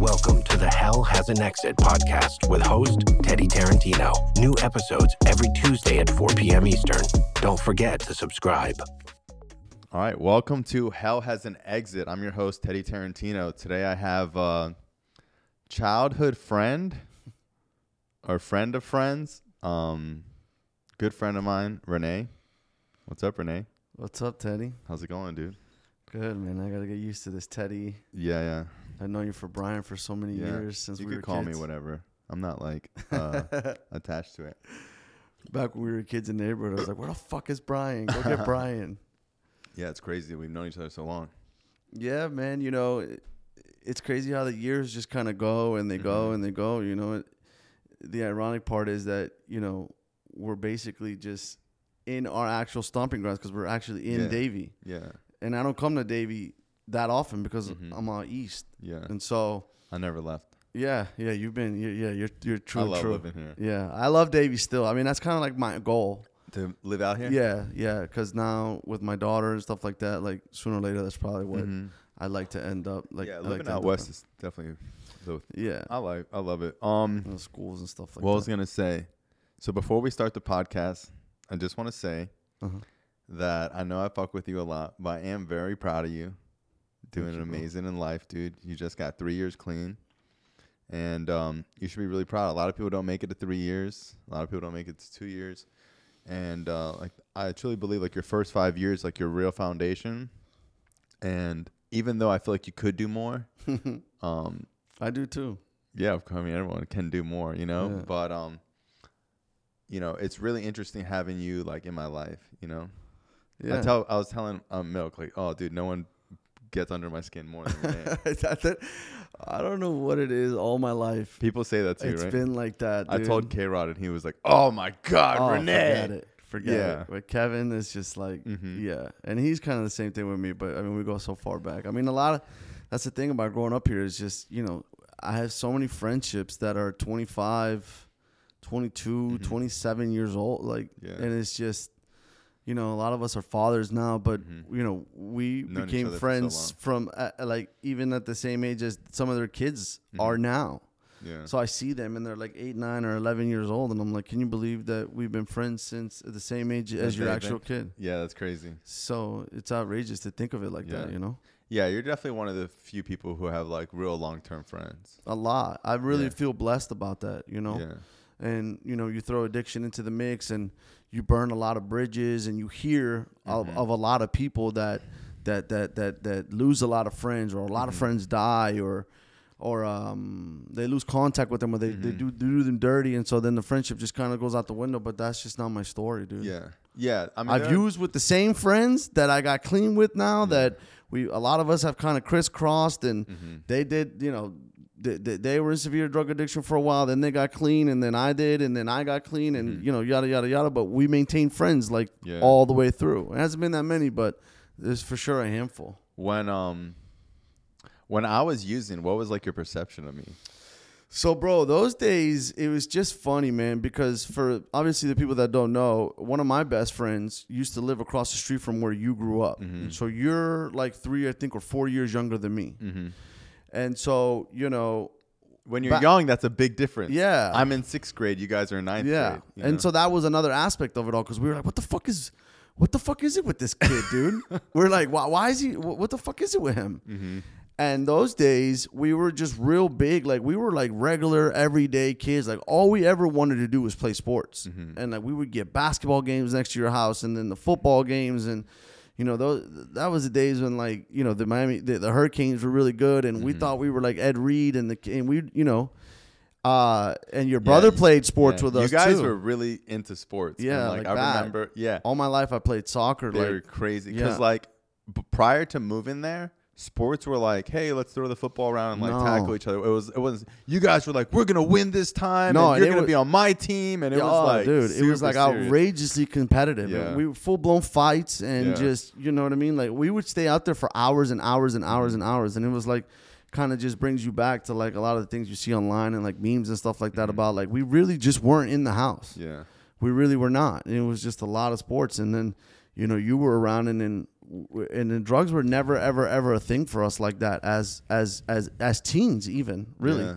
Welcome to the Hell Has an Exit podcast with host Teddy Tarantino. New episodes every Tuesday at 4 p.m. Eastern. Don't forget to subscribe. All right, welcome to Hell Has an Exit. I'm your host Teddy Tarantino. Today I have a childhood friend or friend of friends, um, good friend of mine, Rene. What's up, Rene? What's up, Teddy? How's it going, dude? Good, man. I gotta get used to this, Teddy. Yeah, yeah, I've known you for Brian for so many yeah. years since we were. Kids. You we could call kids. me whatever. I'm not like uh, attached to it. Back when we were kids in the neighborhood, I was like, "Where the fuck is Brian? Go get Brian." Yeah, it's crazy we've known each other so long. Yeah, man. You know, it, it's crazy how the years just kind of go and they go Mhm. and they go. You know, it, the ironic part is that you know we're basically just in our actual stomping grounds because we're actually in Yeah. Davie, Yeah, and I don't come to Davie that often because Mhm. I'm out east, yeah. and so I never left. yeah, yeah, you've been, yeah, you're you're true, I love true. living here. Yeah, I love Davie still. I mean, that's kind of like my goal. To live out here. Yeah, yeah, because now with my daughter and stuff like that, like sooner or later, that's probably what Mhm. I'd like to end up. Like, yeah, living like out west is definitely. The, Yeah, I like. I love it. Um. know, schools and stuff like what I was that. gonna say. So before we start the podcast, I just want to say Uh-huh. that I know I fuck with you a lot, but I am very proud of you. Doing you, bro. amazing in life, dude. You just got three years clean, and um, you should be really proud. A lot of people don't make it to three years. A lot of people don't make it to two years, and uh, like I truly believe like your first five years, like your real foundation. And even though I feel like you could do more, um, I do too. yeah. I mean, everyone can do more, you know. Yeah. But um, you know, it's really interesting having you like in my life. You know, Yeah, I tell I was telling um, Milk like, oh, dude, no one gets under my skin more than Rene. That's it. I don't know what it is. All my life, People say that too, it's right? been like that. I told K Rod, and he was like, "Oh my God, oh, Rene!" Forget it. Forget Yeah. it. But Kevin is just like, Mhm. yeah, and he's kind of the same thing with me. But I mean, we go so far back. I mean, a lot of that's the thing about growing up here is just you know I have so many friendships that are 25, 22, 27 years old. Like, Mm-hmm. Yeah. and it's just. You know, a lot of us are fathers now, but Mhm. you know, we Known became for so friends from uh, like even at the same age as some of their kids Mhm. are now. Yeah, So I see them and they're like eight, nine, or eleven years old, and I'm like, can you believe that we've been friends since the same age as As your actual kid? yeah, that's crazy. So it's outrageous to think of it like that, you know? Yeah, you're definitely one of the few people who have like real long term friends. A lot. I really Yeah. feel blessed about that, you know? Yeah, And you know, you throw addiction into the mix, and you burn a lot of bridges, and you hear of, Mhm. of a lot of people that that that that that lose a lot of friends, or a lot of Mhm. friends die, or or um, they lose contact with them, or they, they Mhm. do do them dirty, and so then the friendship just kind of goes out the window. But that's just not my story, dude. yeah, yeah. I mean, I've used with the same friends that I got clean with now. Yeah. That we a lot of us have kind of crisscrossed, and Mhm. they did, you know, they, were in severe drug addiction for a while. Then they got clean, and then I did, and then I got clean, and Mhm. you know, yada yada yada. But we maintained friends like Yeah. all the way through. It hasn't been that many, but there's for sure a handful. when um when I was using, what was like your perception of me? So, bro, those days it was just funny, man. Because for obviously the people that don't know, one of my best friends used to live across the street from where you grew up. Mhm. So you're like three, I think, or four years younger than me. Mm-hmm. And so, you know, When you're Ba- young, that's a big difference. yeah, I'm in sixth grade. You guys are in ninth yeah. grade. you And know? so that was another aspect of it all because we were like, what the fuck is, what the fuck is it with this kid, dude? we're like, why, why is he? What, what the fuck is it with him? Mhm. And those days, we were just real big. Like we were like regular, everyday kids. Like all we ever wanted to do was play sports. Mhm. And like we would get basketball games next to your house, and then the football games, and you know those that was the days when like you know the Miami the, the Hurricanes were really good, and we Mhm. thought we were like Ed Reed, and the and we you know, uh, and your brother you- played sports Yeah. with us You guys too. were really into sports. Yeah, and, like, like I that. remember. Yeah, all my life, I played soccer. they Like crazy because yeah. like b- prior to moving there. Sports were like, hey, let's throw the football around and like No. tackle each other. It was, it was. You guys were like, we're gonna win this time. No, you're gonna was- be on my team, and it was like, dude, it was like serious. outrageously competitive. Yeah. We were full blown fights and Yeah. just you know what I mean. Like we would stay out there for hours and hours and hours Mm-hmm. and hours, and it was like kind of just brings you back to like a lot of the things you see online and like memes and stuff like that Mhm. about like we really just weren't in the house. Yeah, We really were not. And It was just a lot of sports, and then you know you were around, and then and then drugs were never ever ever a thing for us like that as as as as teens even really. Yeah.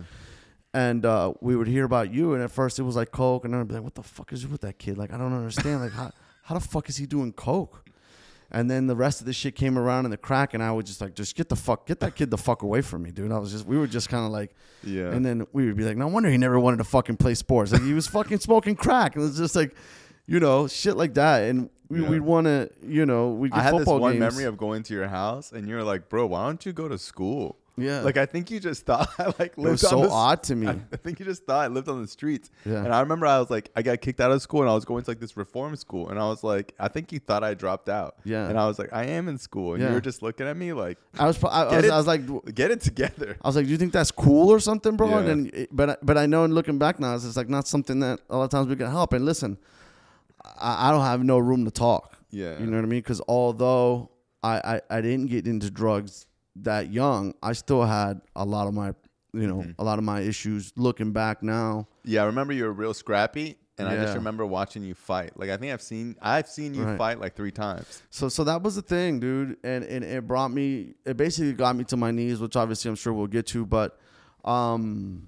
And uh, we would hear about you, and at first it was like coke, and then I'd be like, "What the fuck is with that kid? Like, I don't understand. Like, how how the fuck is he doing coke?" And then the rest of the shit came around in the crack, and I would just like, just get the fuck, get that kid the fuck away from me, dude. I was just, we were just kind of like, Yeah. and then we would be like, no wonder he never wanted to fucking play sports. Like he was fucking smoking crack. And it was just like, you know, shit like that. And we, Yeah. we'd want to, you know, we'd get I had this one games. memory of going to your house, and you're like, "Bro, why don't you go to school?" Yeah. Like I think you just thought I like lived it was on so the odd to me. I I think you just thought I lived on the streets. Yeah. And I remember I was like, I got kicked out of school and I was going to like this reform school. And I was like, I think you thought I dropped out. Yeah. And I was like, I am in school. And Yeah. you were just looking at me like, I was, I, I was, it? I was like, get it together. I was like, do you think that's cool or something, bro? And then, eh, but I- but I know, in looking back now, it's like not something that a lot of times we can help. And listen, I, I don't have no room to talk. Yeah. You know what I mean? Because although I, I I didn't get into drugs that young, I still had a lot of my you know Mm-hmm. a lot of my issues. Looking back now, Yeah, I remember you were real scrappy. And I just remember watching you fight. Like I think I've seen I've seen you Right. fight like three times. So so that was the thing, dude, and and it brought me. It basically got me to my knees, which obviously I'm sure we'll get to. But um,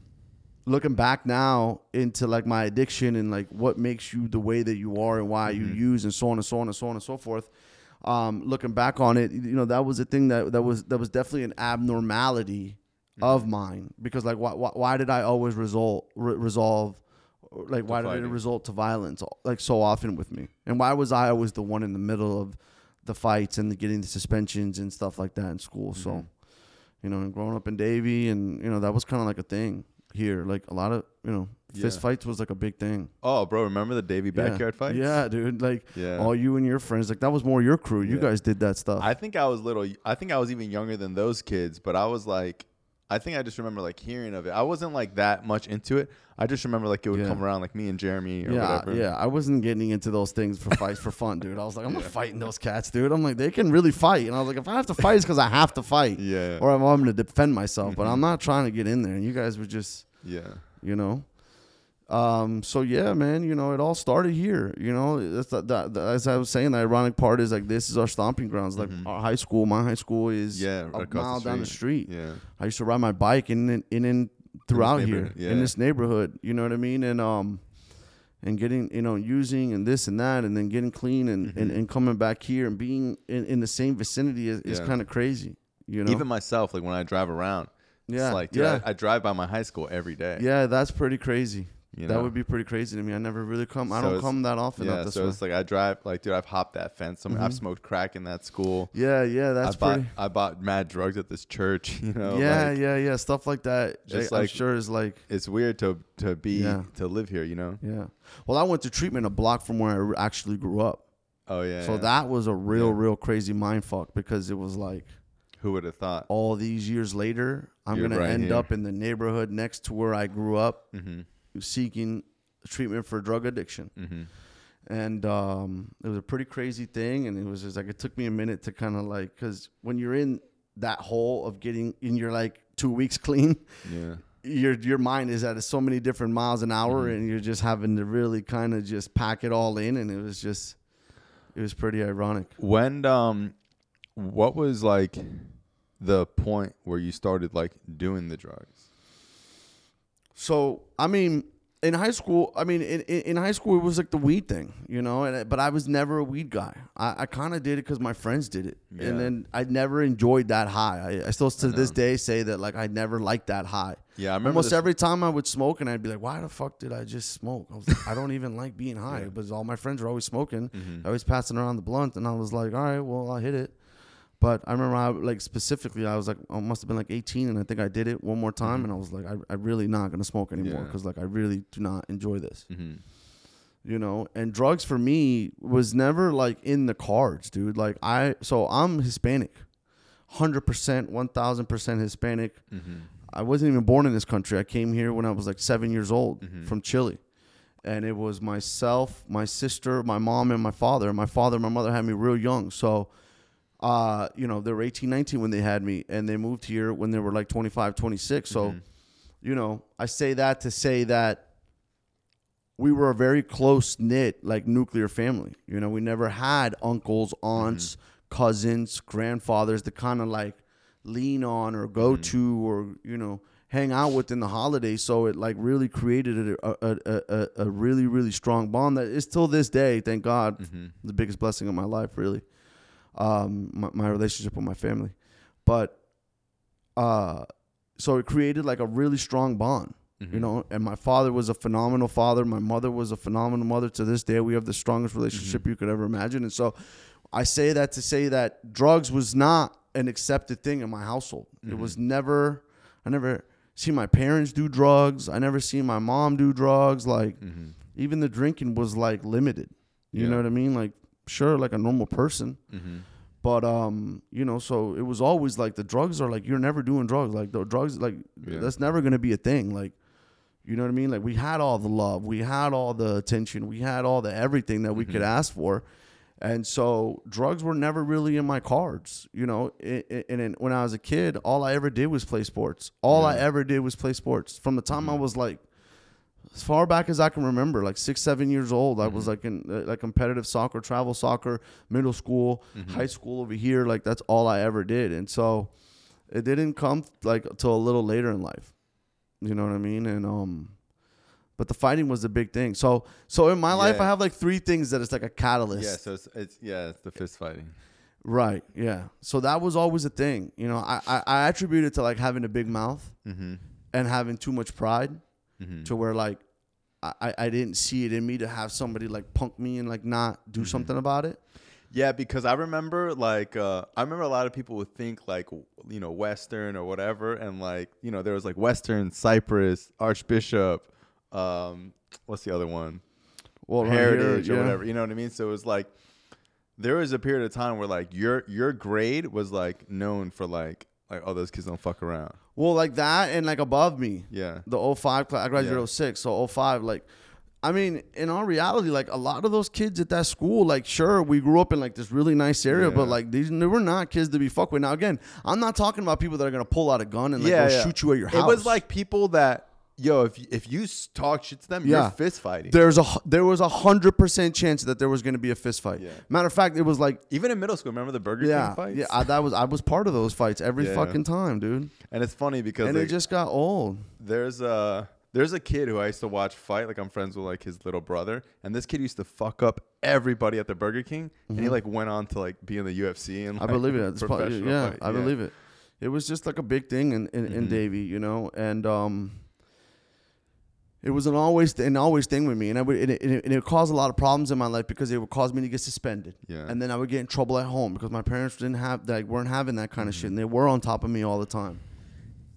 looking back now into like my addiction and like what makes you the way that you are and why you use and so on and so on and so on and so forth. Um, looking back on it, you know that was a thing that that was that was definitely an abnormality of mine because like why, why why did I always result re- resolve like why did it fighting. result to violence like so often with me and why was I always the one in the middle of the fights and the getting the suspensions and stuff like that in school Mm-hmm. so you know and growing up in Davie and you know that was kind of like a thing here like a lot of you know fist Yeah. fights was like a big thing Oh, bro, remember the Davie Yeah. backyard fights? yeah dude like Yeah. all you and your friends like that was more your crew you Yeah. guys did that stuff I think I was little. I think I was even younger than those kids, but I was like, I think I just remember like hearing of it. I wasn't like that much into it. I just remember like it would Yeah. come around like me and Jeremy or yeah, whatever. yeah. I wasn't getting into those things for fights for fun, dude. I was like, I'm not fighting those cats, dude. I'm like, they can really fight, and I was like, if I have to fight, it's because I have to fight, Yeah. or I'm, I'm going to defend myself. But mm-hmm. I'm not trying to get in there. And you guys were just, Yeah. you know. Um. So yeah, man. You know, it all started here. You know, that's the, the, the- as I was saying. The ironic part is like this is our stomping grounds. Like our high school, my high school is Mm-hmm. Yeah, a mile the down the street. Yeah. I used to ride my bike in and in and throughout here yeah. in this neighborhood. You know what I mean? And um, and getting you know using and this and that, and then getting clean and and, and coming back here and being in, in the same vicinity is, is Mm-hmm. Yeah. kind of crazy. You know? Even myself, like when I drive around, Yeah, it's like, dude, yeah. I, I drive by my high school every day. yeah, that's pretty crazy. You that would be pretty crazy to me. I never really come. I So don't come that often Yeah, up this so way. it's like I drive, like, dude, I've hopped that fence. I mean, I've mm-hmm. smoked crack in that school. yeah, yeah, that's I bought, pretty. I bought mad drugs at this church. You know, yeah, like, yeah, yeah, stuff like that. Just I, like- sure is like it's weird to to be Yeah. to live here. You know. yeah. Well, I went to treatment a block from where I actually grew up. Oh yeah. So yeah. that was a real, real crazy mind fuck because it was like who would have thought? all these years later, I'm You're gonna right end here. up in the neighborhood next to where I grew up, Mm-hmm. seeking treatment for drug addiction. Mm-hmm. And um, it was a pretty crazy thing, and it was just like it took me a minute to kind of like because when you're in that hole of getting in, you're like two weeks clean. Yeah. Your your mind is at so many different miles an hour, Mm-hmm. and you're just having to really kind of just pack it all in, and it was just it was pretty ironic. When um, what was like the point where you started like doing the drugs? So I mean, in high school, I mean, in, in, high school, it was like the weed thing, you know. And but I was never a weed guy. I, I kind of did it because my friends did it, Yeah. and then I never enjoyed that high. I, I still to this day say that like I never liked that high. Yeah, I remember Almost this- every time I would smoke, and I'd be like, "Why the fuck did I just smoke?" I was like, "I don't even like being high," but all my friends were always smoking, Mm-hmm. always passing around the blunt, and I was like, "All right, well, I'll hit it." But I remember, I, like specifically, I was like, I must have been like 18, and I think I did it one more time, and I was like, I, I'm really not gonna smoke anymore Mm-hmm. Yeah. because like I really do not enjoy this, Mm-hmm. you know. And drugs for me was never like in the cards, dude. Like I, so I'm Hispanic, hundred percent, one thousand percent Hispanic. Mm-hmm. I wasn't even born in this country. I came here when I was like seven years old Mm-hmm. from Chile. And it was myself, my sister, my mom, and my father. My father and my mother had me real young. So, uh, you know, they were 18, 19 when they had me. And they moved here when they were like 25, 26. So, Mm-hmm. you know, I say that to say that we were a very close knit, like nuclear family. You know, we never had uncles, aunts, cousins, grandfathers to kind of like lean on or go Mm-hmm. to or you know hang out with in the holidays. So it like really created a a, a, a, a really really strong bond that is till this day. Thank God, Mm-hmm. the biggest blessing of my life, really. Um, my, my relationship with my family, but uh, so it created like a really strong bond Mm-hmm. you know and my father was a phenomenal father my mother was a phenomenal mother to this day we have the strongest relationship Mm-hmm. you could ever imagine and so i say that to say that drugs was not an accepted thing in my household it Mm-hmm. was never i never seen my parents do drugs i never seen my mom do drugs like even the drinking was like limited you Mm-hmm. Yeah. know what i mean like sure like a normal person Mm-hmm. but um, you know, so it was always like the drugs are like you're never doing drugs. Like the drugs, like Yeah. that's never gonna be a thing. Like, you know what I mean? Like we had all the love, we had all the attention, we had all the everything that we could ask for, and so drugs were never really in my cards. You know, and when I was a kid, all I ever did was play sports. All I ever did was play sports. From the time I was like as far back as I can remember, like six, seven years old, I was like in uh, like competitive soccer, travel soccer, middle school, high school over here. Like that's all I ever did, and so it didn't come like till a little later in life. You know what I mean? And um, but the fighting was the big thing. So so in my life, I have like three things that it's like a catalyst. Yeah, so it's, it's yeah, it's the fist fighting. Right. Yeah. So that was always a thing. You know, I I, I attribute it to like having a big mouth Mm-hmm. and having too much pride Mm-hmm. to where like I, I- didn't see it in me to have somebody like punk me and like not Mm-hmm. do something about it. Yeah, because I remember like uh, I remember a lot of people would think like you know Western or whatever, and like you know there was like Western, Cypress, Archbishop, um, what's the other one? Well, right Heritage here, or yeah. whatever. You know what I mean? So it was like there was a period of time where like your your grade was like known for like like oh those kids don't fuck around. Well, like that and like above me. Yeah. The 05 class, I graduated Yeah. 06, so 05 like I mean, in all reality, like a lot of those kids at that school, like sure, we grew up in like this really nice area, but like these they were not kids to be fucked with. Now again, I'm not talking about people that are gonna pull out a gun and like yeah, yeah. shoot you at your house. It was like people that yo if you- if you talk shit to them, Yeah. you're fist fighting. there's a there was a hundred percent chance that there was gonna be a fist fight. Yeah. Matter of fact, it was like Even in middle school, remember the Burger yeah, King fights? yeah. I, that was I was part of those fights every Yeah. fucking time, dude. and it's funny because And like, it just got old. there's a there's a kid who I used to watch fight. Like I'm friends with like his little brother, and this kid used to fuck up everybody at the Burger King, and he like went on to like be in the UFC and Mm-hmm. I believe it. It's probably- yeah, fight. I believe it. It was just like a big thing in in, in Mhm. Davie, you know, and um, it was an always an always thing with me, and I would and it, and it, caused a lot of problems in my life because it would cause me to get suspended, Yeah. and then I would get in trouble at home because my parents didn't have like weren't having that kind of Mm-hmm. shit, and they were on top of me all the time,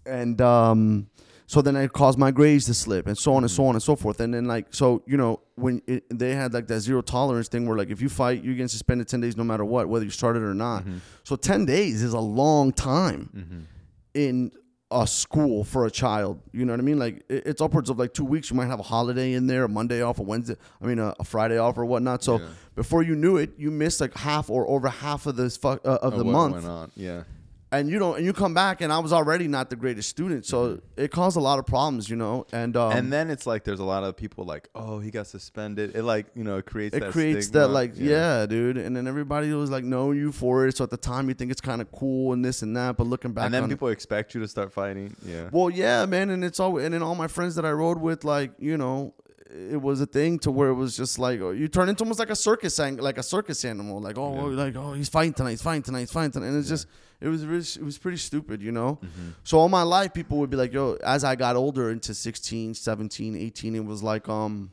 and um. So then it caused my grades to slip, and so on and so Mm-hmm. on and so forth. And then like so, you know, when it, they had like that zero tolerance thing, where like if you fight, you get suspended ten days no matter what, whether you started or not. Mm-hmm. So 10 days is a long time in a school for a child. You know what I mean? Like it- it's upwards of like two weeks. You might have a holiday in there, a Monday off, a Wednesday, I mean, a, a Friday off or whatnot. So Yeah. before you knew it, you missed like half or over half of this fuck, uh, of Oh, the what month went on? Yeah. And you don't and you come back and I was already not the greatest student, so it caused a lot of problems, you know. And um, Mm-hmm. and then it's like there's a lot of people like, oh, he got suspended. It like you know it creates it that creates stigma. that like yeah. dude. And then everybody was like know you for it. So at the time you think it's kind of cool and this and that, but looking back and then on it- people expect you to start fighting. Yeah. Well, yeah, man, and it's all and then all my friends that I rode with, like you know, it was a thing to where it was just like oh, you turn into almost like a circus ang- like a circus animal, like oh, like oh, he's fine tonight, he's fine tonight, he's fine tonight, and it's just it was really, it was pretty stupid, you know. Mm-hmm. So all my life, people would be like, yo, as I got older into 16, 17, 18, it was like um,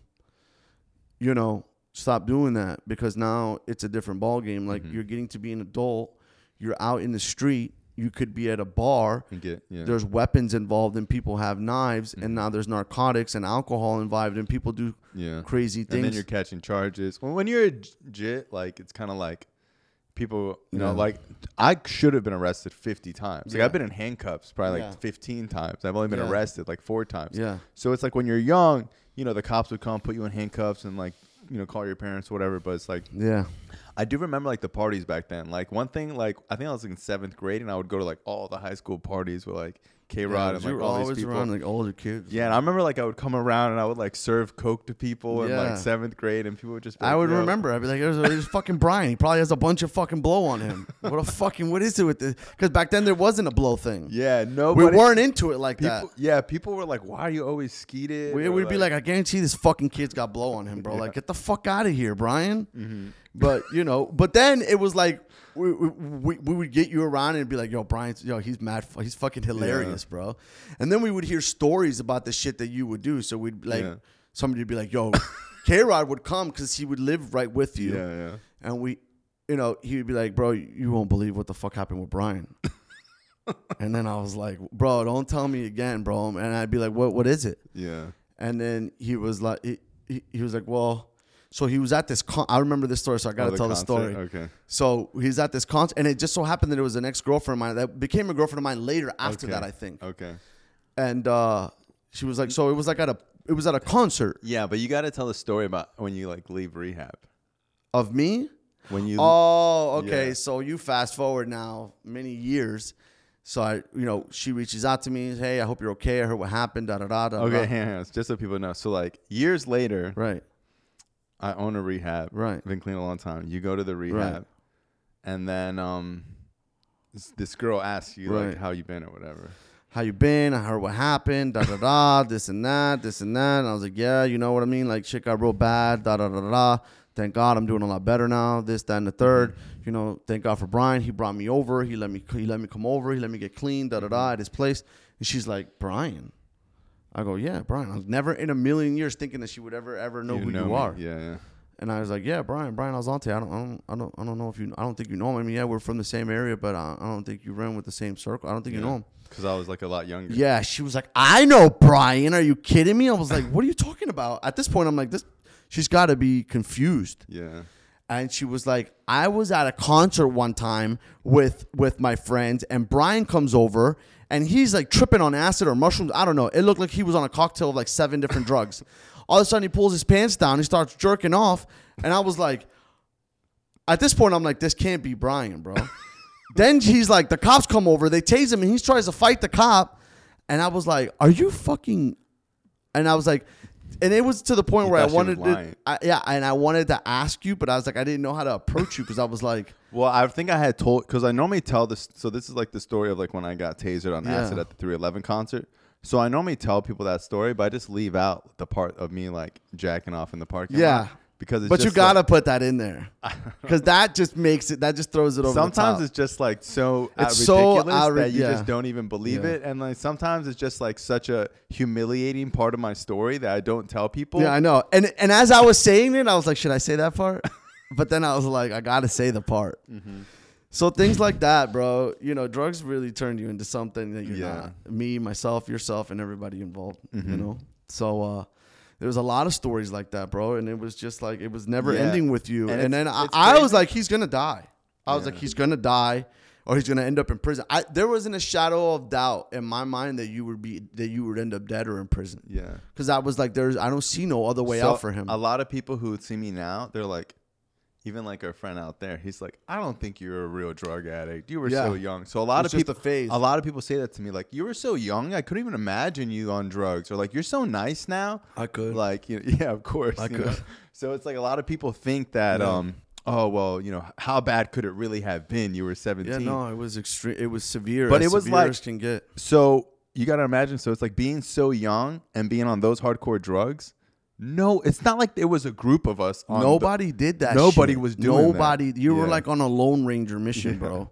you know, stop doing that because now it's a different ball game. Like Mm-hmm. you're getting to be an adult, you're out in the street, you could be at a bar And get yeah. there's weapons involved and people have knives and mm-hmm. now there's narcotics and alcohol involved and people do yeah. crazy things. And then you're catching charges. When, when you're a jit, like it's kind of like people, you know, Yeah. like I should have been arrested 50 times. Like. I've been in handcuffs probably like Yeah. 15 times. I've only been arrested like four times. Yeah. So it's like when you're young, you know, the cops would come, put you in handcuffs, and like, you know, call your parents, or whatever. But it's like yeah I do remember like the parties back then. Like one thing, like I think I was in seventh grade, and I would go to like all the high school parties with like K Rod and like all these people. around like older kids. yeah, and I remember like I would come around and I would like serve coke to people in Yeah. like seventh grade, and people would just. Be like, I would "Yo." remember. I'd be like, "There's, there's fucking Brian. He probably has a bunch of fucking blow on him. What a fucking what is it with this? Because back then there wasn't a blow thing. Yeah, no, we weren't into it like People, that. yeah, people were like, "Why are you always skeeted?" We Or, would be like, I guarantee this fucking kid's got blow on him, bro. Like, get the fuck out of here, Brian. Mm-hmm. But you know, but then it was like we, we, we, would get you around and be like, yo, Brian's, yo, he's mad, he's fucking hilarious, bro. And then we would hear stories about the shit that you would do. So we'd like Yeah. somebody would be like, yo, K Rod would come because he would live right with you, yeah, yeah. and we, you know, he would be like, bro, you won't believe what the fuck happened with Brian. and then I was like, bro, don't tell me again, bro. And I'd be like, what, what is it? Yeah. And then he was like, he, he, he was like, well, so he was at this. Con- I remember this story, so I got Oh, to the tell the story. Okay. So he's at this concert, and it just so happened that it was an ex girlfriend of mine that became a girlfriend of mine later after Okay. that, I think. Okay. And uh, she was like, so it was like at a, it was at a concert Yeah, but you got to tell the story about when you like leave rehab. of me. When you Oh, okay. Yeah. So you fast forward now many years. So I, you know, she reaches out to me, hey, I hope you're okay. I heard what happened. Da da da da. Okay, da. hang on, just so people know. So like years later, Right. I own a rehab. Right. Been clean a long time. You go to the rehab, and then um, this, this girl asks you Right. like how you been or whatever. how you been? I heard what happened, da da da, this and that, this and that. And I was like, yeah, you know what I mean? Like shit got real bad, da da da da. Thank God I'm doing a lot better now. This, that, and the 3rd You know, thank God for Brian. He brought me over. He let me he let me come over. He let me get clean, da da da, at his place. And she's like, Brian. I go, yeah, Brian. I was never in a million years thinking that she would ever ever know who know you me. are. Yeah, yeah. And I was like, yeah, Brian, Brian Alzante. I don't, I don't, I don't, I don't know if you, I don't think you know him. I mean, yeah, we're from the same area, but I, I don't think you ran with the same circle. I don't think you know him. Because I was like a lot younger. Yeah, she was like, I know Brian. Are you kidding me? I was like, what are you talking about? At this point, I'm like, this. She's got to be confused. Yeah. And she was like, I was at a concert one time with with my friends, and Brian comes over, and he's like tripping on acid or mushrooms. I don't know. It looked like he was on a cocktail of like seven different drugs. All of a sudden, he pulls his pants down. He starts jerking off, and I was like, at this point, I'm like, this can't be Brian, bro. then he's like, the cops come over, they tase him, and he tries to fight the cop, and I was like, are you fucking? And I was like, and it was to the point You where I thought she was wanted to. I, yeah, and I wanted to ask you, but I was like, I didn't know how to approach you because I was like, Well, I think I had told because I normally tell this. So this is like the story of like when I got tasered on Yeah. acid at the 311 concert. So I normally tell people that story, but I just leave out the part of me like jacking off in the parking Yeah. lot because it's but you gotta like- put that in there because that just makes it, that just throws it over. sometimes the top. it's just like so It's so ridiculous outra- that you yeah. just don't even believe Yeah. it and like sometimes it's just like such a humiliating part of my story that i don't tell people yeah, I know. And and as I was saying it, I was like, should I say that part? but then I was like, I gotta say the part. Mm-hmm. So things like that, bro. You know, drugs really turn you into something that you're Yeah. not. Me, myself, yourself, and everybody involved. You Mhm. know. So uh, there was a lot of stories like that, bro, and it was just like it was never Yeah. ending with you. And And, then I, I was like, he's gonna die. I was Yeah. like, he's gonna die, or he's gonna end up in prison. I, there wasn't a shadow of doubt in my mind that you would be that you would end up dead or in prison. yeah Because I was like, there's I don't see no other way So, out for him. a lot of people who see me now they're like even like our friend out there he's like i don't think you're a real drug addict you were Yeah. so young so a lot It's of people a a lot of people say that to me like you were so young i couldn't even imagine you on drugs or like you're so nice now I could. like you know, yeah of course I you know? could. so it's like a lot of people think that Yeah. um oh well you know how bad could it really have been you were 17 yeah, no, it was extreme. It was severe. But it was like- as can get. so you got to imagine so it's like being so young and being on those hardcore drugs no it's not like there was a group of us on Nobody did that. Nobody shit. was doing that. Nobody. You were Yeah. like on a Lone Ranger mission, Yeah. bro.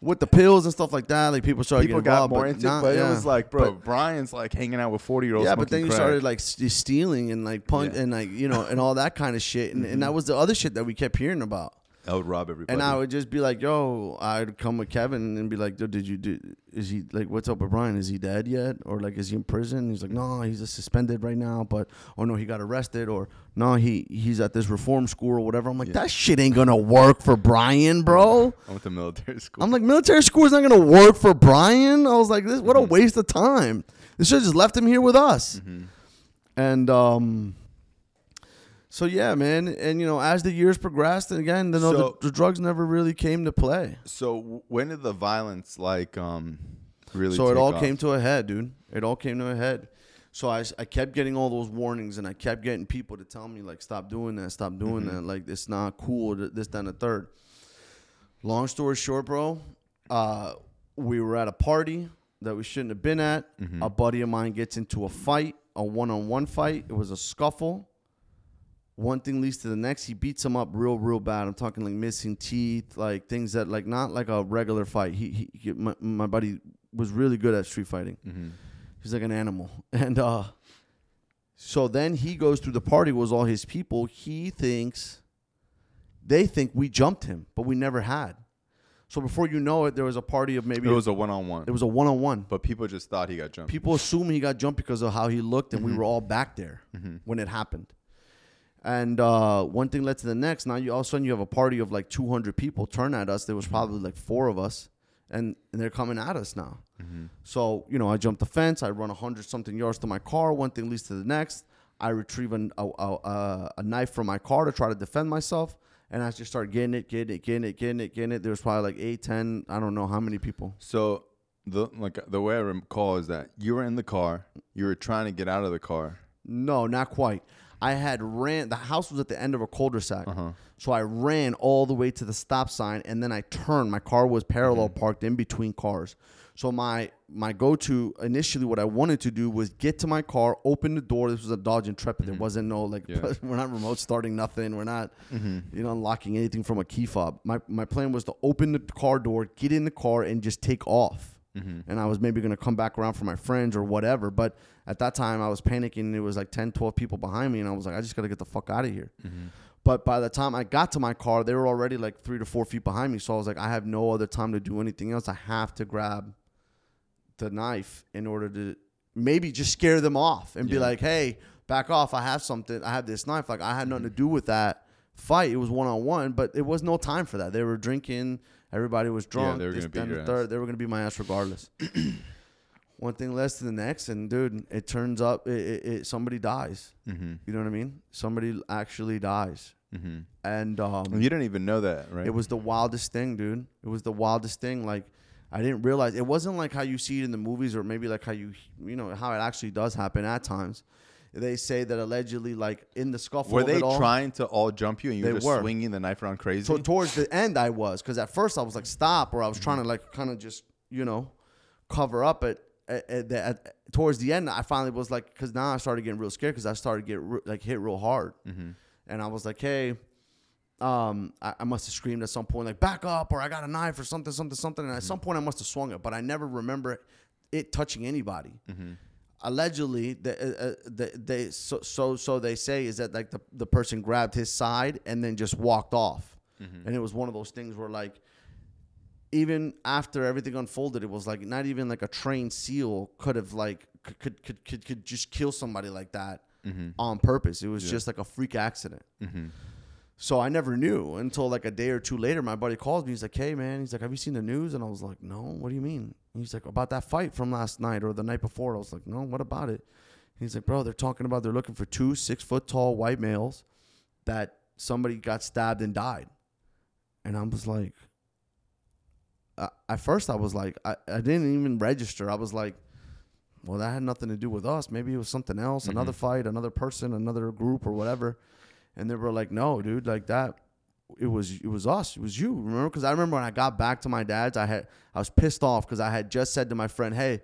With the pills and stuff like that, like people started people getting got involved, more but into not- it, but yeah. it was like, bro, But- Brian's like hanging out with forty year olds. yeah, but then you started like st- stealing and like punch Yeah. and like you know and all that kind of shit, and, and that mm-hmm. was the other shit that we kept hearing about. I would rob everybody. And I would just be like, "Yo," I'd come with Kevin and be like, "Yo, did you do? Is he like, what's up with Brian? Is he dead yet, or like, is he in prison?" He's like, "No, he's just suspended right now, but or no, he got arrested, or no, he he's at this reform school or whatever." I'm like, "That shit ain't gonna work for Brian, bro." I went to military school. I'm like, military school is not gonna work for Brian. I was like, "This what a Mm-hmm. waste of time. They should have just left him here with us." Mm-hmm. And um. So yeah, man, and you know, as the years progressed, and again, you know, So- the, the drugs never really came to play. so when did the violence like um really. so it all off. came to a head, dude. It all came to a head. So I, I kept getting all those warnings, and I kept getting people to tell me like, stop doing that, stop doing Mm-hmm. that. Like it's not cool. This, that, and the third. Long story short, bro, uh, we were at a party that we shouldn't have been at. Mm-hmm. A buddy of mine gets into a fight, a one-on-one fight. It was a scuffle. One thing leads to the next. He beats him up real, real bad. I'm talking like missing teeth, like things that like not like a regular fight. He, he, he my, my buddy was really good at street fighting. Mm-hmm. He's like an animal. And uh so then he goes through the party with all his people. He thinks they think we jumped him, but we never had. So before you know it, there was a party of maybe It was a one-on-one, it was a one on one. but people just thought he got jumped. People assume he got jumped because of how he looked, and we Mm-hmm. were all back there when it happened. And uh, one thing led to the next. Now you all of a sudden you have a party of like 200 people turn at us. There was probably like four of us, and, and they're coming at us now. So you know, I jump the fence. I run 100 something yards to my car. One thing leads to the next. I retrieve an, a, a, a, a knife from my car to try to defend myself. And I just start getting it, getting it, getting it, getting it, getting it. There was probably like eight, ten, I don't know how many people. So the like the way I recall is that you were in the car, you were trying to get out of the car. No, not quite. I had ran. The house was at the end of a cul-de-sac, uh-huh. so I ran all the way to the stop sign, and then I turned. My car was parallel mm-hmm. parked in between cars. So my my go-to initially, what I wanted to do was get to my car, open the door. This was a Dodge Intrepid. There mm-hmm. wasn't no like Yeah. we're not remote starting nothing. We're not mm-hmm. you know unlocking anything from a key fob. My my plan was to open the car door, get in the car, and just take off. Mm-hmm. And I was maybe going to come back around for my friends or whatever. But at that time, I was panicking. And it was like 10, 12 people behind me. And I was like, I just got to get the fuck out of here. Mm-hmm. But by the time I got to my car, they were already like three to four feet behind me. So I was like, I have no other time to do anything else. I have to grab the knife in order to maybe just scare them off and be Yeah. like, hey, back off. I have something. I have this knife. Like, I had nothing to mm-hmm. do with that fight. It was one on one, but it was no time for that. They were drinking. Everybody was drunk. they were this, gonna beat your third. They were going to beat my ass regardless. one thing less to the next, and dude, it turns up, it, it, it somebody dies. Mm-hmm. You know what I mean? Somebody actually dies, Mm-hmm. and um, And you didn't even know that, right? it was the wildest thing, dude. It was the wildest thing. Like I didn't realize it wasn't like how you see it in the movies, or maybe like how you you know how it actually does happen at times. They say that allegedly, like in the scuffle, Were they all, trying to all jump you and you were just were. swinging the knife around crazy? So towards the end, I was because at first I was like stop, or I was trying to like kind of just you know cover up it. At, at, at, towards the end, I finally was like, because now I started getting real scared because I started to get re- like hit real hard, mm-hmm. and I was like, hey, um, I, I must have screamed at some point like back up, or I got a knife or something, something, something, and at mm-hmm. some point I must have swung it, but I never remember it, it touching anybody mm-hmm. Allegedly the, uh, uh, the, they so, so so they say is that like the, the person grabbed his side and then just walked off. And it was one of those things where like even after everything unfolded it was like not even like a trained seal could have like could could could, could, could just kill somebody like that on purpose. It was just like a freak accident so I never knew until like a day or two later. My buddy calls me. He's like, "Hey man," he's like, "Have you seen the news?" And I was like, "No." What do you mean? He's like, "About that fight from last night or the night before." I was like, "No." What about it? He's like, "Bro, they're talking about they're looking for two six foot tall white males that somebody got stabbed and died." And I was like, I, at first I was like, I, I didn't even register. I was like, well, that had nothing to do with us. Maybe it was something else, mm-hmm. another fight, another person, another group, or whatever. And they were like, no, dude, like that. It was it was us. It was you. Remember? Because I remember when I got back to my dad's, I had I was pissed off because I had just said to my friend, hey.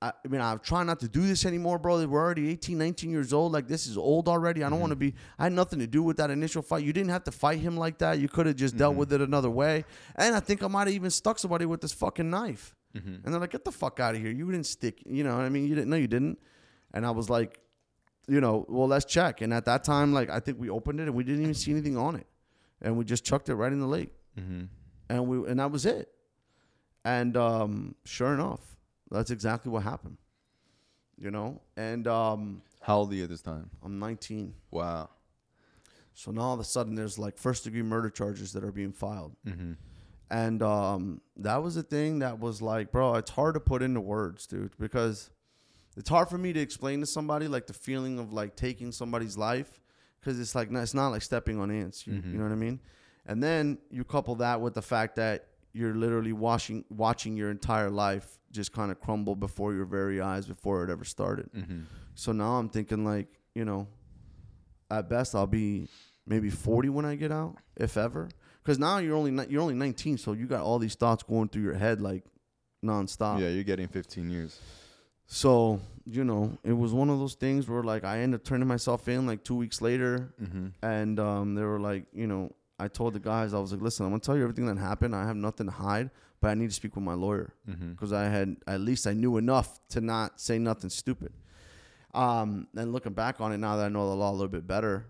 I, I mean, I'm trying not to do this anymore, bro. We're already 18, 19 years old. Like, this is old already. I don't mm-hmm. want to be. I had nothing to do with that initial fight. You didn't have to fight him like that. You could have just dealt mm-hmm. with it another way. And I think I might have even stuck somebody with this fucking knife. Mm-hmm. And they're like, get the fuck out of here. You didn't stick. You know what I mean? You didn't. No, you didn't. And I was like, you know, well, let's check. And at that time, like, I think we opened it and we didn't even see anything on it. And we just chucked it right in the lake. And we and that was it. And um, sure enough, that's exactly what happened. You know? And um, How old are you at this time? I'm 19. Wow. So now all of a sudden there's like first degree murder charges that are being filed. Mm-hmm. And um, that was a thing that was like, bro, it's hard to put into words, dude, because it's hard for me to explain to somebody like the feeling of like taking somebody's life because it's like, it's not like stepping on ants. You, you know what I mean? And then you couple that with the fact that you're literally watching watching your entire life just kind of crumble before your very eyes before it ever started. Mm-hmm. So now I'm thinking like, you know, at best I'll be maybe 40 when I get out, if ever. Because now you're only ni- you're only 19, so you got all these thoughts going through your head like nonstop. Yeah, you're getting 15 years. So you know, it was one of those things where like I ended up turning myself in like two weeks later, Mm-hmm. and um, they were like, you know, I told the guys I was like, listen, I'm gonna tell you everything that happened. I have nothing to hide, but I need to speak with my lawyer Mm-hmm. because I had at least I knew enough to not say nothing stupid. Um, and looking back on it now that I know the law a little bit better,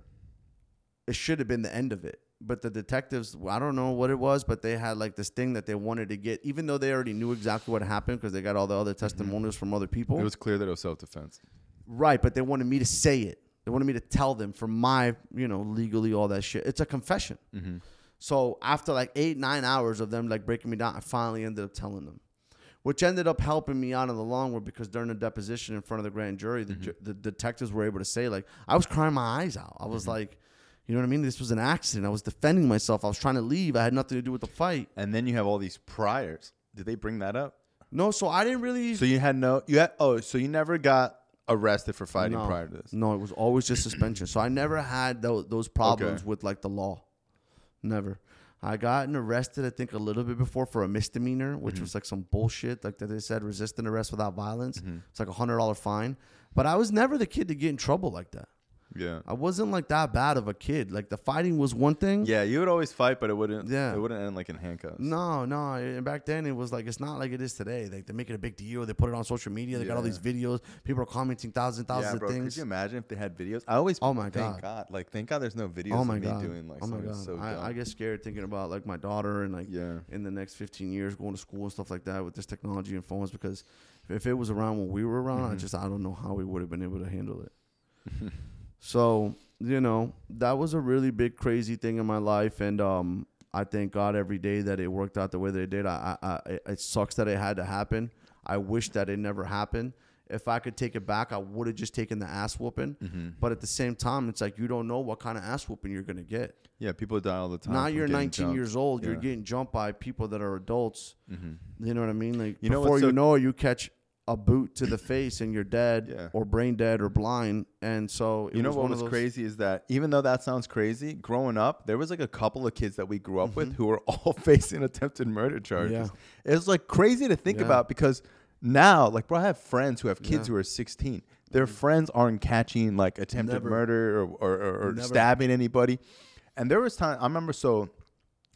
it should have been the end of it. But the detectives, I don't know what it was, but they had like this thing that they wanted to get, even though they already knew exactly what happened because they got all the other mm-hmm. testimonials from other people. It was clear that it was self-defense. Right, but they wanted me to say it. They wanted me to tell them for my, you know, legally all that shit. It's a confession. Mm-hmm. So after like eight, nine hours of them like breaking me down, I finally ended up telling them, which ended up helping me out in the long run because during the deposition in front of the grand jury, the, mm-hmm. ju- the detectives were able to say like I was crying my eyes out. I was mm-hmm. like, you know what I mean? This was an accident. I was defending myself. I was trying to leave. I had nothing to do with the fight. And then you have all these priors. Did they bring that up? No, so I didn't really. So you had no you had oh so you never got arrested for fighting no, prior to this. No, it was always just suspension. So I never had those, those problems Okay. with like the law. Never. I gotten arrested, I think, a little bit before for a misdemeanor, which Mm-hmm. was like some bullshit. Like that they said, resisting arrest without violence. It's like a hundred dollar fine. But I was never the kid to get in trouble like that. Yeah. I wasn't like that bad of a kid. Like the fighting was one thing. Yeah, you would always fight, but it wouldn't. Yeah. it wouldn't end like in handcuffs. No, no. And back then it was like it's not like it is today. Like they make it a big deal. They put it on social media. They got all these videos. People are commenting thousands, yeah, thousands bro. of things. Could you imagine if they had videos? I always. Oh my thank God. God. Like thank God, there's no videos Oh my of me god! doing like oh my god! so. I, I get scared thinking about like my daughter and like yeah. in the next 15 years going to school and stuff like that with this technology and phones because if it was around when we were around, I Mhm. just I don't know how we would have been able to handle it. so you know that was a really big crazy thing in my life, and um, I thank God every day that it worked out the way that it did. I, I, I it- sucks that it had to happen. I wish that it never happened. If I could take it back, I would have just taken the ass whooping. hmm But at the same time, it's like you don't know what kind of ass whooping you're gonna get. Yeah, people die all the time. Now you're 19 jumped. years old. You're getting jumped by people that are adults. Mhm. You know what I mean? Like You know before what's you know it, you catch a boot to the face and you're dead Yeah. or brain dead or blind. And so it You know was what was crazy is that even though that sounds crazy, growing up, there was like a couple of kids that we grew up with who were all facing attempted murder charges. Mm-hmm. Yeah. It's like crazy to think Yeah. about because now, like, bro, I have friends who have kids. Mm-hmm. who are 16. Their friends aren't catching like attempted Never. murder or, or, or, or stabbing anybody. And there was time I remember. So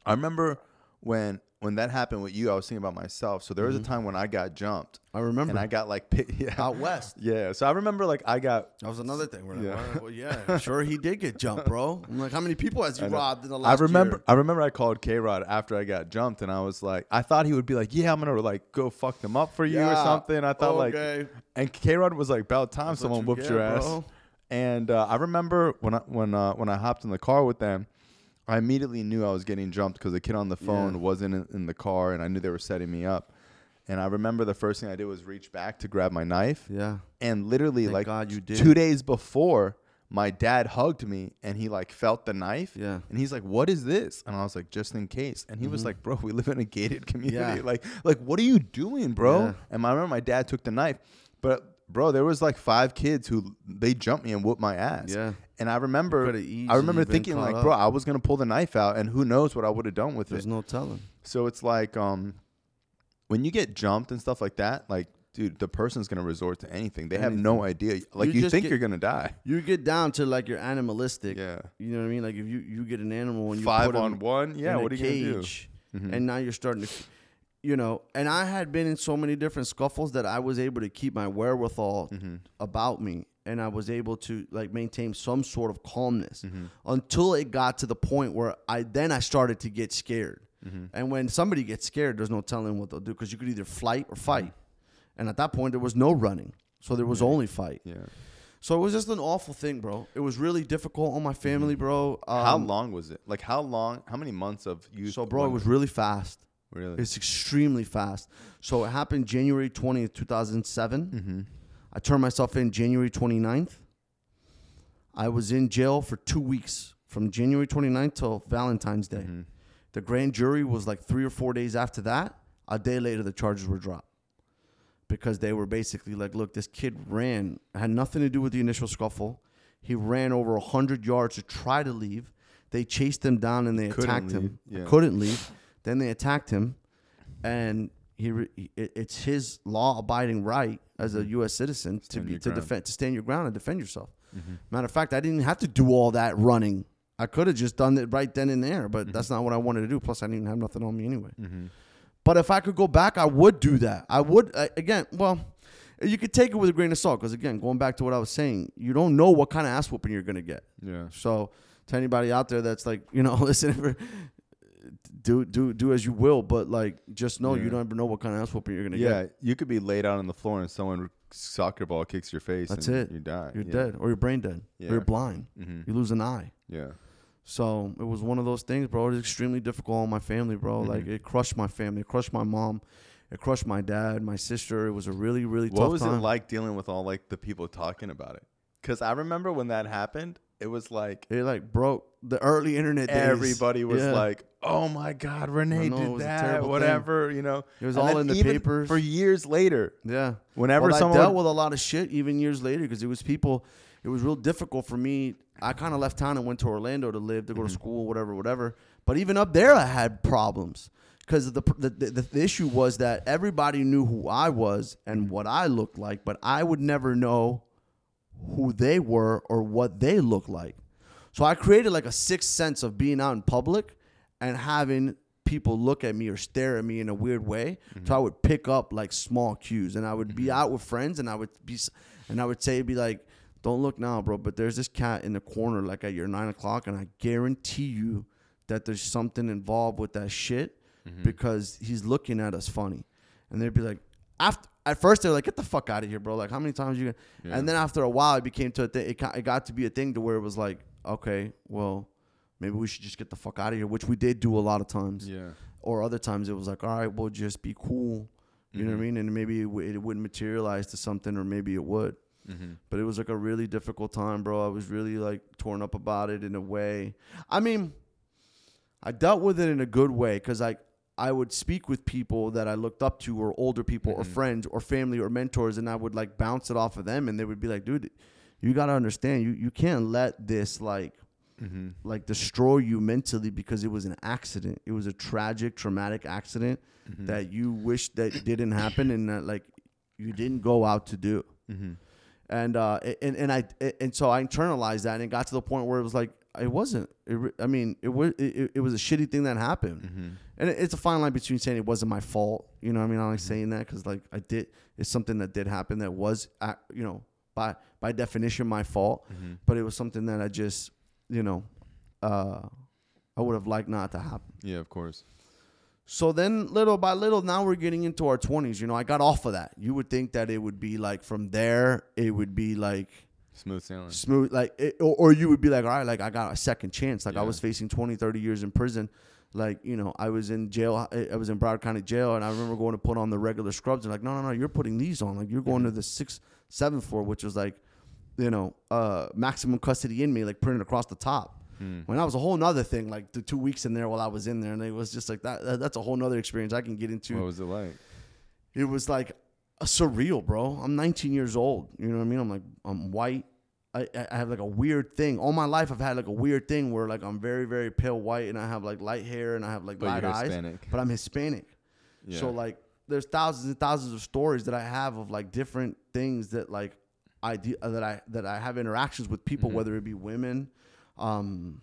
I remember when when that happened with you, I was thinking about myself. So there was a time when I got jumped I Mm-hmm. remember and I got like yeah out west. yeah. So I remember like I got That was another thing. We're like, Yeah. well, well, yeah, sure, he did get jumped, bro. I'm like, how many people has he robbed in the I last remember year? I remember I called K Rod after I got jumped and I was like I thought he would be like, Yeah, I'm gonna like go fuck them up for you or Yeah. something. I thought like and K Rod was like about time what someone you whooped get, your ass. bro. And uh, I remember when I when uh, when I hopped in the car with them, I immediately knew I was getting jumped because the kid on the phone Yeah. wasn't in, in the car and I knew they were setting me up. And I remember the first thing I did was reach back to grab my knife. Yeah. And literally, Thank like God you did. two days before, my dad hugged me and he like felt the knife. Yeah. And he's like, "What is this?" And I was like, "Just in case." And he was like, "Bro, we live in a gated community. Mm-hmm. Yeah. Like, like what are you doing, bro?" Yeah. And I remember my dad took the knife, but bro, there was like five kids who they jumped me and whooped my ass. Yeah. And I remember, I remember thinking like, bro, up. I was gonna pull the knife out, and who knows what I would have done with There's it. There's no telling. So it's like, um, when you get jumped and stuff like that, like, dude, the person's gonna resort to anything. They have no idea. Like, You you, think get- you're gonna die. You get down to like your animalistic. Yeah. You know what I mean? Like if you, you get an animal and you Five on one. Yeah. What are you gonna do? cage, Mhm. and now you're starting to, you know. And I had been in so many different scuffles that I was able to keep my wherewithal Mm-hmm. about me, and I was able to like maintain some sort of calmness Mm-hmm. until it got to the point where I then I started to get scared. Mm-hmm. And when somebody gets scared, there's no telling what they'll do because you could either flight or fight. Mm-hmm. And at that point, there was no running, so there was only fight. Yeah. So it was just an awful thing, bro. It was really difficult on my family, bro. Um, how long was it? Like, how long? How many months of you? So, bro, it was really fast. Really. It's extremely fast. So it happened January 20th, 2007. mm-hmm. I turned myself in January 29th. I was in jail for two weeks from January 29th till Valentine's Day. Mm-hmm. The grand jury was like three or four days after that. A day later, the charges were dropped because they were basically like, look, this kid ran, had nothing to do with the initial scuffle. He ran over 100 yards to try to leave. They chased him down and they Couldn't attacked him. yeah. Couldn't leave. Then they attacked him. And he, re- it- it's his law abiding right as a U.S. citizen to, Mm-hmm. Stand be, your to ground. defend, to stand your ground and defend yourself. Mm-hmm. Matter of fact, I didn't have to do all that running. I could have just done it right then and there, Mm-hmm. but that's not what I wanted to do. Plus, I didn't even have nothing on me anyway. But if I could go back, I would do that. I would uh, again. Well, you could take it with a grain of salt because again, going back to what I was saying, you don't know what kind of ass whooping you're gonna get. Yeah. So to anybody out there that's like, you know, listen, do do do as you will, but like just know Yeah. you don't ever know what kind of ass whooping you're gonna Yeah, get. Yeah, you could be laid out on the floor and someone soccer ball kicks your face. That's and it. You die. You're yeah. dead, or you're brain dead, Yeah. or you're blind. Mhm. You lose an eye. Yeah. So it was one of those things, bro. It was extremely difficult on my family, bro. Mm-hmm. Like it crushed my family, it crushed my mom, it crushed my dad, my sister. It was a really, really tough. What tough was time. it like dealing with all like the people talking about it? Because I remember when that happened, it was like It like broke the early internet. Days. everybody was Yeah. like, "Oh my God, Rene know, did that, terrible thing. whatever," you know. It was And all in the papers. for years later. yeah. Whenever well, someone I dealt with a lot of shit even years later because it was people. It was real difficult for me. I kind of left town and went to Orlando to live, to Mm-hmm. go to school, whatever, whatever. But even up there, I had problems because the, the, the the issue was that everybody knew who I was Mm-hmm. and what I looked like, but I would never know who they were or what they looked like. So I created like a sixth sense of being out in public and having people look at me or stare at me in a weird way. So I mm-hmm. would pick up like small cues and I would be mm-hmm. out with friends and I would be, and I would say, be like, don't look now, bro, but there's this cat in the corner like at your nine o'clock and I guarantee you that there's something involved with that shit mm-hmm. because he's looking at us funny. And they'd be like, after, at first they're like, get the fuck out of here, bro. Like, how many times you gonna? And then after a while, it became to a thing. It, got- it got to be a thing to where it was like, okay, well, maybe we should just get the fuck out of here, which we did do a lot of times. Yeah. Or other times it was like, all right, we'll just be cool. You know what I mm-hmm. mean? And maybe it, w- it wouldn't materialize to something, or maybe it would. Mm-hmm. But it was like a really difficult time, bro. I was really like torn up about it in a way. I mean, I dealt with it in a good way because I I would speak with people that I looked up to, or older people, or mm-hmm. friends, or family, or mentors, and I would like bounce it off of them, and they would be like, "Dude, you gotta understand, you you can't let this like." Mm-hmm. Like destroy you mentally because it was an accident. It was a tragic, traumatic accident mm-hmm. that you wish that didn't happen and that like you didn't go out to do and uh and and I and so I internalized that and it got to the point where it was like it wasn't it, I mean it was it, it was a shitty thing that happened and it, it's a fine line between saying it wasn't my fault you know what I mean I like saying that because like I did it's something that did happen that was uh, you know by by definition my fault but it was something that I just you know uh I would have liked not to happen Yeah, of course. so then, little by little, now we're getting into our 20s. You know, I got off of that. You would think that it would be like from there, it would be like Smooth sailing. smooth, like, it, or, or you would be like, all right, like I got a second chance. Like I was facing 20, 30 years in prison. Like, you know, I was in jail. I was in Broward County Jail, and I remember going to put on the regular scrubs. And like, no, no, no, you're putting these on. Like, you're going to the sixth, seventh floor, which was like, you know, uh, maximum custody in me, like printed across the top. When that was a whole nother thing, like the two weeks in there while I was in there, and it was just like that. that- That's a whole nother experience I can get into What was it like? it was like surreal, bro. I'm 19 years old. You know what I mean? I'm like, I'm white. I, I have like a weird thing. All my life, I've had like a weird thing where like I'm very, very pale white and I have like light hair and I have like But light eyes. Hispanic. But I'm Hispanic. Yeah. So like, there's thousands and thousands of stories that I have of like different things that like I do, that I that I have interactions with people, Mm-hmm. whether it be women, um,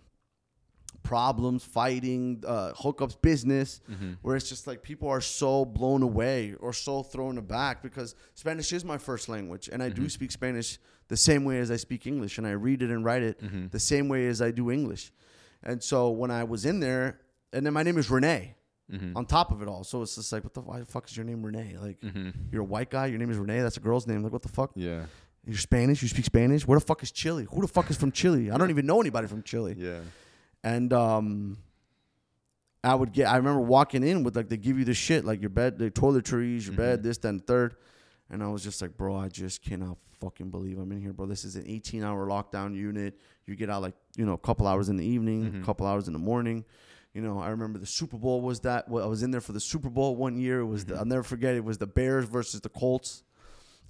problems, fighting, uh, hookups, business, Mm-hmm. where it's just like people are so blown away or so thrown aback because Spanish is my first language and I Mm-hmm. do speak Spanish the same way as I speak English and I read it and write it Mm-hmm. the same way as I do English. And so when I was in there, and then my name is Rene. Mm-hmm. On top of it all, so it's just like, what the why the fuck is your name Rene? Like, you're a white guy. Your name is Rene. That's a girl's name. Like, what the fuck? Yeah. You're Spanish. You speak Spanish. Where the fuck is Chile? Who the fuck is from Chile? I don't even know anybody from Chile Yeah. And um I would get I remember walking in with like they give you the shit like your bed the toiletries your bed mm-hmm. this then third and I was just like bro I just cannot fucking believe I'm in here bro this is an 18 hour lockdown unit you get out like you know a couple hours in the evening a couple hours in the morning You know, I remember the Super Bowl was that. Well, I was in there for the Super Bowl one year. It was the, mm-hmm. I'll never forget. It was the Bears versus the Colts.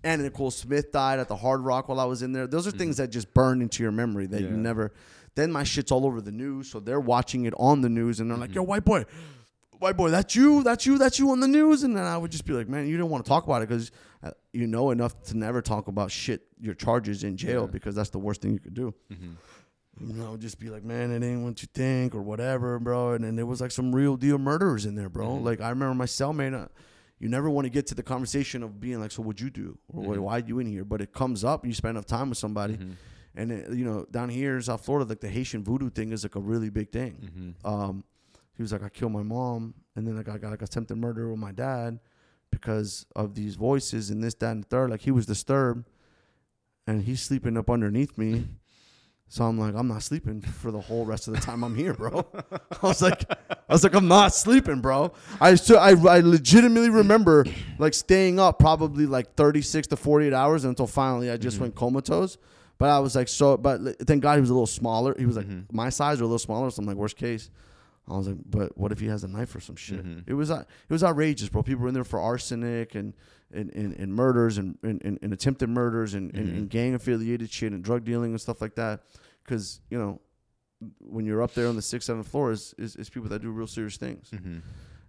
And Nicole Smith died at the Hard Rock while I was in there. Those are things that just burn into your memory that you never. Then my shit's all over the news, so they're watching it on the news, and they're like, "Yo, mm-hmm. white boy, white boy, that's you, that's you, that's you on the news." And then I would just be like, "Man, you didn't want to talk about it because uh, you know enough to never talk about shit your charges in jail because that's the worst thing you could do." Mm-hmm. You know, just be like, man, it ain't what you think or whatever, bro. And then there was like some real deal murderers in there, bro. Mm-hmm. Like I remember my cellmate. Uh, you never want to get to the conversation of being like, so what'd you do or why why you in here? But it comes up. You spend enough time with somebody, and it, you know, down here in South Florida, like the Haitian voodoo thing is like a really big thing. Mm-hmm. Um, he was like, I killed my mom, and then like I got like attempted murder with my dad because of these voices and this, that, and the third. Like he was disturbed, and he's sleeping up underneath me. So I'm like, I'm not sleeping for the whole rest of the time I'm here, bro. I was like, I was like, I'm not sleeping, bro. I so I, I legitimately remember like staying up probably like 36 to 48 hours until finally I just mm-hmm. went comatose. But I was like, so, but thank God he was a little smaller. He was like mm-hmm. my size or a little smaller. So I'm like, worst case. I was like, but what if he has a knife or some shit? Mm-hmm. It was uh, it was outrageous, bro. People were in there for arsenic and and, and, and murders and, and, and, attempted murders and, and, and mm-hmm. gang affiliated shit and drug dealing and stuff like that. Because you know, when you're up there on the sixth, seventh floor, is, is is people that do real serious things.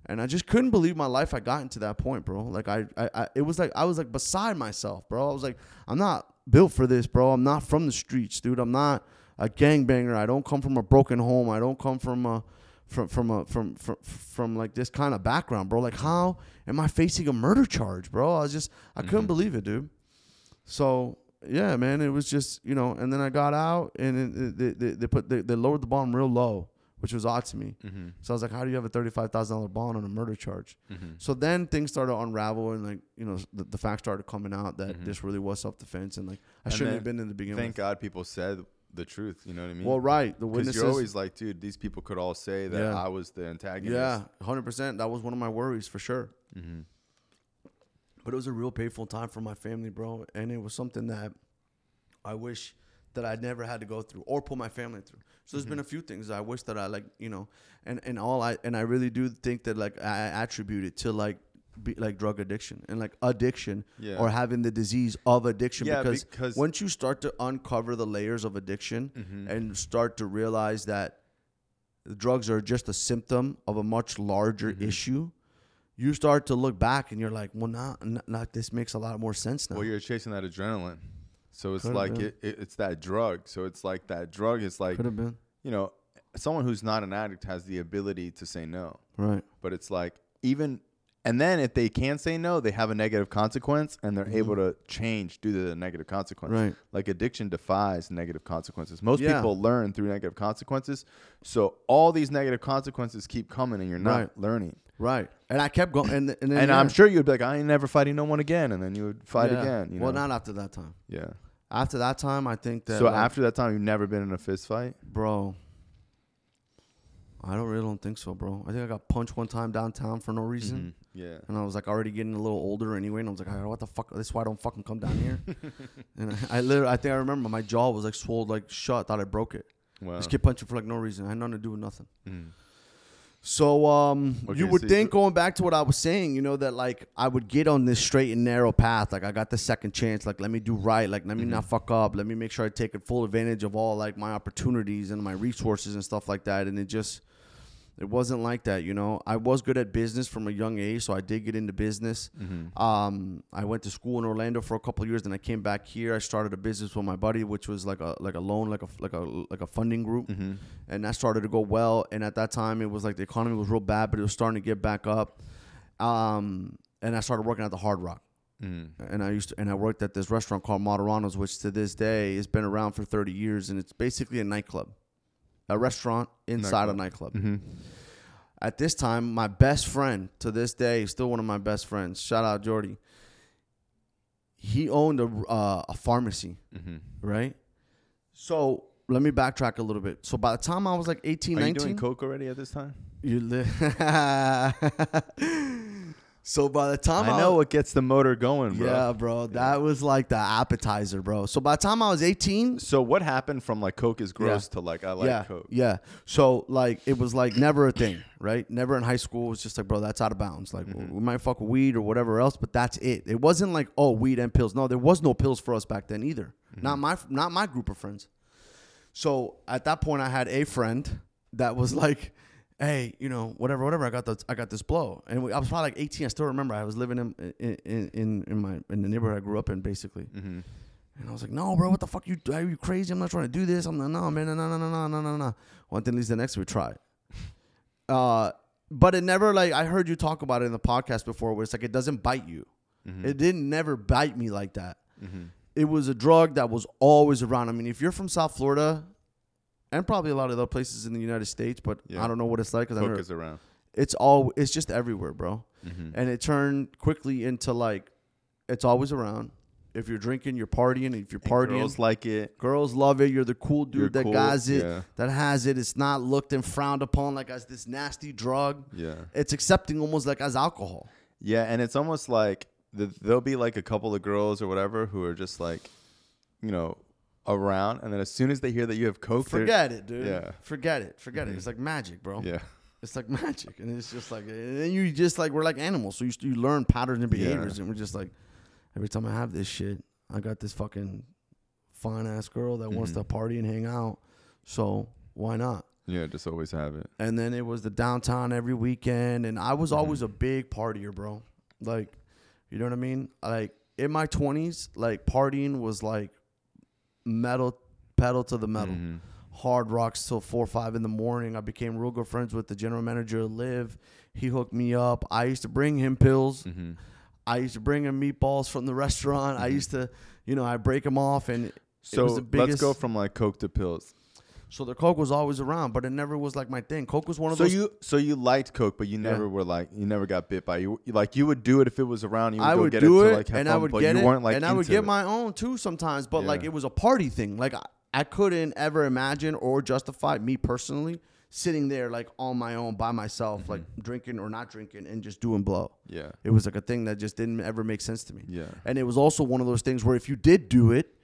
And I just couldn't believe my life. I gotten to that point, bro. Like I, I, I, it was like I was like beside myself, bro. I was like, I'm not built for this, bro. I'm not from the streets, dude. I'm not a gangbanger. I don't come from a broken home. I don't come from a, from from a from from from like this kind of background, bro. Like how am I facing a murder charge, bro? I was just I couldn't mm-hmm. believe it, dude. So yeah, man, it was just you know. And then I got out, and it, they, they, they put they, they lowered the bond real low, which was odd to me. Mm-hmm. So I was like, how do you have a thirty five thousand dollar bond on a murder charge? Mm-hmm. So then things started to unravel, and like you know, the, the facts started coming out that mm-hmm. this really was self defense, and like I And shouldn't have been in the beginning. Thank God people said the truth. You know what I mean? Well, right, the witnesses. you're always like, dude, these people could all say that Yeah. I was the antagonist. Yeah, hundred percent. That was one of my worries for sure. Mm-hmm. But it was a real painful time for my family, bro, and it was something that I wish that I'd never had to go through or put my family through. So there's been a few things I wish that I like, you know, and and all I and I really do think that like I attribute it to like be, like drug addiction and like addiction Yeah. or having the disease of addiction Yeah, because, because- once you start to uncover the layers of addiction Mm-hmm. and start to realize that the drugs are just a symptom of a much larger Mm-hmm. issue you start to look back and you're like well not not, this makes a lot more sense now Well, you're chasing that adrenaline. So it's Could've like been. it, it, it's that drug. So it's like that drug is like, could have been you know, someone who's not an addict has the ability to say no. right But it's like, even, and then if they can say no, they have a negative consequence and they're able to change due to the negative consequence. Mm-hmm. Right. Like addiction defies negative consequences. Most Yeah. people learn through negative consequences. So all these negative consequences keep coming and you're not Right. learning. Right and i kept going and, and, then, And yeah. I'm sure you'd be like, I ain't never fighting no one again. And then you would fight Yeah. again. You well know? not after that time Yeah. after that time i think that So like, after that time, you've never been in a fist fight. bro i don't really don't think so bro i think i got punched one time downtown for no reason Yeah. And I was like already getting a little older anyway, and I was like, "Ah, "What the fuck? This is why I don't fucking come down here." and I, I literally, I think I remember my jaw was like swollen, like shut. Thought I broke it. Wow. Just kept punching for like no reason. I had nothing to do with nothing. Mm. So um, Okay, you would think going back to what I was saying, you know, that like I would get on this straight and narrow path. Like I got the second chance. Like let me do right. Like let me Mm-hmm. not fuck up. Let me make sure I take full advantage of all like my opportunities and my resources and stuff like that. And it just it wasn't like that, you know. I was good at business from a young age, so I did get into business. Mm-hmm. Um, I went to school in Orlando for a couple of years, then I came back here. I started a business with my buddy, which was like a like a loan, like a like a like a funding group, Mm-hmm. and that started to go well. And at that time, it was like the economy was real bad, but it was starting to get back up. Um, and I started working at the Hard Rock Mm. and I used to, and I worked at this restaurant called Martorano's, which to this day has been around for 30 years, and it's basically a nightclub, a restaurant inside a nightclub. Mm-hmm. At this time, my best friend to this day, is still one of my best friends. Shout out Jordy. He owned a uh, a pharmacy, Mm-hmm. right? So let me backtrack a little bit. So by the time I was like 18, Are you doing coke already at this time? you li- So by the time I know what gets the motor going, bro. yeah, bro, that was like the appetizer, bro. So by the time I was 18, So what happened from like Coke is gross to like I like yeah, Coke? yeah. So like it was like never a thing, right? Never in high school. It was just like, bro, that's out of bounds. Like Mm-hmm. we might fuck with weed or whatever else, but that's it. It wasn't like oh weed and pills. No, there was no pills for us back then either. Mm-hmm. Not my not my group of friends. So at that point, I had a friend that was like, "Hey, you know, whatever, whatever. I got the I got this blow." And we, I was probably like 18. I still remember. I was living in in in, in my in the neighborhood I grew up in, basically. Mm-hmm. And I was like, "No, bro, what the fuck? You are you crazy? I'm not trying to do this. I'm like, no, man, no, no, no, no, no, no, no." One thing leads to the next. We try. Uh, but it never like I heard you talk about it in the podcast before, where it's like it doesn't bite you. Mm-hmm. It didn't never bite me like that. It was a drug that was always around. I mean, if you're from South Florida, and probably a lot of other places in the United States, but Yeah. I don't know what it's like because I never. around. It's all. It's just everywhere, bro. Mm-hmm. And it turned quickly into like, it's always around. If you're drinking, you're partying. If you're partying, Girls like it. Girls love it. You're the cool dude You're that cool, has it, yeah. that has it. It's not looked and frowned upon like as this nasty drug. Yeah. It's accepting almost like as alcohol. Yeah, and it's almost like the, there'll be like a couple of girls or whatever who are just like, you know, around, and then as soon as they hear that you have Coke, they're- Forget it, dude. Yeah. Forget it. Forget it. Mm-hmm. It's like magic, bro. Yeah. It's like magic, and it's just like, and then you just like we're like animals, so you you learn patterns and behaviors, and we're just like, every time I have this shit, I got this fucking fine ass girl that wants to mm-hmm. party and hang out, so why not? Yeah, just always have it. And then it was the downtown every weekend, and I was always mm-hmm. a big partier, bro. Like, you know what I mean? Like in my twenties, like partying was like metal pedal to the metal Mhm. hard rocks till four or five in the morning. I became real good friends with the general manager of LIV. He hooked me up. I used to bring him pills. Mhm. I used to bring him meatballs from the restaurant. I used to, you know, I break them off, and it So let's go from like Coke to pills. So the coke was always around, but it never was like my thing. Coke was one of So those. you so you liked Coke, but you Yeah. never were like you never got bit by you. Like you would do it if it was around. You would I go would get do it, like, have and fun, I would but get you it, weren't like and I would get it. my own too sometimes. But like it was a party thing. Like I, I couldn't ever imagine or justify me personally sitting there like on my own by myself, Mm-hmm. like drinking or not drinking, and just doing blow. Yeah. It was like a thing that just didn't ever make sense to me. Yeah. And it was also one of those things where if you did do it,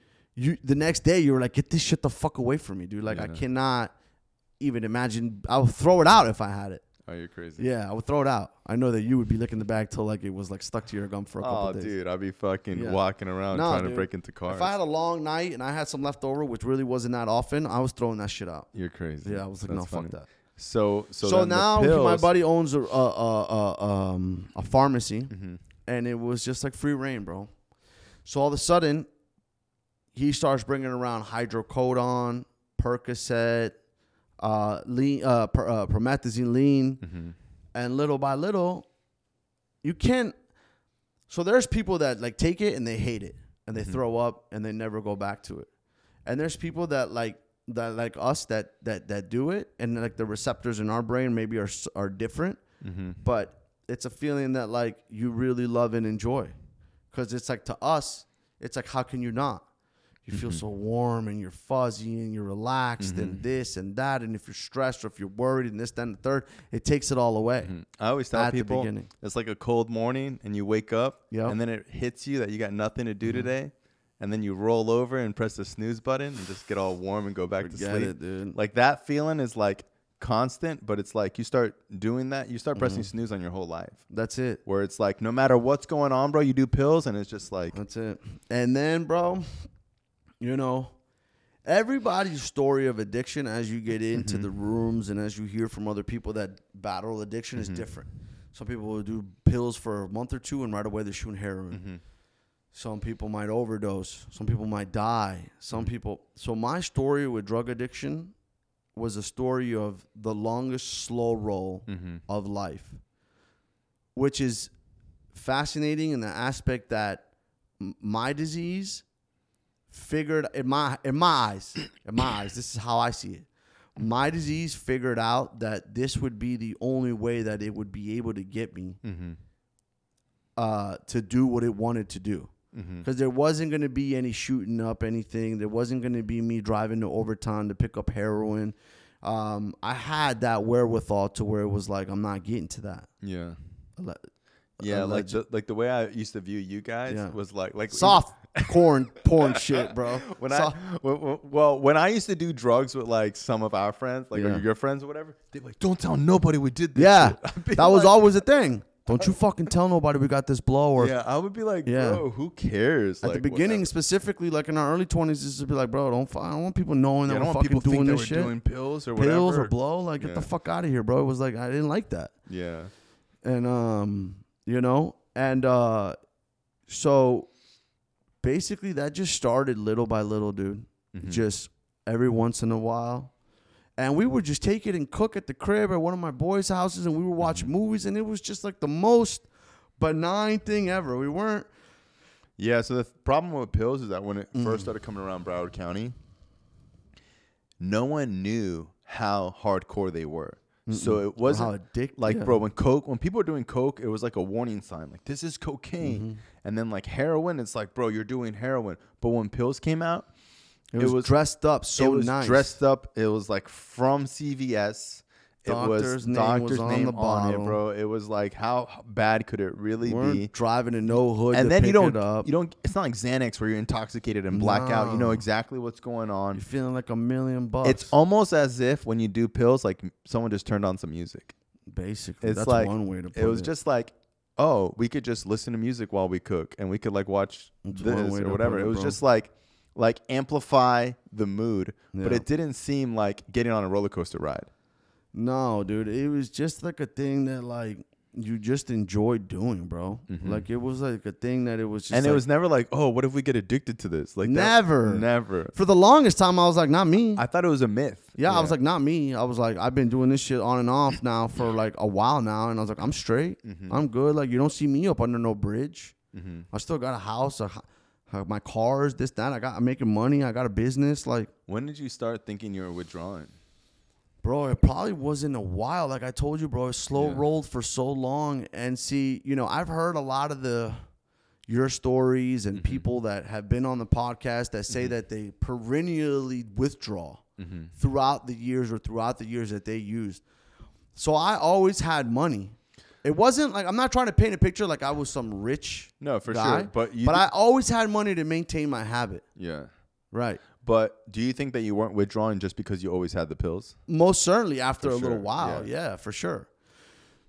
you the next day you were like, get this shit the fuck away from me, dude. Like I Yeah. cannot even imagine. I would throw it out if I had it. Oh, you're crazy. Yeah, I would throw it out. I know that you would be licking the bag till like it was like stuck to your gum for a couple Oh, days. dude, I'd be fucking Yeah. walking around trying to break into cars. If I had a long night and I had some left over, which really wasn't that often, I was throwing that shit out. you're crazy. Yeah, I was like, That's no, funny. fuck that. So so, So, now my buddy owns a, a, a, a, um, a pharmacy, Mhm. and it was just like free reign, bro. So all of a sudden, he starts bringing around hydrocodone, Percocet, uh, lean, uh, per, uh, promethazine lean, Mhm. and little by little, you can't. So there's people that like take it and they hate it and they throw up and they never go back to it, and there's people that like that like us that that that do it and like the receptors in our brain maybe are are different, Mhm. but it's a feeling that like you really love and enjoy, because it's like to us, it's like how can you not? You feel so warm and you're fuzzy and you're relaxed and this and that. And if you're stressed or if you're worried and this, then the third, it takes it all away. Mhm. I always tell At the people beginning. it's like a cold morning and you wake up Yep. Mm-hmm. and then it hits you that you got nothing to do today. And then you roll over and press the snooze button and just get all warm and go back to sleep. it, dude. Like that feeling is like constant, but it's like you start doing that, you start Mm-hmm. pressing snooze on your whole life. That's it. Where it's like no matter what's going on, bro, you do pills and it's just like That's it. And then, bro, you know, everybody's story of addiction as you get into the mm-hmm. rooms and as you hear from other people that battle addiction is mm-hmm. different. Some people will do pills for a month or two and right away they're shooting heroin. Mm-hmm. Some people might overdose. Some people might die. Some people. So my story with drug addiction was a story of the longest slow roll of life, which is fascinating in the aspect that m- my disease figured in my in my eyes in my eyes this is how I see it. My disease figured out that this would be the only way that it would be able to get me uh, to do what it wanted to do. Because there wasn't going to be any shooting up anything. There wasn't going to be me driving to Overtown to pick up heroin. Um, I had that wherewithal to where it was like, I'm not getting to that. yeah. Yeah, like the, like the way I used to view you guys Yeah. was like like soft corn porn shit, bro. When Soft- I well, when I used to do drugs with like some of our friends, like Yeah. or your friends or whatever, they'd be like, "Don't tell nobody we did this." yeah, shit." I'd that was always a thing. Don't you fucking tell nobody we got this blow or Yeah, I would be like, Yeah. "Bro, who cares?" At like, the beginning, whatever. specifically, like in our early twenties, just to be like, bro, don't. fu- I don't want people knowing Yeah, I that we're want fucking people doing think this shit. doing pills or Pills whatever. or blow, like get the fuck out of here, bro. It was like I didn't like that, Yeah, and um, you know, and uh, so basically that just started little by little, dude. Mm-hmm. Just every once in a while. And we would just take it and cook at the crib at one of my boys' houses, and we would watch Mm-hmm. movies, and it was just like the most benign thing ever. We weren't yeah. So the th- problem with pills is that when it Mm. first started coming around Broward County, no one knew how hardcore they were. So it wasn't addictive. like yeah. bro when coke when people are doing coke it was like a warning sign like this is cocaine Mm-hmm. and then like heroin it's like bro you're doing heroin but when pills came out it was, dressed up so it was nice. dressed up it was like from cvs it Doctor's was name doctor's was on name the on it bro it was like how bad could it really weren't be driving in no hood. and then you don't you don't it's not like xanax where you're intoxicated and black out you know No. exactly what's going on You're feeling like a million bucks. it's almost as if when you do pills like someone just turned on some music basically it's that's like one way to put it it. was just like oh we could just listen to music while we cook and we could like watch one this way to or put whatever it, it was bro. just like like amplify the mood but Yeah. it didn't seem like getting on a roller coaster ride no, dude. It was just like a thing that like you just enjoyed doing, bro. Like it was like a thing that it was just Mm-hmm. and it was never like oh what if we get addicted to this like that- Never. never for the longest time. I was like, not me. i thought it was a myth yeah, I was like, not me. I was like, I've been doing this shit on and off now for like a while now, and I was like, I'm straight. Mm-hmm. I'm good. Like you don't see me up under no bridge. I still got a house, a, uh, my cars, this that. I got. I'm making money. I got a business. Like, when did you start thinking you were withdrawing bro, it probably wasn't a while. Like I told you, bro, it slow Yeah. rolled for so long. And see, you know, I've heard a lot of the your stories Mm-hmm. and people that have been on the podcast that say that they perennially withdraw Mm-hmm. throughout the years or throughout the years that they used. So I always had money. It wasn't like I'm not trying to paint a picture like I was some rich no for guy, sure but you but I always had money to maintain my habit. yeah Right. But do you think that you weren't withdrawing just because you always had the pills Most certainly after For a little while. yeah. Yeah. for sure.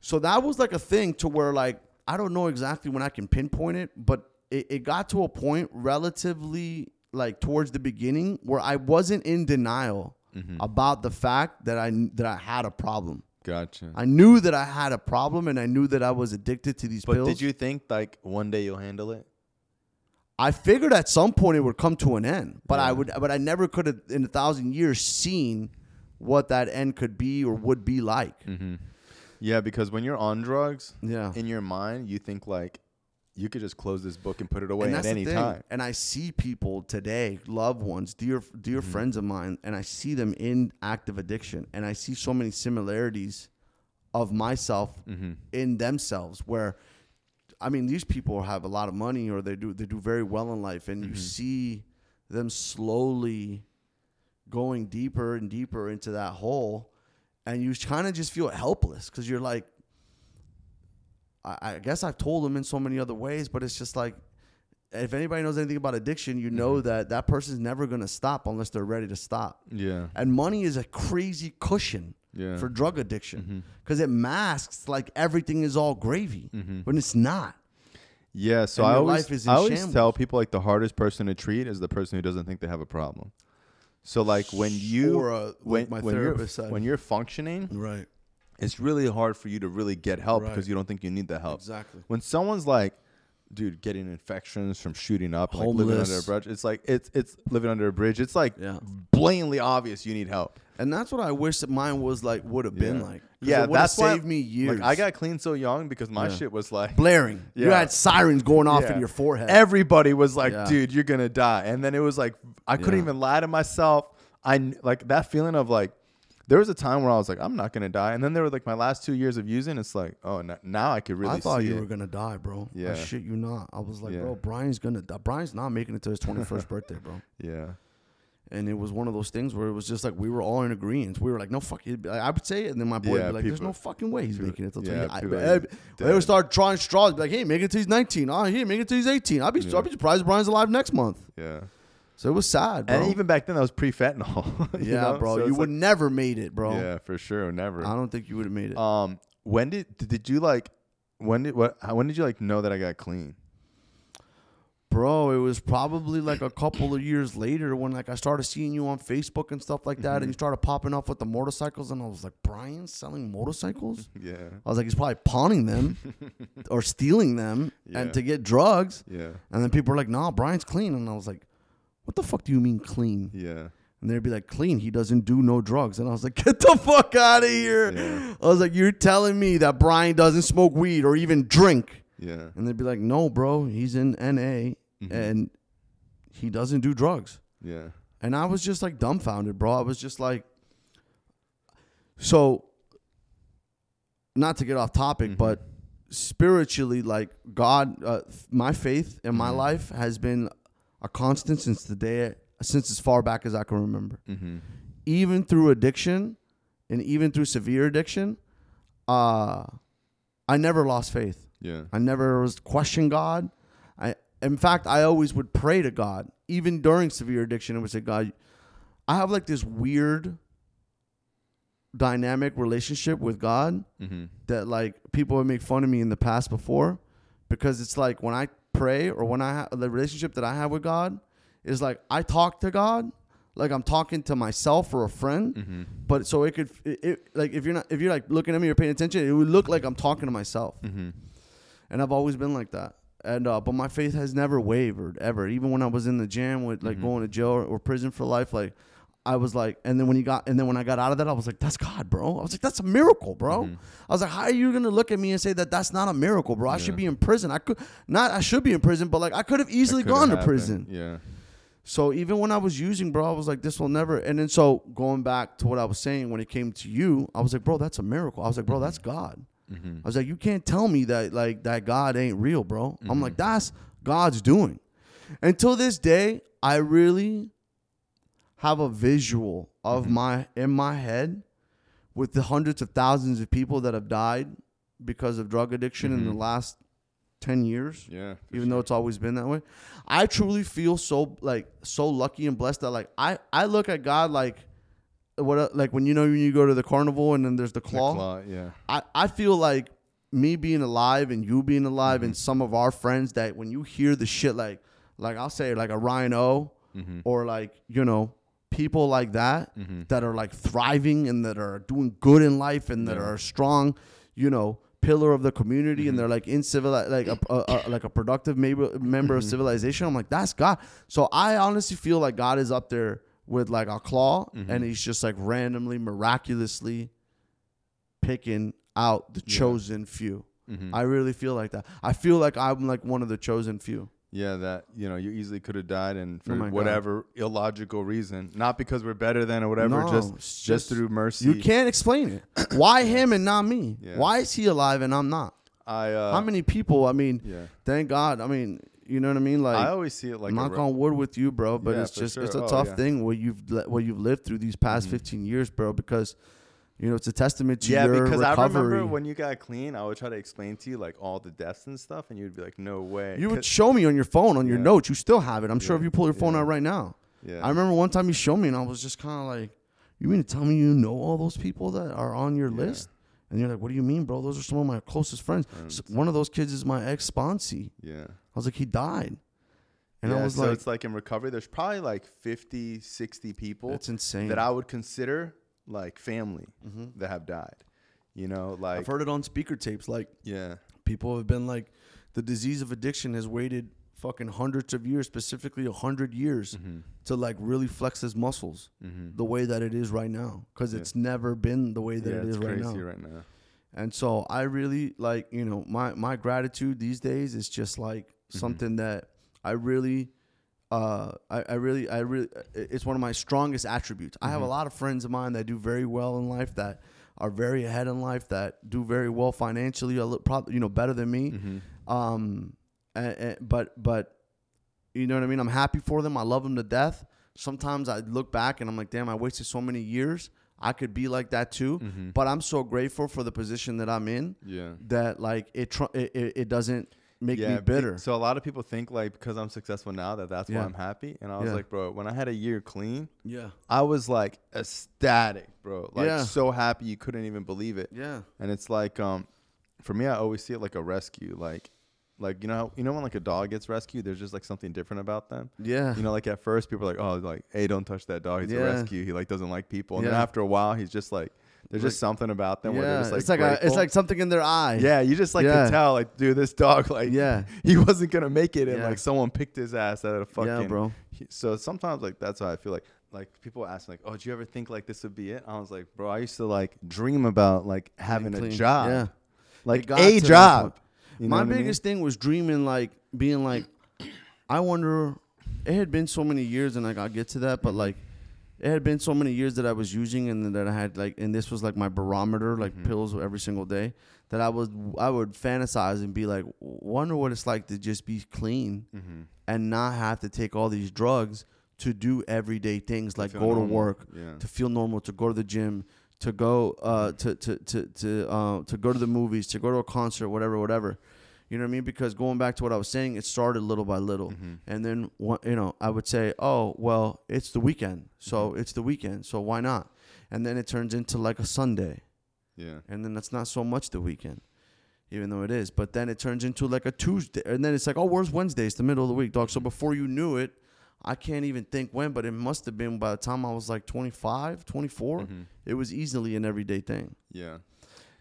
So that was like a thing to where like I don't know exactly when I can pinpoint it, but it, it got to a point relatively like towards the beginning where I wasn't in denial Mm-hmm. about the fact that I that I had a problem. gotcha I knew that I had a problem and I knew that I was addicted to these but pills. did you think like one day you'll handle it I figured at some point it would come to an end, but I would, but I never could have in a thousand years seen what that end could be or would be like. Mm-hmm. Yeah, because when you're on drugs, Yeah. in your mind, you think like you could just close this book and put it away at any time. And I see people today, loved ones, dear dear Mm-hmm. friends of mine, and I see them in active addiction, and I see so many similarities of myself Mm-hmm. in themselves. Where, I mean, these people have a lot of money, or they do they do very well in life, and Mm-hmm. you see them slowly going deeper and deeper into that hole, and you kind of just feel helpless because you're like, I, I guess I've told them in so many other ways, but it's just like if anybody knows anything about addiction, you know Mm-hmm. that that person's never going to stop unless they're ready to stop. Yeah, And money is a crazy cushion Yeah. for drug addiction because it masks like everything is all gravy when it's not. yeah. So I always, life is I always shambles. tell people like the hardest person to treat is the person who doesn't think they have a problem. So like when you Or, uh, like when my when you're when you're functioning, Right. it's really hard for you to really get help Right. because you don't think you need the help. Exactly. When someone's like, dude, getting infections from shooting up, like living under a bridge, it's like it's it's living under a bridge. It's like Yeah. blatantly obvious you need help. And that's what I wish that mine was like would have been Yeah. like. 'Cause Yeah, it would've that's why saved me years. Like I got clean so young because my Yeah. shit was like blaring. You Yeah. had sirens going off Yeah. in your forehead. Everybody was like, Yeah. dude, you're gonna die. And then it was like I couldn't Yeah. even lie to myself. I kn- like that feeling of like there was a time where I was like, I'm not gonna die. And then there were like my last two years of using. It's like, oh, n- now I could really. I thought see you it. were gonna die, bro. I Yeah. shit you not. I was like, Yeah. bro, Brian's gonna die. Brian's not making it to his twenty first birthday, bro. Yeah. And it was one of those things where it was just like we were all in agreement. We were like, "No fuck." it." I would say it, and then my boy would be like, "There's no fucking way he's people- making it." till yeah, 20." I, I- they would start drawing straws, be like, "Hey, make it till he's 19. Oh, hey, make it till he's 18. I'd be, Yeah. I'll be surprised if Brian's alive next month." Yeah. So it was sad, bro. And even back then, that was pre-fentanyl. yeah, know? bro, So you would like- never made it, bro. Yeah, for sure, never. I don't think you would have made it. Um, when did did you like? When did what? When did you like know that I got clean? Bro, it was probably like a couple of years later when like I started seeing you on Facebook and stuff like that, and Mm-hmm. you started popping up with the motorcycles, and I was like, Brian selling motorcycles? Yeah. I was like, he's probably pawning them or stealing them Yeah. and to get drugs. Yeah. And then people were like, nah, Brian's clean. And I was like, what the fuck do you mean clean? Yeah. And they'd be like, clean. He doesn't do no drugs. And I was like, get the fuck out of here. Yeah. I was like, you're telling me that Brian doesn't smoke weed or even drink. Yeah. And they'd be like, no, bro, he's in NA Mm-hmm. and he doesn't do drugs. Yeah. And I was just like dumbfounded, bro. I was just like, so, not to get off topic, Mhm. but spiritually, like God, uh, my faith in my Mhm. life has been a constant since the day, since as far back as I can remember. Mm-hmm. Even through addiction, and even through severe addiction, uh, I never lost faith. Yeah. I never was question God. I in fact I always would pray to God, even during severe addiction, and would say, God, I have like this weird dynamic relationship with God Mm-hmm. that like people would make fun of me in the past before because it's like when I pray or when I have the relationship that I have with God is like I talk to God like I'm talking to myself or a friend Mm-hmm. but so it could it, it like if you're not if you're like looking at me or paying attention it would look like I'm talking to myself Mm-hmm. and I've always been like that. And uh, but my faith has never wavered ever. Even when I was in the jam with like Mhm. going to jail or, or prison for life, like I was like, and then when you got, and then when I got out of that, I was like, that's God, bro. I was like, that's a miracle, bro. Mhm. I was like, how are you gonna look at me and say that that's not a miracle, bro? I should be in prison. I could not. I should be in prison, but like I could have easily gone to prison. Yeah. So even when I was using, bro, I was like, this will never. And then so going back to what I was saying when it came to you, I was like, bro, that's a miracle. I was like, bro, that's God. Mm-hmm. I was like, you can't tell me that like that God ain't real, bro. I'm Mm-hmm. like, that's God's doing. Until this day, I really have a visual of Mm-hmm. my in my head with the hundreds of thousands of people that have died because of drug addiction in the Mhm. last 10 years Yeah. even though it's always been that way. I truly feel so like so lucky and blessed that like I I look at God like what like when you know when you go to the carnival and then there's the The claw. claw, Yeah. I I feel like me being alive and you being alive and some of our friends that when you hear the shit like like I'll say like a Ryan O Mm-hmm. or like you know people like that Mhm. that are like thriving and that are doing good in life and that Yeah. are a strong you know pillar of the community Mm-hmm. and they're like in civil like a, a, a like a productive member member Mm-hmm. of civilization i'm like that's god so i honestly feel like god is up there with like a claw Mm-hmm. and he's just like randomly miraculously picking out the Yeah. chosen few Mhm. i really feel like that i feel like i'm like one of the chosen few Yeah, that you know, you easily could have died, and for Oh my God. whatever illogical reason, not because we're better than or whatever, No, just just just- through mercy. you can't explain it why him and not me Yeah. why is he alive and i'm not I uh, how many people i mean Yeah, thank god i mean you know what i mean like I always see it like knock on wood with you, bro. But Yeah, it's just it's a Oh, tough yeah. thing what you've li- what you've lived through these past Mhm. 15 years, bro. Because you know it's a testament to Yeah, your because recovery. I remember when you got clean, I would try to explain to you like all the deaths and stuff, and you'd be like, "No way." you would show me on your phone on your Yeah. notes. You still have it. I'm sure if you pull your phone out right now. yeah, I remember one time you showed me, and I was just kind of like, "You mean to tell me you know all those people that are on your list?" And you're like, "What do you mean, bro? Those are some of my closest friends. Friends. S- One of those kids is my ex sponsee." yeah. I was like, "He died," and yeah, I was so like, it's like in recovery, there's probably like 50, 60 people "That's insane." that I would consider like family Mhm. that have died. You know, like I've heard it on speaker tapes, like. yeah, people have been like the disease of addiction has waited fucking hundreds of years specifically a hundred years mm-hmm, to like really flex his muscles mm-hmm. the way that it is right now because Yeah. it's never been the way that yeah, it it's right crazy now right now. and so i really like you know my my gratitude these days is just like Mm-hmm. something that i really uh, I, I really, I really, it's one of my strongest attributes. I have Mm-hmm. a lot of friends of mine that do very well in life, that are very ahead in life, that do very well financially, a little, probably, you know, better than me. Mm-hmm. Um, and, and- but but you know what I mean. I'm happy for them. I love them to death. sometimes I look back and I'm like, damn, I wasted so many years. I could be like that too. Mm-hmm. But I'm so grateful for the position that I'm in Yeah. that like it tr- it, it, it doesn't make me bitter. So a lot of people think like because I'm successful now that that's why I'm happy. And I was Yeah. like, bro, when I had a year clean, yeah. I was like ecstatic, bro. Like Yeah. so happy you couldn't even believe it. Yeah. And it's like um for me I always see it like a rescue. Like like you know how, you know when like a dog gets rescued, there's just like something different about them. Yeah. You know, like at first people are like, Oh, like, hey, don't touch that dog, he's Yeah. a rescue. He like doesn't like people. And then after a while he's just like there's just something about them where they're just like it's like a, it's like something in their eye. Yeah, you just like Yeah. can tell, like, dude, this dog, like, Yeah. he wasn't gonna make it, and Yeah. like someone picked his ass out of fucking. Yeah, bro. he- So sometimes, like, that's how I feel like. Like people ask me, like, "Oh, did you ever think like this would be it?" I was like, "Bro, I used to like dream about like having a job, Yeah. like a job." You know My what I mean? biggest thing was dreaming like being like I wonder it had been so many years and like I'll get to that, but like it had been so many years that I was using and that I had like and this was like my barometer, like Mm-hmm. pills every single day, that I was I would fantasize and be like, wonder what it's like to just be clean Mm-hmm. and not have to take all these drugs to do everyday things like go to work, Yeah. to feel normal, to go to the gym, to go uh, to to to to uh, to go to the movies, to go to a concert, whatever, whatever. You know what I mean? Because going back to what I was saying, it started little by little, Mm-hmm. and then you know I would say, oh well, it's the weekend, so Mm-hmm. it's the weekend, so why not? And then it turns into like a Sunday, yeah, and then that's not so much the weekend, even though it is. But then it turns into like a Tuesday, and then it's like, oh, where's Wednesday? It's the middle of the week, dog. So before you knew it, I can't even think when, but it must have been by the time I was like 25, 24. Mhm. It was easily an everyday thing. yeah,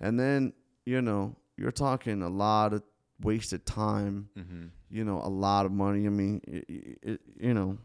And then, you know, you're talking a lot of wasted time, mm-hmm. you know, a lot of money. I mean, it, it, you know,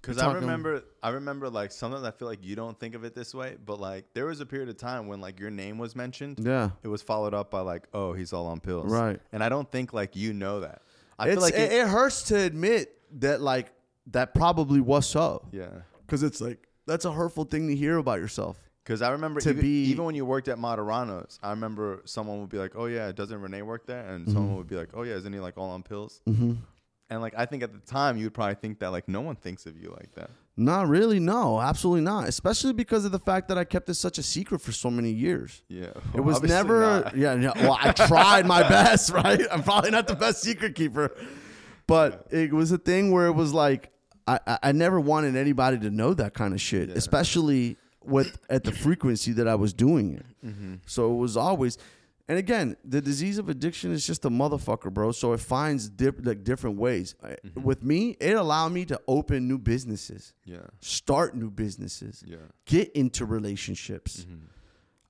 Because I remember, I remember like sometimes I feel like you don't think of it this way, but like there was a period of time when like your name was mentioned, yeah. it was followed up by like, oh, he's all on pills, Right. And I don't think like you know that. I it's, feel like it, it, it hurts to admit that, like, that probably was so. yeah. Because it's like, that's a hurtful thing to hear about yourself. Because I remember To even, be- even when you worked at Martorano's, I remember someone would be like, "Oh yeah, doesn't Rene work there?" And Mm-hmm. someone would be like, "Oh yeah, isn't he like all on pills?" Mm-hmm. And like I think at the time you would probably think that like no one thinks of you like that. Not really, no, absolutely not. Especially because of the fact that I kept it such a secret for so many years. Yeah, It was never, not. yeah, yeah. Well, I tried my best, right? I'm probably not the best secret keeper, but it was a thing where it was like I, I, I never wanted anybody to know that kind of shit, Yeah. especially with at the frequency that I was doing it. Mm-hmm. So it was always, and again, the disease of addiction is just a motherfucker, bro. So it finds dip, like different ways. Mm-hmm. With me, it allowed me to open new businesses, Yeah, start new businesses, yeah, get into relationships, Mm-hmm.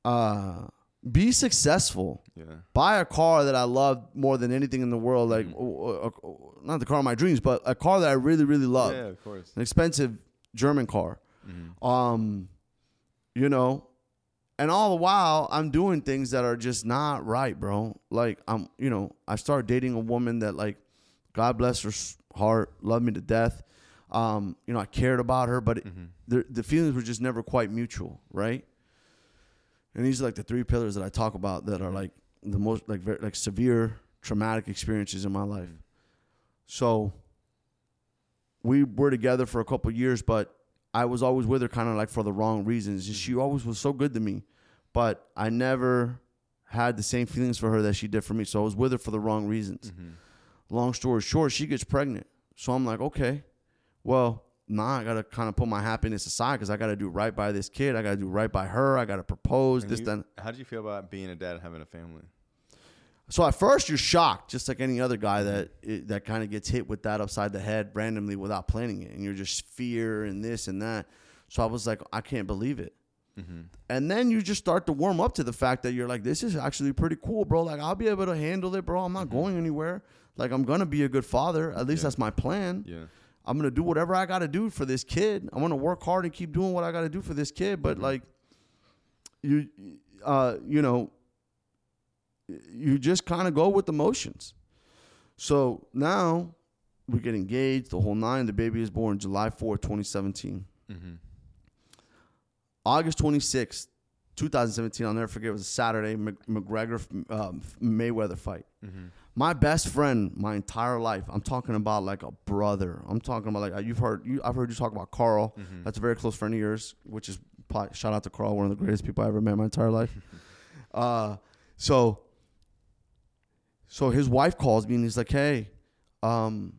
uh, be successful yeah, buy a car that I love more than anything in the world. Like, Mm-hmm. not the car of my dreams, but a car that I really, really love. yeah. Of course. An expensive German car. Mm-hmm. Um, you know, and all the while I'm doing things that are just not right, bro. Like I'm, you know, I started dating a woman that like, God bless her heart, loved me to death. Um, you know, I cared about her, but it, Mm-hmm. the the feelings were just never quite mutual, right? And these are like the three pillars that I talk about that are like the most like very like severe traumatic experiences in my life. So we were together for a couple years, but I was always with her kind of like for the wrong reasons. And she always was so good to me, but I never had the same feelings for her that she did for me. So I was with her for the wrong reasons. Mm-hmm. Long story short, she gets pregnant. So I'm like, okay, well, nah, I gotta kind of put my happiness aside because I gotta do right by this kid. I gotta do right by her. I gotta propose And this, you- then. How do you feel about being a dad and having a family? So at first you're shocked, just like any other guy that that kind of gets hit with that upside the head randomly without planning it, and you're just fear and this and that. So I was like, I can't believe it. Mm-hmm. And then you just start to warm up to the fact that you're like, this is actually pretty cool, bro. Like I'll be able to handle it, bro. I'm not going anywhere. Like I'm gonna be a good father. At least Yeah. that's my plan. Yeah, I'm gonna do whatever I gotta do for this kid. I'm gonna work hard and keep doing what I gotta do for this kid. But like, you, uh, you know, you just kind of go with the motions. So now we get engaged, the whole nine. The baby is born July 4th, 2017. mm-hmm. August 26th, 2017, I'll never forget, it was a Saturday, McGregor um, Mayweather fight. Mm-hmm. My best friend, my entire life. I'm talking about like a brother. I'm talking about like you've heard you. I've heard you talk about Carl. That's a very close friend of yours, which is probably, shout out to Carl, one of the greatest people I ever met in my entire life. uh, so, so his wife calls me and he's like, "Hey, um,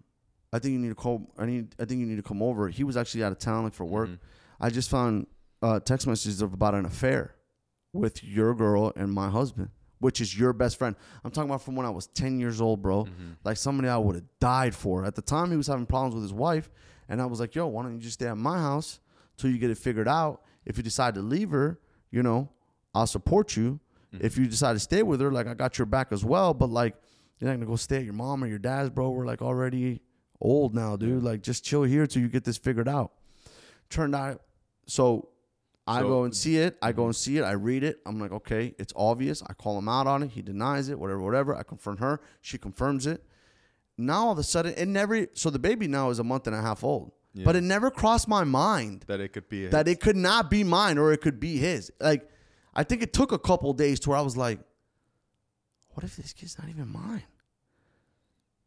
I think you need to call. I need. I think you need to come over." He was actually out of town, like for work. I just found uh, text messages of about an affair with your girl and my husband, which is your best friend. I'm talking about from when I was 10 years old, bro. Like somebody I would have died for. At the time, he was having problems with his wife, and I was like, "Yo, why don't you just stay at my house till you get it figured out? If you decide to leave her, you know, I'll support you. If you decide to stay with her, like I got your back as well. But like, you're not gonna go stay at your mom or your dad's, bro. We're like already old now, dude. Like, just chill here till you get this figured out." Turned out, so I So- go and see it. I go mm-hmm. and see it. I read it. I'm like, okay, it's obvious. I call him out on it. He denies it. Whatever, whatever. I confront her. She confirms it. Now all of a sudden, it never. So the baby now is a month and a half old, but it never crossed my mind That it could be. that it could not be mine or it could be his. Like, I think it took a couple days to where I was like, what if this kid's not even mine?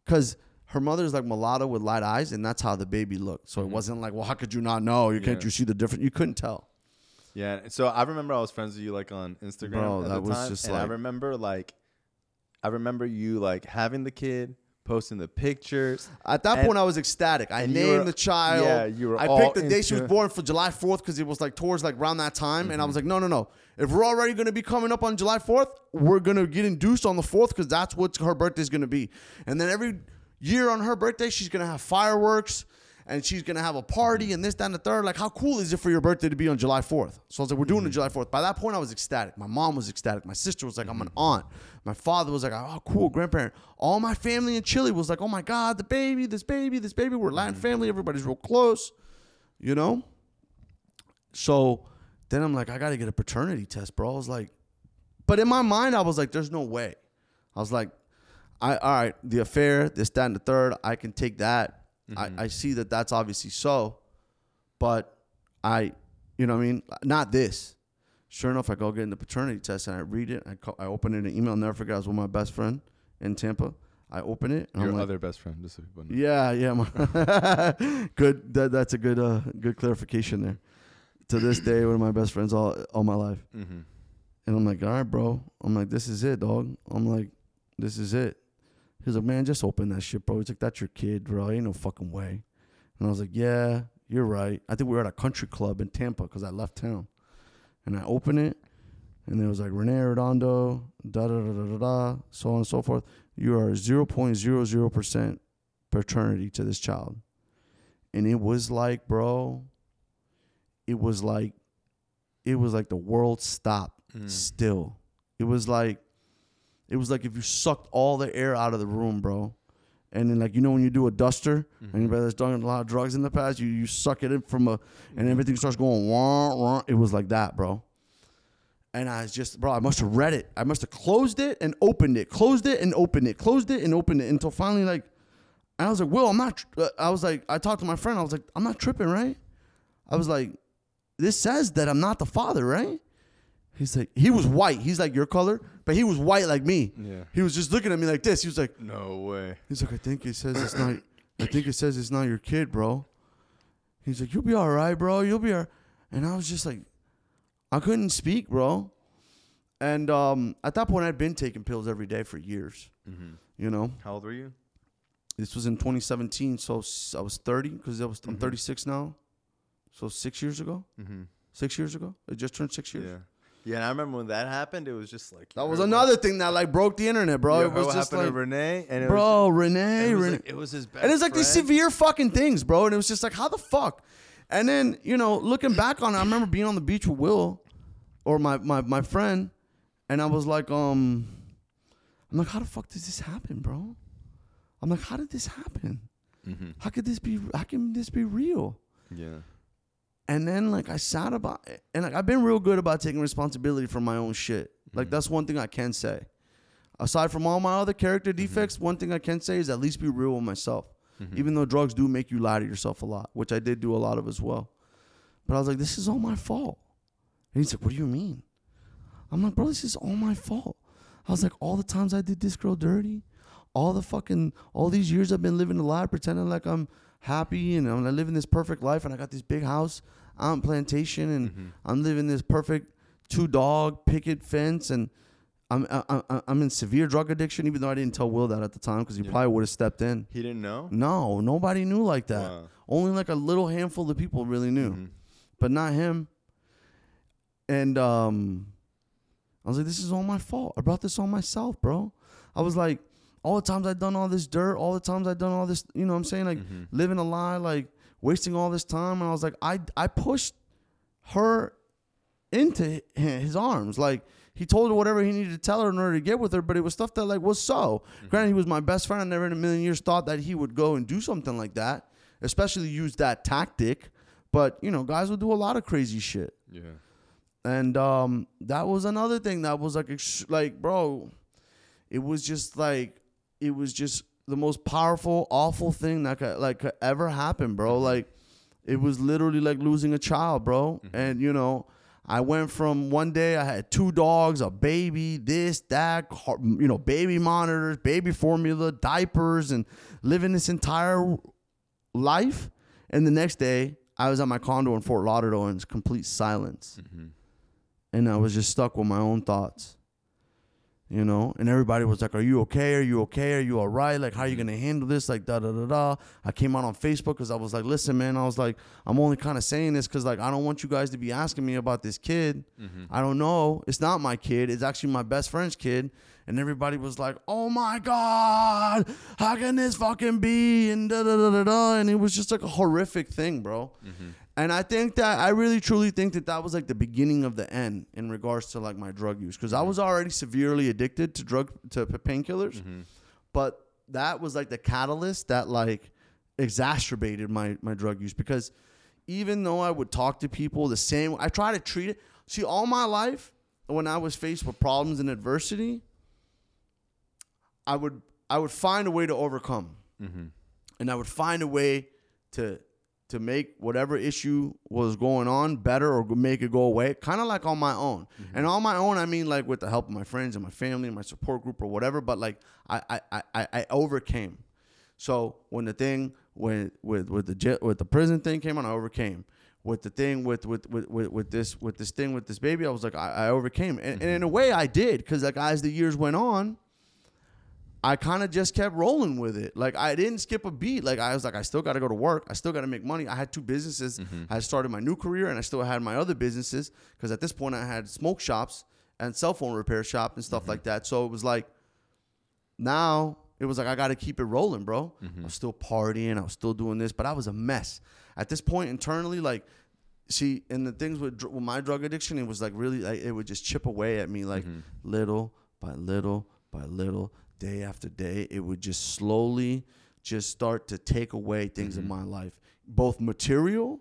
Because her mother's like mulatto with light eyes, and that's how the baby looked. So it wasn't like, well, how could you not know? You can't you see the difference? You couldn't tell. Yeah. So I remember I was friends with you like on Instagram Bro, at that was time, just and I remember like, I remember you like having the kid, posting the pictures. At that And- point, I was ecstatic. I named were- the child. yeah, you were I picked the day she was born for July 4th because it was like towards like around that time, and I Mm-hmm. was like, no, no, no. If we're already going to be coming up on July 4th, we're going to get induced on the 4th because that's what her birthday's going to be. And then every year on her birthday, she's going to have fireworks. And she's gonna have a party and this, that, and the third. Like, how cool is it for your birthday to be on July 4th? So I was like, we're doing it mm-hmm. July 4th. By that point, I was ecstatic. My mom was ecstatic. My sister was like, I'm an mm-hmm. aunt. My father was like, oh, cool, grandparent. All my family in Chile was like, oh my God, the baby, this baby, this baby. We're Latin mm-hmm. family. Everybody's real close, you know? So then I'm like, I gotta get a paternity test, bro. I was like, but in my mind, I was like, there's no way. I was like, I all right, the affair, this, that, and the third, I can take that. I, I see that that's obviously so, but I, you know what I mean? Not this. Sure enough, I go get in the paternity test and I read it. I, call, I open it in an email. I'll never forget. I was with my best friend in Tampa. I open it. And Your I'm like, other best friend, just so people know. yeah, yeah. My good. That, that's a good, uh, good clarification there. To this day, one of my best friends all all my life. Mm-hmm. And I'm like, all right, bro. I'm like, this is it, dog. I'm like, this is it. He's like, man, just open that shit, bro. He's like, that's your kid, bro. Ain't no fucking way. And I was like, yeah, you're right. I think we were at a country club in Tampa because I left town. And I open it, and there was like Rene Redondo, da da da da da da, so on and so forth. You are 0.00% paternity to this child. And it was like, bro, it was like, it was like the world stopped Mm. still. It was like, it was like if you sucked all the air out of the room, bro. And then like you know when you do a duster, anybody that's done a lot of drugs in the past, you you suck it in from a, and everything starts going wah wah. It was like that, bro. And I was just, bro, I must have read it. I must have closed it and opened it, closed it and opened it, closed it and opened it until finally, like, I was like, Will, I'm not. tr- uh, I was like, I talked to my friend. I was like, I'm not tripping, right? I was like, this says that I'm not the father, right? He's like, he was white. He's like your color, but he was white like me. Yeah. He was just looking at me like this. He was like, No way. he's like, I think it says it's not. I think it says it's not your kid, bro. He's like, you'll be all right, bro. You'll be all right. And I was just like, I couldn't speak, bro. And um, at that point, I'd been taking pills every day for years. Mm-hmm. You know, How old were you? this was in 2017, so I was 30 because I was I'm 36 now. So six years ago, Mm-hmm. six years ago, it just turned six years. Yeah. Yeah, and I remember when that happened, it was just like That was you another thing that like broke the internet, bro. what- it was just happened like, to Rene, and bro, was, Rene, it was, Rene. like, it was his best. and it's like these severe fucking things, bro. And it was just like, how the fuck? And then you know, looking back on it, I remember being on the beach with Will, or my my my friend, and I was like, um, I'm like, how the fuck does this happen, bro? I'm like, how did this happen? Mhm. How could this be? How can this be real? Yeah. And then like I sat about it, and like I've been real good about taking responsibility for my own shit. Like mm-hmm. that's one thing I can say. Aside from all my other character mm-hmm. defects, one thing I can say is at least be real with myself. Mm-hmm. Even though drugs do make you lie to yourself a lot, which I did do a lot of as well. But I was like, this is all my fault. And he's like, what do you mean? I'm like, bro, this is all my fault. I was like, all the times I did this girl dirty, all the fucking all these years I've been living a lie, pretending like I'm happy and I'm living this perfect life, and I got this big house out in plantation, and Mm-hmm. I'm living this perfect two dog picket fence, and I'm I, I, I'm in severe drug addiction. Even though I didn't tell Will that at the time, because he probably would have stepped in. He didn't know. No, nobody knew like that. Wow. Only like a little handful of people really knew, Mhm. but not him. And um, I was like, this is all my fault. I brought this on myself, bro. I was like, all the times I've done all this dirt, all the times I've done all this, you know what I'm saying? Like Mm-hmm. living a lie, like wasting all this time. And I was like, I, I pushed her into his arms. Like he told her whatever he needed to tell her in order to get with her, but it was stuff that like was so. Granted, he was my best friend. I never in a million years thought that he would go and do something like that, especially use that tactic. But you know, guys will do a lot of crazy shit. Yeah. And um, that was another thing that was like, like, bro, it was just like, it was just the most powerful, awful thing that could like could ever happen, bro. Mm-hmm. Like, it was literally like losing a child, bro. Mm-hmm. And you know, I went from one day I had two dogs, a baby, this, that, you know, baby monitors, baby formula, diapers, and living this entire life. And the next day, I was at my condo in Fort Lauderdale and it's complete silence. Mm-hmm. And I was just stuck with my own thoughts. You know, and everybody was like, Are you okay? Are you okay? Are you all right? Like, how are you to handle this? Like, da da da da. I came out on Facebook because I was like, Listen, man, I was like, I'm only kind of saying this because, like, I don't want you guys to be asking me about this kid. Mm-hmm. I don't know. It's not my kid. It's actually my best friend's kid. And everybody was like, "Oh my god, how can this fucking be?" And da da da da da. And it was just like a horrific thing, bro. Mm-hmm. And I think that I really truly think that that was like the beginning of the end in regards to like my drug use. Because I mm-hmm. was already severely addicted to drug to painkillers, mm-hmm. but that was like the catalyst that like exacerbated my my drug use. Because even though I would talk to people the same, I try to treat it. See, all my life when I was faced with problems and adversity, I would I would find a way to overcome, mm-hmm. and I would find a way to to make whatever issue was going on better or make it go away, kind of like on my own. Mm-hmm. And on my own, I mean like with the help of my friends and my family and my support group or whatever. But like I I I, I- overcame. So when the thing when with with the with the prison thing came on, I overcame. With the thing with with with with, with this with this thing with this baby, I was like I, I overcame, and, and in a mm-hmm. way I did because like as the years went on, I kind of just kept rolling with it. Like I didn't skip a beat. Like I was like, I still got to go to work. I still got to make money. I had two businesses. Mm-hmm. I started my new career, and I still had my other businesses because at this point I had smoke shops and cell phone repair shop and stuff mm-hmm. like that. So it was like, now it was like I got to keep it rolling, bro. Mm-hmm. I was still partying. I was still doing this, but I was a mess at this point internally. Like, see, and the things with, with my drug addiction, it was like really, like, it would just chip away at me, like little by little by little, day after day. It would just slowly just start to take away things in mm-hmm. my life, both material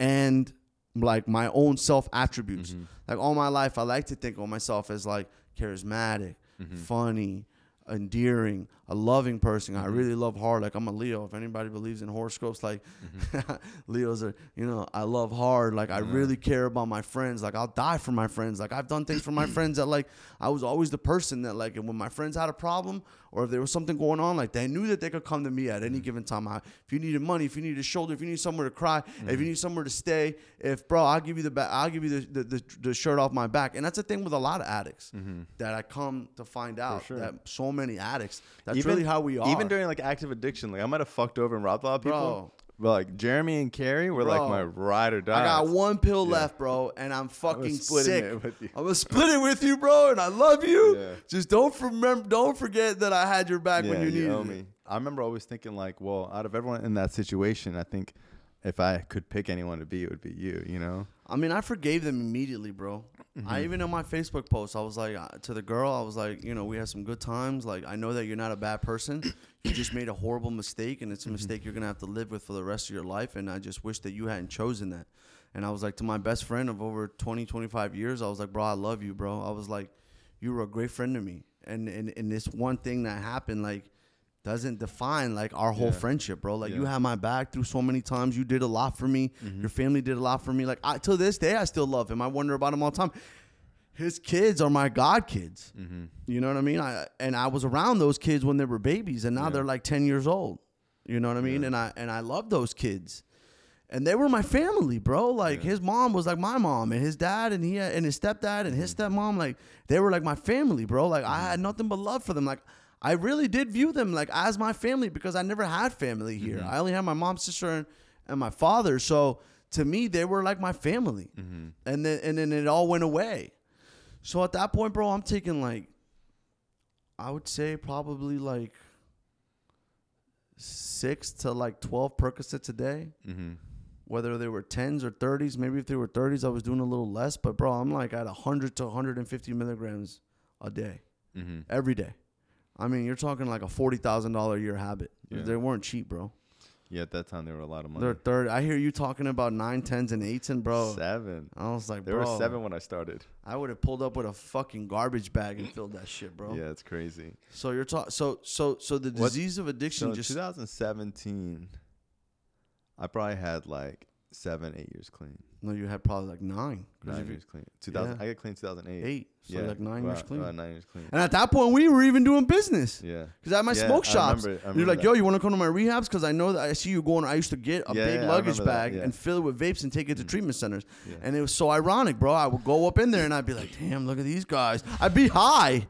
and like my own self attributes. Mm-hmm. Like all my life, I like to think of myself as like charismatic, mm-hmm. funny, endearing, a loving person. I mm-hmm. really love hard. Like I'm a Leo. If anybody believes in horoscopes, like mm-hmm. Leos are, you know, I love hard. Like I really care about my friends. Like I'll die for my friends. Like I've done things for my friends that like I was always the person that like when my friends had a problem or if there was something going on, like they knew that they could come to me at any mm-hmm. given time. I, if you needed money, if you needed a shoulder, if you need somewhere to cry, if you mm-hmm. need somewhere to stay, if bro, I'll give you the back, I'll give you the, the, the, the shirt off my back. And that's the thing with a lot of addicts mm-hmm. that I come to find out sure. that so many addicts. That's Even- really how we are. Even during like active addiction, like I might have fucked over and robbed a lot of people. Bro. But like Jeremy and Carrie were Bro. like my ride or die. I got one pill left, bro, and I'm fucking splitting sick. it with you. I'm gonna split it with you, bro, and I love you. Yeah. Just don't remember, don't forget that I had your back Yeah, when you you needed owe it. me. I remember always thinking like, well, out of everyone in that situation, I think if I could pick anyone to be, it would be you. You know? I mean, I forgave them immediately, bro. Mm-hmm. I even in my Facebook post, I was like uh, to the girl, I was like, you know, we had some good times. Like, I know that you're not a bad person. you just made a horrible mistake, and it's a Mm-hmm. mistake you're gonna have to live with for the rest of your life. And I just wish that you hadn't chosen that. And I was like to my best friend of over 20, 25 years, I was like, bro, I love you, bro. I was like, you were a great friend to me. And and, and this one thing that happened, like, doesn't define like our whole Yeah. friendship, bro. Like you Yeah. had my back through so many times. You did a lot for me. Your family did a lot for me. Like I, till this day, I still love him. I wonder about him all the time. his kids are my god kids. Mm-hmm. You know what I mean? I and I was around those kids when they were babies, and now Yeah. they're like ten years old. You know what I mean? And I and I love those kids, and they were my family, bro. Like his mom was like my mom, and his dad, and he had, and his stepdad, and his Mm-hmm. stepmom, like they were like my family, bro. Like I had nothing but love for them. Like I really did view them like as my family because I never had family here. Mm-hmm. I only had my mom, sister, and, and my father. So to me, they were like my family, Mm-hmm. and then and then it all went away. So at that point, bro, I'm taking like, I would say probably like six to like twelve Percocets a day. Mm-hmm. Whether they were tens or thirties, maybe if they were thirties, I was doing a little less. But bro, I'm like at hundred to 150 milligrams a day, Mm-hmm. every day. I mean, you're talking like a forty thousand dollar a year habit. Yeah. They weren't cheap, bro. Yeah, at that time they were a lot of money. They're third. I hear you talking about nine, tens, and eights, and bro. Seven. I was like, There bro, were seven when I started. I would have pulled up with a fucking garbage bag and filled that shit, bro. Yeah, it's crazy. So you're talking. So so so the What- disease of addiction So just 2017, I probably had like seven, eight years clean. No. You had probably like nine. Nine years clean. 2000. Yeah. I got clean 2008. eight. So yeah, like nine about- years clean. about nine years clean. and at that point, we were even doing business. Yeah. Cause at my Yeah, smoke shops, remember it. I you're like, that. "Yo, you want to come to my rehabs? Because I know that I see you going. I used to get a big luggage bag. Mm. and fill it with vapes and take it to treatment centers. And it was so ironic, bro. I would go up in there and I'd be like, "Damn, look at these guys." I'd be high.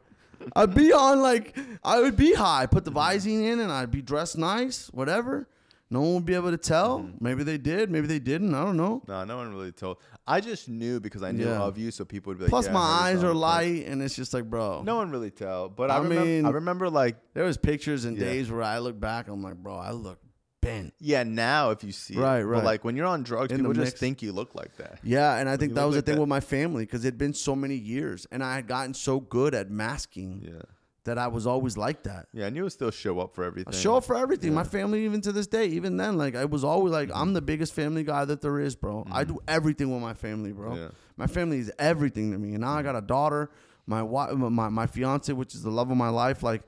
I'd be on like I would be high. Put the Visine in and I'd be dressed nice, whatever. No one would be able to tell. Mm-hmm. Maybe they did. Maybe they didn't. I don't know. No, no one really told. I just knew because I knew Yeah. of you, so people would be like. Plus, yeah, my eyes are light, and it's just like, bro. No one really tell, but I, I remember. mean- I remember like There was pictures and Yeah. days where I look back, I'm like, bro, I look bent. yeah. Now if you see, it, Right, But right. like when you're on drugs, In people just think you look like that. Yeah, and I think you that was like the thing that. with my family because it'd been so many years, and I had gotten so good at masking Yeah. That I was always like that. Yeah, and you would still show up for everything. I show up for everything. My Yeah. Mm-hmm. family, even to this day, even then, like I was always like, I'm the biggest family guy that there is, bro. I do everything with my family, bro. Yeah. My family is everything to me. And now I got a daughter, my wife, my my fiance, which is the love of my life. Like,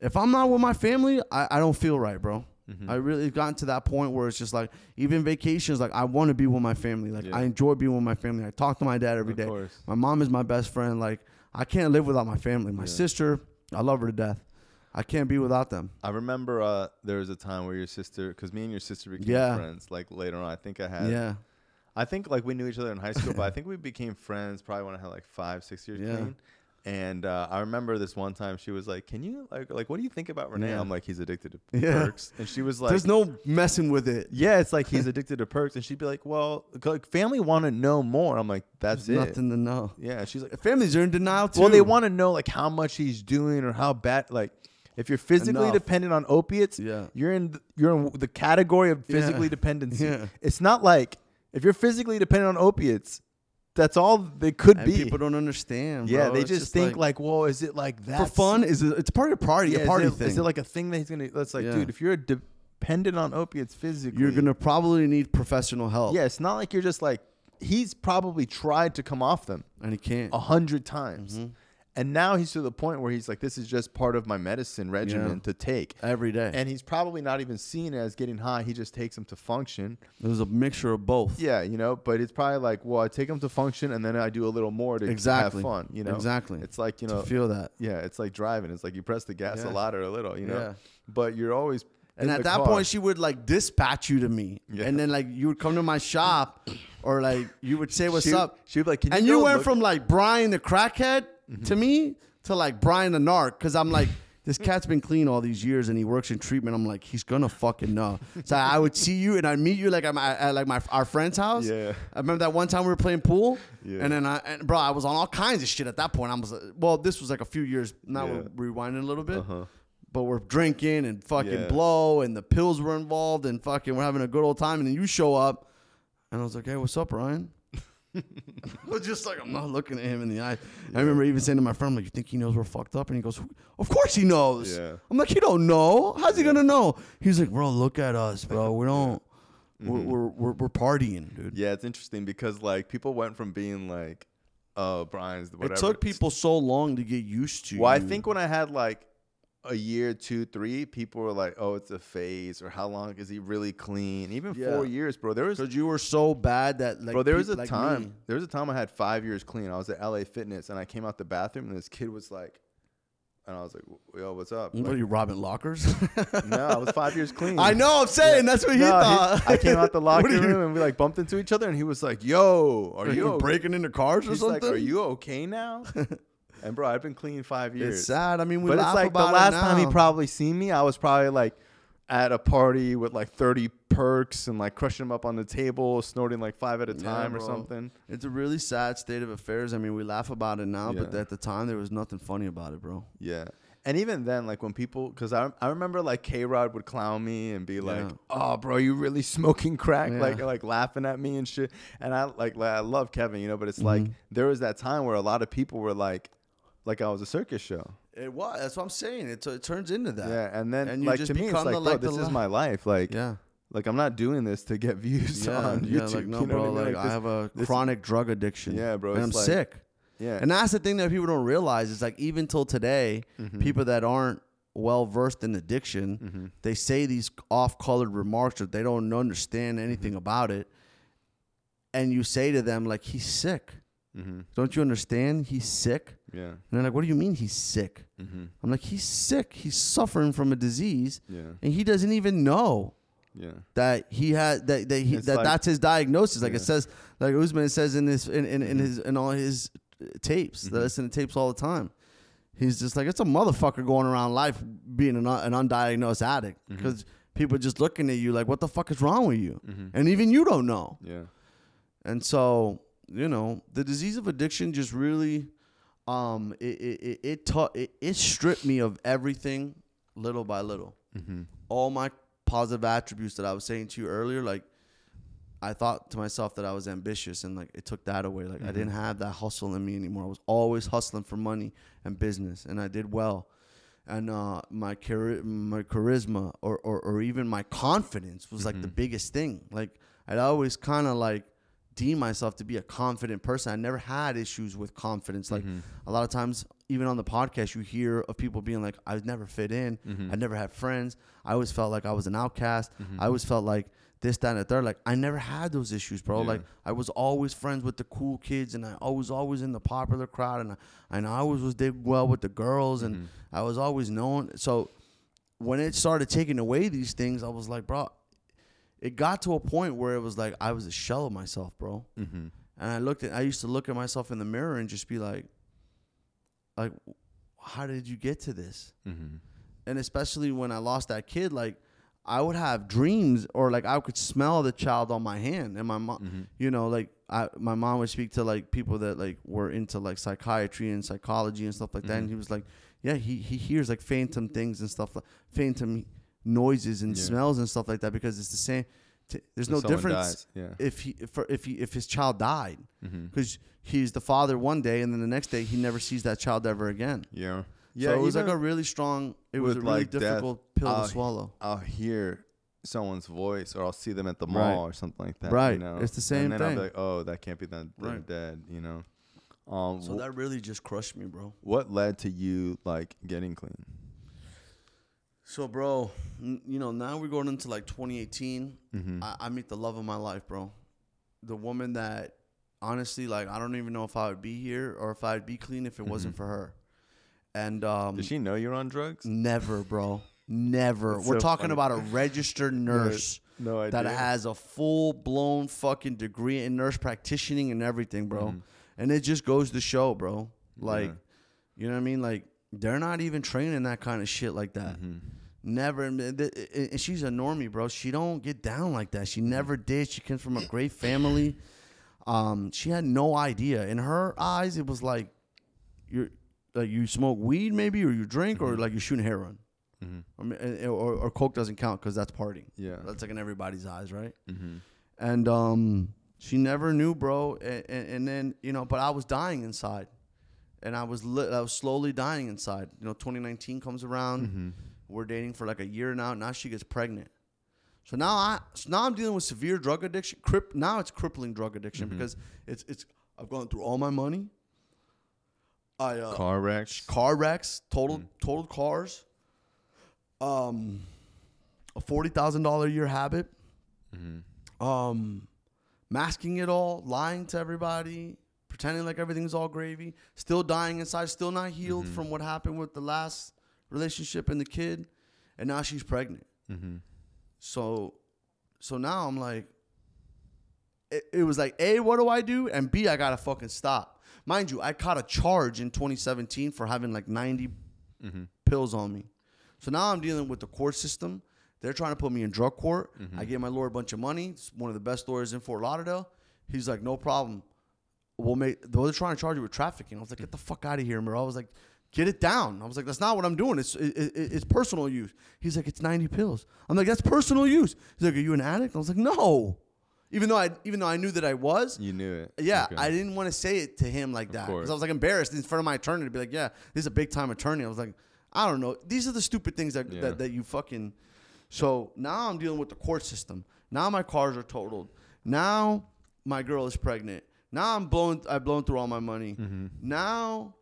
if I'm not with my family, I, I don't feel right, bro. Mm-hmm. I really gotten to that point where it's just like, even vacations, like I want to be with my family. Like Yeah. I enjoy being with my family. I talk to my dad every Of day. course. My mom is my best friend. Like I can't live without my family. My sister, I love her to death. I can't be without them. I remember uh, there was a time where your sister, because me and your sister became Yeah. friends. Like later on, I think I had. yeah. I think like we knew each other in high school, but I think we became friends probably when I had like five, six years Yeah. clean. And uh, I remember this one time she was like, "Can you like like what do you think about Rene?" Yeah. I'm like, "He's addicted to Yeah. perks," and she was like, There's no messing with it. "Yeah, it's like he's addicted to perks," and she'd be like, "Well, like, family want to know more." I'm like, "That's There's it." nothing to know. Yeah, she's like, Families are in denial too. "Well, they want to know like how much he's doing or how bad like." If you're physically Enough. dependent on opiates, Yeah. you're in th- you're in the category of Yeah. physically dependency. Yeah. It's not like if you're physically dependent on opiates, that's all they could and be. people don't understand. yeah, bro. they It's just, think like, well, is it like that for fun. Is it? It's part of your party. Yeah, a is party it- thing. Is it like a thing that he's gonna? That's like, Yeah. dude, if you're dependent on opiates physically, You're gonna probably need professional help. Yeah, it's not like you're just like he's probably tried to come off them and he can't. a hundred times, Mm-hmm. And now he's to the point where he's like, this is just part of my medicine regimen Yeah. to take. every day. And he's probably not even seen as getting high. He just takes them to function. There's a mixture of both. Yeah, you know, but it's probably like, well, I take them to function and then I do a little more to Exactly. have fun, you know? Exactly. It's like, you to know, feel that. yeah, it's like driving. It's like you press the gas Yeah. a lot or a little, you know? Yeah. But you're always. And in at the that car. point, she would like dispatch you to me, Yeah. and then like you would come to my shop, or like you would say what's She- up, She'd be like, Can you and you you go went look- from like Brian the crackhead to me to like Brian the narc, because I'm like. This cat's been clean all these years, and he works in treatment. I'm like, he's gonna fucking know. So I would see you, and I'd meet you like at, my, at like my our friend's house. Yeah. I remember that one time we were playing pool, Yeah. and then I, and bro, I was on all kinds of shit at that point. I was, well, this was like a few years. Now Yeah. we're rewinding a little bit, Uh-huh. but we're drinking and fucking Yeah. blow, and the pills were involved, and fucking we're having a good old time. And then you show up, and I was like, hey, what's up, Ryan? I was just like, I'm not looking at him in the eye. I remember even saying to my friend, I'm like, you think he knows we're fucked up? And he goes, of course he knows. Yeah. I'm like, he don't know. How's he gonna know? He's like, bro, look at us, bro. We don't. We're, we're, we're, we're partying, dude. Mm-hmm. Yeah, it's interesting because like people went from being like, "Oh, Brian's whatever." It took people so long to get used to. Well, I think when I had like a year, two, three, people were like, "Oh, it's a phase," or "How long is he really clean?" Even four years, bro. There was Because you were so bad that like bro, there was a like time. me- There was a time I had five years clean. I was at LA Fitness, and I came out the bathroom, and this kid was like, and I was like, "Yo, what's up?" What are you robbing lockers? no, I was five years clean. I know. I'm saying that's what he No, he- thought. I came out the locker you- room and we like bumped into each other, and he was like, "Yo, are Are you you okay?" breaking into cars or something? like, "Are you okay now?" and bro, I've been clean five years. It's sad. I mean, we but laugh it's like the last time he probably seen me, I was probably like at a party with like 30 perks and like crushing them up on the table, snorting like five at a Yeah, time or something. It's a really sad state of affairs. I mean, we laugh about it now, but at the time there was nothing funny about it, bro. Yeah. And even then, like when people, because I, I remember like K Rod would clown me and be like, Yeah. "Oh, bro, you really smoking crack?" Yeah. Like like laughing at me and shit. And I like, like I love Kevin, you know, but it's like Mhm. there was that time where a lot of people were like, like I was a circus show. It was. That's what I'm saying. It, it turns into that. Yeah. And then And like to me, it's like, the, like, the this is my life. Like, Yeah. like I'm not doing this to get views Yeah. on yeah. YouTube. Like, no, you know bro. I mean? Like, I this- have a this- chronic drug addiction. Yeah, bro, And I'm like- sick. yeah. And that's the thing that people don't realize is like even till today, Mm-hmm. people that aren't well versed in addiction, Mm-hmm. they say these off colored remarks or they don't understand anything Mm-hmm. about it. And you say to them, like, he's sick. mm-hmm. Don't you understand? He's sick. Yeah. And they're like, what do you mean he's sick? Mm-hmm. I'm like, he's sick. He's suffering from a disease Yeah. and he doesn't even know Yeah. that he had that that, he, that like- that's his diagnosis. Like Yeah. it says, like Usman says in this in, in, in his in all his uh, tapes that I listen to tapes all the time. He's just like it's a motherfucker going around life being an, an undiagnosed addict because people are just looking at you like, what the fuck is wrong with you? And even you don't know. Yeah. And so, you know, the disease of addiction just really, um, it it it it, taught, it, it stripped me of everything, little by little. Mm-hmm. All my positive attributes that I was saying to you earlier, like I thought to myself that I was ambitious, and like it took that away. Like I didn't have that hustle in me anymore. I was always hustling for money and business, and I did well. And uh, my chari- my charisma or, or or even my confidence was like the biggest thing. Like I'd always kind of like deem myself to be a confident person. I never had issues with confidence. Like mm-hmm. a lot of times, even on the podcast, you hear of people being like, "I never fit in. Mm-hmm. I never had friends. I always felt like I was an outcast. Mm-hmm. I always felt like this, that, and the third. Like I never had those issues, bro. Yeah. Like I was always friends with the cool kids, and I was always in the popular crowd, and I, and I always was did well with the girls, and I was always known. So when it started taking away these things, I was like, bro, it got to a point where it was like I was a shell of myself, bro. Mm-hmm. And I looked at, I used to look at myself in the mirror and just be like, like, how did you get to this? Mm-hmm. And especially when I lost that kid, like, I would have dreams or like I could smell the child on my hand, and my mom, Mm-hmm. you know, like I, my mom would speak to like people that like were into like psychiatry and psychology and stuff like that, Mm-hmm. and he was like, yeah, he he hears like phantom things and stuff, like phantom noises and Yeah. smells and stuff like that because it's the same. T- there's If no difference dies, yeah. if he if, if he if his child died Mm-hmm. because he's the father one day and then the next day he never sees that child ever again. Yeah. so it was like a really strong. It was a really like, death, difficult pill I'll- to swallow. I'll hear someone's voice or I'll see them at the Right. mall or something like that. Right. You know? It's the same and then I'll thing. be like, oh, that can't be them. They're Right. dead. You know. Um, So wh- that really just crushed me, bro. what led to you like getting clean? So, bro, n- you know now we're going into like 2018. Mm-hmm. I, I meet the love of my life, bro. The woman that honestly, like, I don't even know if I would be here or if I'd be clean if it wasn't for her. And um, Did she know you're on drugs? never, bro, never. That's We're so talking funny. about a registered nurse. No idea. that has a full blown fucking degree in nurse practicing and everything, bro. And it just goes to show, bro. Like, Yeah. you know what I mean? Like, they're not even training that kind of shit like that. Never. And th- th- and she's a normie, bro. She don't get down like that. She never did. She came from a great family. Um, she had no idea. In her eyes, it was like you're like you smoke weed, maybe, or you drink, or like you're shooting heroin. I mean, and- or, or coke doesn't count because that's partying. Yeah. That's like in everybody's eyes, right? Mm-hmm. And um, she never knew, bro. And, and, and then you know, but I was dying inside, and I was li- I was slowly dying inside. You know, 2019 comes around. Mm-hmm. We're dating for like a year now. Now she gets pregnant. So now I so now I'm dealing with severe drug addiction. Crip, now it's crippling drug addiction Mm-hmm. because it's it's I've gone through all my money. I uh, Car wrecks. car wrecks, total Mm. totaled cars. um, a forty thousand dollar a year habit, Mm-hmm. um, masking it all, lying to everybody, pretending like everything's all gravy, still dying inside, still not healed Mm-hmm. from what happened with the last relationship and the kid, and now she's pregnant. Mm-hmm. So, so now I'm like, it, it was like a, what do I do, and b, I gotta fucking stop. Mind you, I caught a charge in 2017 for having like 90 Mm-hmm. pills on me. So now I'm dealing with the court system. They're trying to put me in drug court. Mm-hmm. I gave my lawyer a bunch of money. It's one of the best lawyers in Fort Lauderdale. He's like, no problem. We'll make. They're trying to charge you with trafficking. I was like, get the fuck out of here, bro. I was like, get it down. I was like, that's not what I'm doing. It's it, it, it's personal use. He's like, it's 90 pills. I'm like, that's personal use. He's like, are you an addict? I was like, no. Even though I even though I knew that I was, You knew it. yeah, Okay. I didn't want to say it to him like that because I was like embarrassed in front of my attorney to be like, "Yeah, this is a big time attorney." I was like, "I don't know. These are the stupid things that Yeah. that, that you fucking." So now I'm dealing with the court system. Now my cars are totaled. Now my girl is pregnant. Now I'm blown. I've blown through all my money. Mm-hmm. Now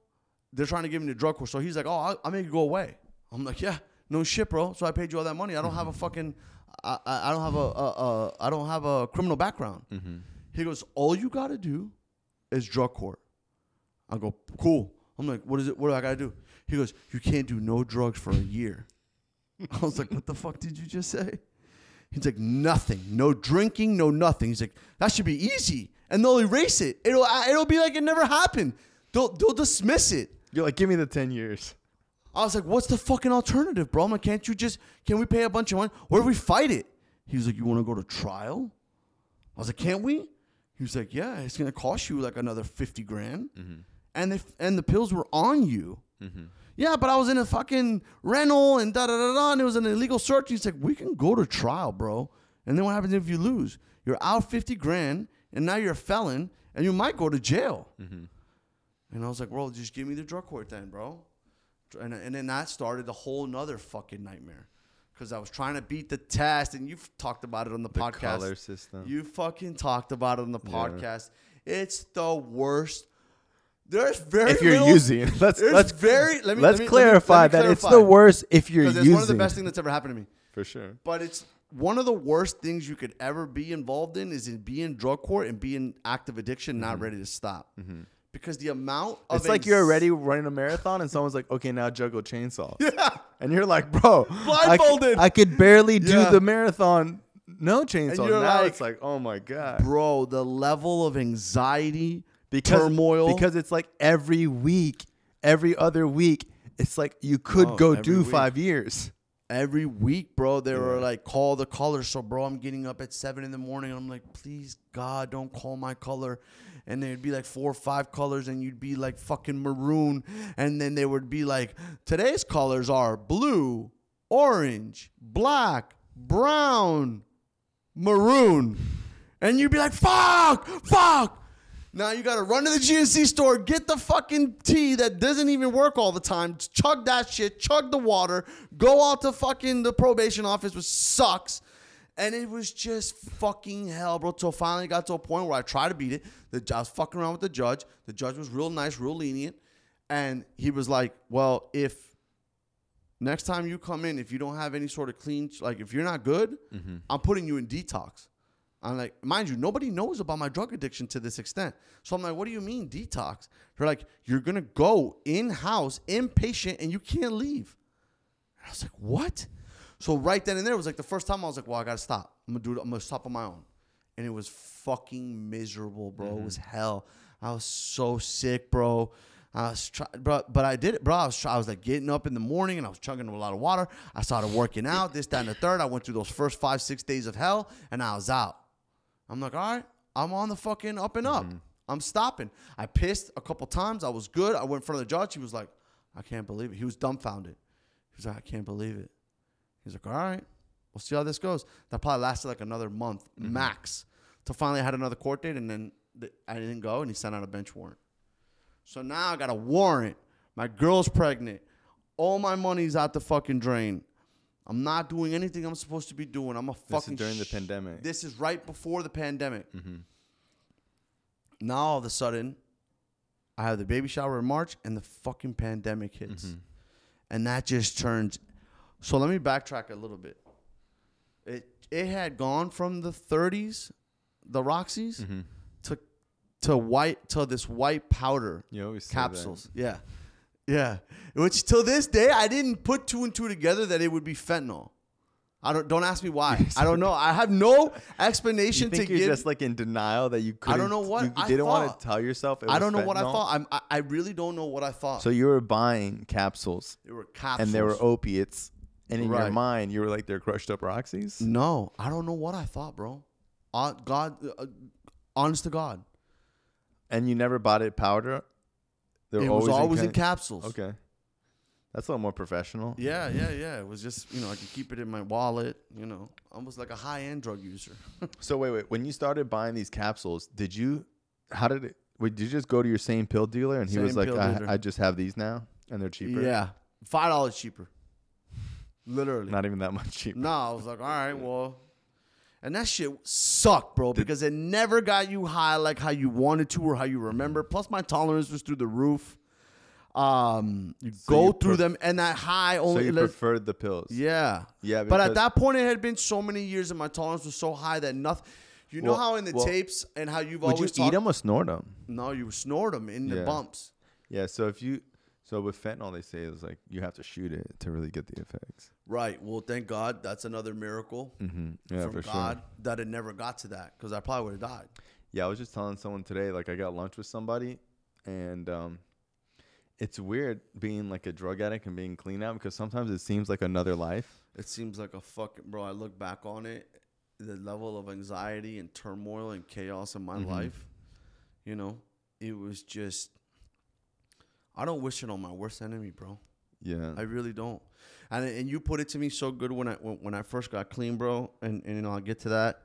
they're trying to give me the drug court. So he's like, "Oh, I'll, I'll make it go away." I'm like, "Yeah, no shit, bro." So I paid you all that money. I don't have a fucking. I, I I don't have a, a, a I don't have a criminal background. Mm-hmm. He goes, all you gotta do is drug court. I go, cool. I'm like, what is it? What do I gotta do? He goes, you can't do no drugs for a year. I was like, what the fuck did you just say? He's like, nothing, no drinking, no nothing. He's like, that should be easy, and they'll erase it. It'll it'll be like it never happened. They'll they'll dismiss it. You're like, give me the ten years. I was like, what's the fucking alternative, bro? I'm like, can't you just, can we pay a bunch of money? Where if we fight it? He was like, you want to go to trial? I was like, can't we? He was like, yeah, it's going to cost you like another 50 grand. Mm-hmm. And, if, and the pills were on you. Mm-hmm. Yeah, but I was in a fucking rental and da da da da, and it was an illegal search. He's like, we can go to trial, bro. And then what happens if you lose? You're out 50 grand, and now you're a felon, and you might go to jail. Mm-hmm. And I was like, bro, just give me the drug court then, bro. And, and then that started a whole nother fucking nightmare. Because I was trying to beat the test, and you've talked about it on the, The podcast. color system. You fucking talked about it on the Yeah. podcast. It's the worst. There's very if you're little- using. Let's let's very let me let's let me- clarify let me that it's the worst if you're using. it's one of the best things that's ever happened to me. For sure. But it's one of the worst things you could ever be involved in is in being drug court and being active addiction, not mm-hmm. ready to stop. Mm-hmm. Because the amount of. It's like you're already running a marathon and someone's like, okay, now juggle chainsaw. Yeah. And you're like, bro, Blindfolded. I, could barely do Yeah. the marathon. No chainsaw. you're now like- it's like, oh my God. bro, the level of anxiety, Because, turmoil. Because it's like every week, every other week, it's like you could Oh, go do week. five years. every week, bro, they were like, call the color. So, bro, I'm getting up at seven in the morning, and I'm like, please, God, don't call my color. And there'd be like four or five colors, and you'd be like fucking maroon. And then they would be like, today's colors are blue, orange, black, brown, maroon. And you'd be like, fuck, fuck. Now you gotta run to the GNC store, get the fucking tea that doesn't even work all the time, chug that shit, chug the water, go out to fucking the probation office, which sucks. And it was just fucking hell, bro. Till finally got to a point where I tried to beat it. The, I was fucking around with the judge. The judge was real nice, real lenient. And he was like, well, if next time you come in, if you don't have any sort of clean, like if you're not good, mm-hmm. I'm putting you in detox. I'm like, mind you, nobody knows about my drug addiction to this extent. So I'm like, what do you mean detox? They're like, you're gonna go in house, inpatient, and you can't leave. And I was like, what? So right then and there it was like the first time I was like, well, I gotta stop. I'm gonna do it. I'm gonna stop on my own. And it was fucking miserable, bro. It was mm-hmm. hell. I was so sick, bro. I was trying, bro, but I did it, bro. I was, try- I was like getting up in the morning and I was chugging a lot of water. I started working out, this, that, and the third. I went through those first five, six days of hell, and I was out. I'm like, all right, I'm on the fucking up and up. Mm-hmm. I'm stopping. I pissed a couple times. I was good. I went in front of the judge. He was like, I can't believe it. He was dumbfounded. He was like, I can't believe it. He's like, all right, we'll see how this goes. That probably lasted like another month max. Till finally I had another court date, and then th- I didn't go, and he sent out a bench warrant. So now I got a warrant. My girl's pregnant. All my money's out the fucking drain. I'm not doing anything I'm supposed to be doing. I'm a This is fucking during the pandemic. This is right before the pandemic. Mm-hmm. Now all of a sudden, I have the baby shower in March, and the fucking pandemic hits, Mhm. and that just turns So let me backtrack a little bit. It it had gone from the 30s, the Roxy's, Mm-hmm. to to white to this white powder You always say that. capsules. Yeah, yeah. Which till this day I didn't put two and two together that it would be fentanyl. I don't don't ask me why. I don't know. I have no explanation You think to you're give. just like in denial that you couldn't? don't know what you I didn't want to tell yourself. It I don't know what I thought. I'm, I I really don't know what I thought. So you were buying capsules, they were capsules. and they were opiates, and in your Right. mind you were like they're crushed up Roxy's. No, I don't know what I thought, bro. Uh, God, uh, honest to God, And you never bought it powder. They were it was always in ca- capsules. Okay, that's a little more professional. Yeah, yeah, yeah. It was just you know I could keep it in my wallet. You know, almost like a high end drug user. So wait, wait. When you started buying these capsules, did you? How did it? Wait, did you just go to your same pill dealer and he was Same like, pill I. I just have these now and they're cheaper. yeah, five dollars cheaper. Literally. not even that much cheaper. No, I was like, all right, well. And that shit sucked, bro, because it never got you high like how you wanted to or how you remember. Plus, my tolerance was through the roof. Um, you So go you through pref- them, and that high So only. you let- preferred the pills. yeah, Yeah, But at that point, it had been so many years, and my tolerance was so high that nothing. You know Well- how in the well, tapes and how you've Would you always eat talked. them or snort them? No, you snort them in the bumps. Yeah. So if you, so with fentanyl, they say it's like you have to shoot it to really get the effects. Right. Well, thank God that's another miracle Mm-hmm. Yeah, from God sure. that it never got to that because I probably would have died. Yeah, I was just telling someone today, like I got lunch with somebody, and um, it's weird being like a drug addict and being clean out because sometimes it seems like another life. It seems like a fucking bro. I look back on it, the level of anxiety and turmoil and chaos in my Mhm. life. You know, it was just. I don't wish it on my worst enemy, bro. Yeah. I really don't. And and you put it to me so good when I when, when I first got clean, bro. And and you know I'll get to that.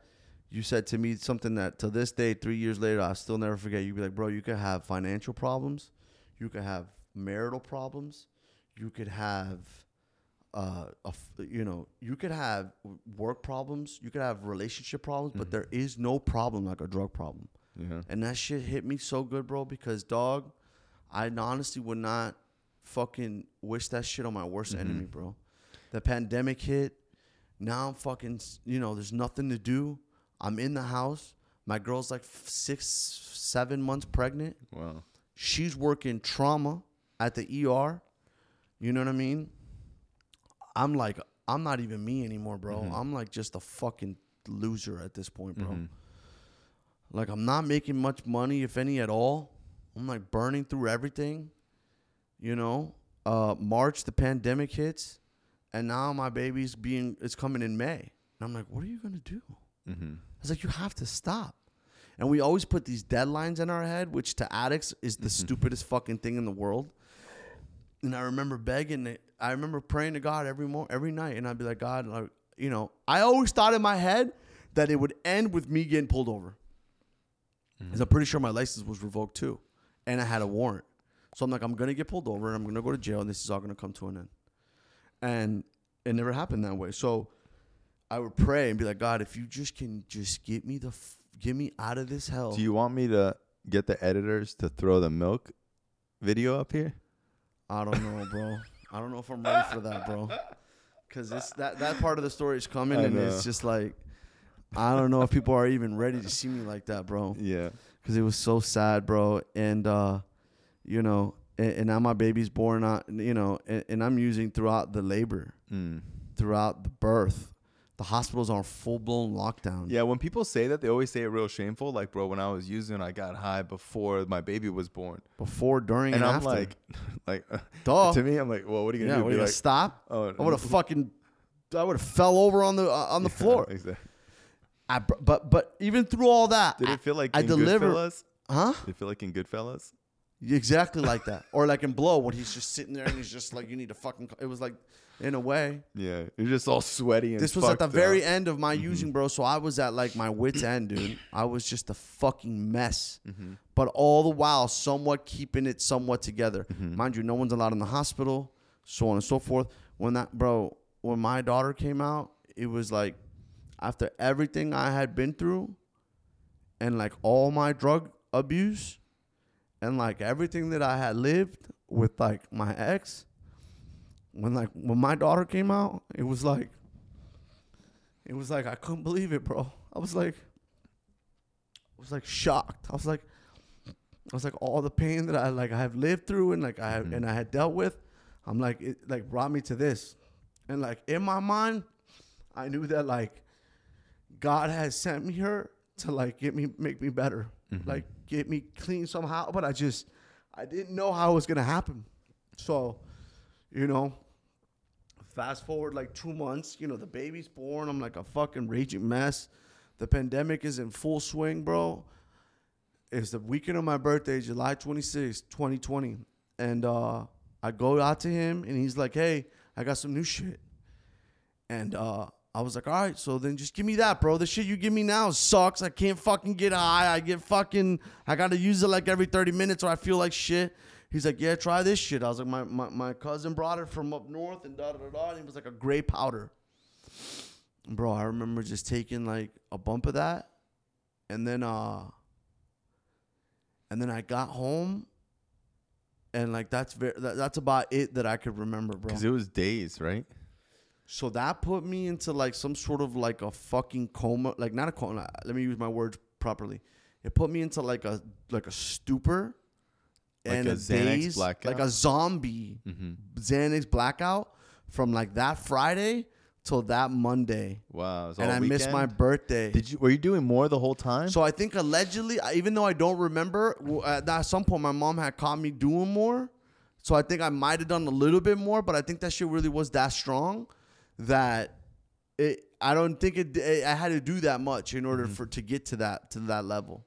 You said to me something that to this day, three years later, I still never forget. You'd be like, bro, you could have financial problems, you could have marital problems, you could have, uh, a you know, you could have work problems, you could have relationship problems, but there is no problem like a drug problem. yeah. And that shit hit me so good, bro, because dog, I honestly would not fucking wish that shit on my worst enemy, bro. The pandemic hit. Now I'm fucking, you know, there's nothing to do. I'm in the house. My girl's like six, seven months pregnant. Wow. She's working trauma at the ER. You know what I mean? I'm like, I'm not even me anymore, bro. I'm like just a fucking loser at this point, bro. Like I'm not making much money, if any at all. I'm like burning through everything. You know, uh, March the pandemic hits, and now my baby's being it's coming in May, and I'm like, what are you gonna do? Mm-hmm. I was like, you have to stop. And we always put these deadlines in our head, which to addicts is the stupidest fucking thing in the world. And I remember begging it. I remember praying to God every mo- every night, and I'd be like, God, like, you know, I always thought in my head that it would end with me getting pulled over. Because I'm pretty sure my license was revoked too, and I had a warrant. So I'm like, I'm gonna get pulled over, and I'm gonna go to jail, and this is all gonna come to an end. And it never happened that way. So I would pray and be like, God, if you just can just get me the f- get me out of this hell. Do you want me to get the editors to throw the milk video up here? I don't know, bro. I don't know if I'm ready for that, bro. Cause this that that part of the story is coming, I and know. it's just like I don't know if people are even ready to see me like that, bro. Yeah. Cause it was so sad, bro. And uh, you know, and, and now my baby's born out, you know, and, and I'm using throughout the labor, Mm. throughout the birth. The hospitals are full blown lockdown. Yeah, when people say that, they always say it real shameful. Like, bro, when I was using, I got high before my baby was born, Before, during, and and, I'm after. like, like Duh. to me, I'm like, well, what are you gonna yeah, do? what, Be you gonna like, stop? oh, I would have fucking, I would have fell over on the uh, on the Yeah, floor. Exactly. I, but but even through all that, Did it feel like I in deliver- Goodfellas? huh? Did it feel like in Goodfellas? Exactly like that, or like in Blow when he's just sitting there and he's just like, you need to fucking. It was like, in a way, Yeah, you're just all sweaty and this was at the fucked very end of my using, bro. So I was at like my wits end, dude. I was just a fucking mess. Mm-hmm. But all the while, somewhat keeping it somewhat together. Mm-hmm. Mind you, no one's allowed in the hospital, so on and so forth. When that, bro, when my daughter came out, it was like after everything I had been through, and like all my drug abuse, and like everything that I had lived with like my ex, when like when my daughter came out, it was like it was like I couldn't believe it, bro. I was like I was like shocked. I was like I was like all the pain that I like I have lived through and like I have, mm-hmm. and I had dealt with, I'm like it like brought me to this. And like in my mind, I knew that like God has sent me here to like get me make me better. Mm-hmm. Like get me clean somehow, but I just I didn't know how it was gonna happen. So, you know, fast forward like two months, you know, the baby's born. I'm like a fucking raging mess. The pandemic is in full swing, bro. It's the weekend of my birthday, July 26, 2020. And uh, I go out to him and he's like, hey, I got some new shit. And uh, I was like, all right, so then just give me that, bro. The shit you give me now sucks. I can't fucking get high. I get fucking, I got to use it like every 30 minutes or I feel like shit. He's like, yeah, try this shit. I was like, my, my, my cousin brought it from up north and da da da da. And it was like a gray powder. Bro, I remember just taking like a bump of that. And then, uh, and then I got home. And like that's very that, that's about it that I could remember, bro. Because it was days, right? So that put me into like some sort of like a fucking coma, like not a coma. Let me use my words properly. It put me into like a like a stupor Like and a a, Xanax daze, blackout? like a zombie Mm-hmm. Xanax blackout from like that Friday till that Monday, Wow. and I missed my birthday. Did you? Were you doing more the whole time? So I think allegedly, even though I don't remember, at at some point my mom had caught me doing more. So I think I might have done a little bit more, but I think that shit really was that strong that it. I don't think it. it I had to do that much in order for to get to that to that level.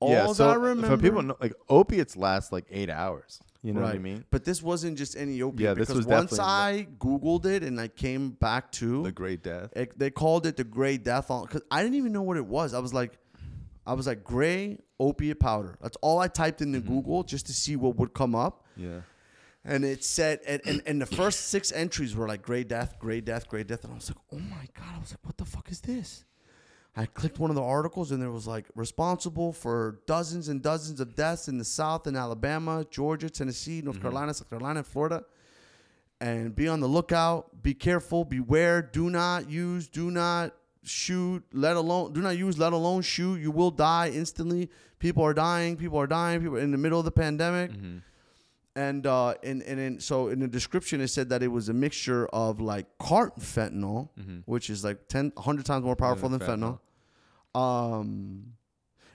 All yeah. So I remember, for people, know, like opiates last like eight hours. You know what I mean? But this wasn't just any opiate. Yeah, this because was once I googled it and I came back to The Gray Death. It, they called it the Gray death on because I didn't even know what it was. I was like, I was like gray opiate powder. That's all I typed into Mm-hmm. Google just to see what would come up, Yeah. And it said, and, and and the first six entries were like gray death, gray death, gray death, and I was like, oh my god! I was like, what the fuck is this? I clicked one of the articles and there was like responsible for dozens and dozens of deaths in the South in Alabama, Georgia, Tennessee, North mm-hmm. Carolina, South Carolina, and Florida and be on the lookout. Be careful. Beware. Do not use. Do not shoot. Let alone. Do not use. Let alone shoot. You will die instantly. People are dying. People are dying. People are in the middle of the pandemic. Mm-hmm. And uh, and and in, so in the description it said that it was a mixture of like carfentanil, which is like 10, 100 times more powerful than than fentanyl. Um,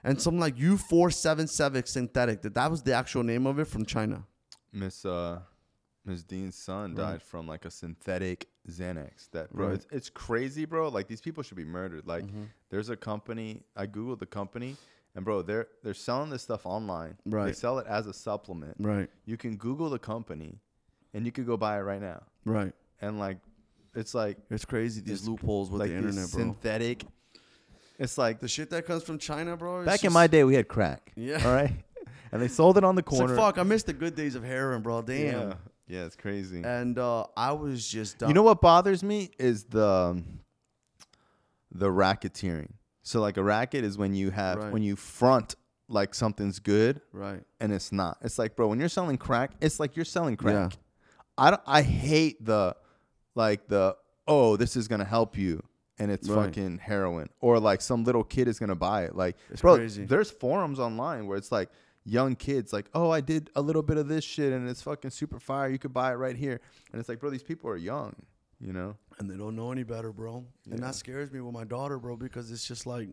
and some like U four seven seven synthetic. That that was the actual name of it from China. Miss uh Miss Dean's son died from like a synthetic Xanax. That bro, Right. it's, it's crazy, bro. Like these people should be murdered. Like Mm-hmm. there's a company. I googled the company, and bro, they're they're selling this stuff online. Right. They sell it as a supplement. Right. You can Google the company, and you could go buy it right now. Right. And like, it's like It's crazy these loopholes with like the internet, bro. synthetic. It's like the shit that comes from China, bro. back in my day, we had crack. Yeah. All right. And they sold it on the it's like, corner. fuck, I missed the good days of heroin, bro. Damn. Yeah. Yeah, it's crazy. And uh, I was just dumb. You know what bothers me is the um, the racketeering. So like a racket is when you have Right. when you front like something's good Right. and it's not. It's like, bro, when you're selling crack, it's like you're selling crack. Yeah. I don't I hate the like the oh, this is gonna help you and it's Right. fucking heroin. Or like some little kid is gonna buy it. Like It's bro, crazy. there's forums online where it's like young kids like, oh, I did a little bit of this shit and it's fucking super fire. You could buy it right here. And it's like, bro, these people are young, you know? And they don't know any better, bro. And that scares me with my daughter, bro, because it's just like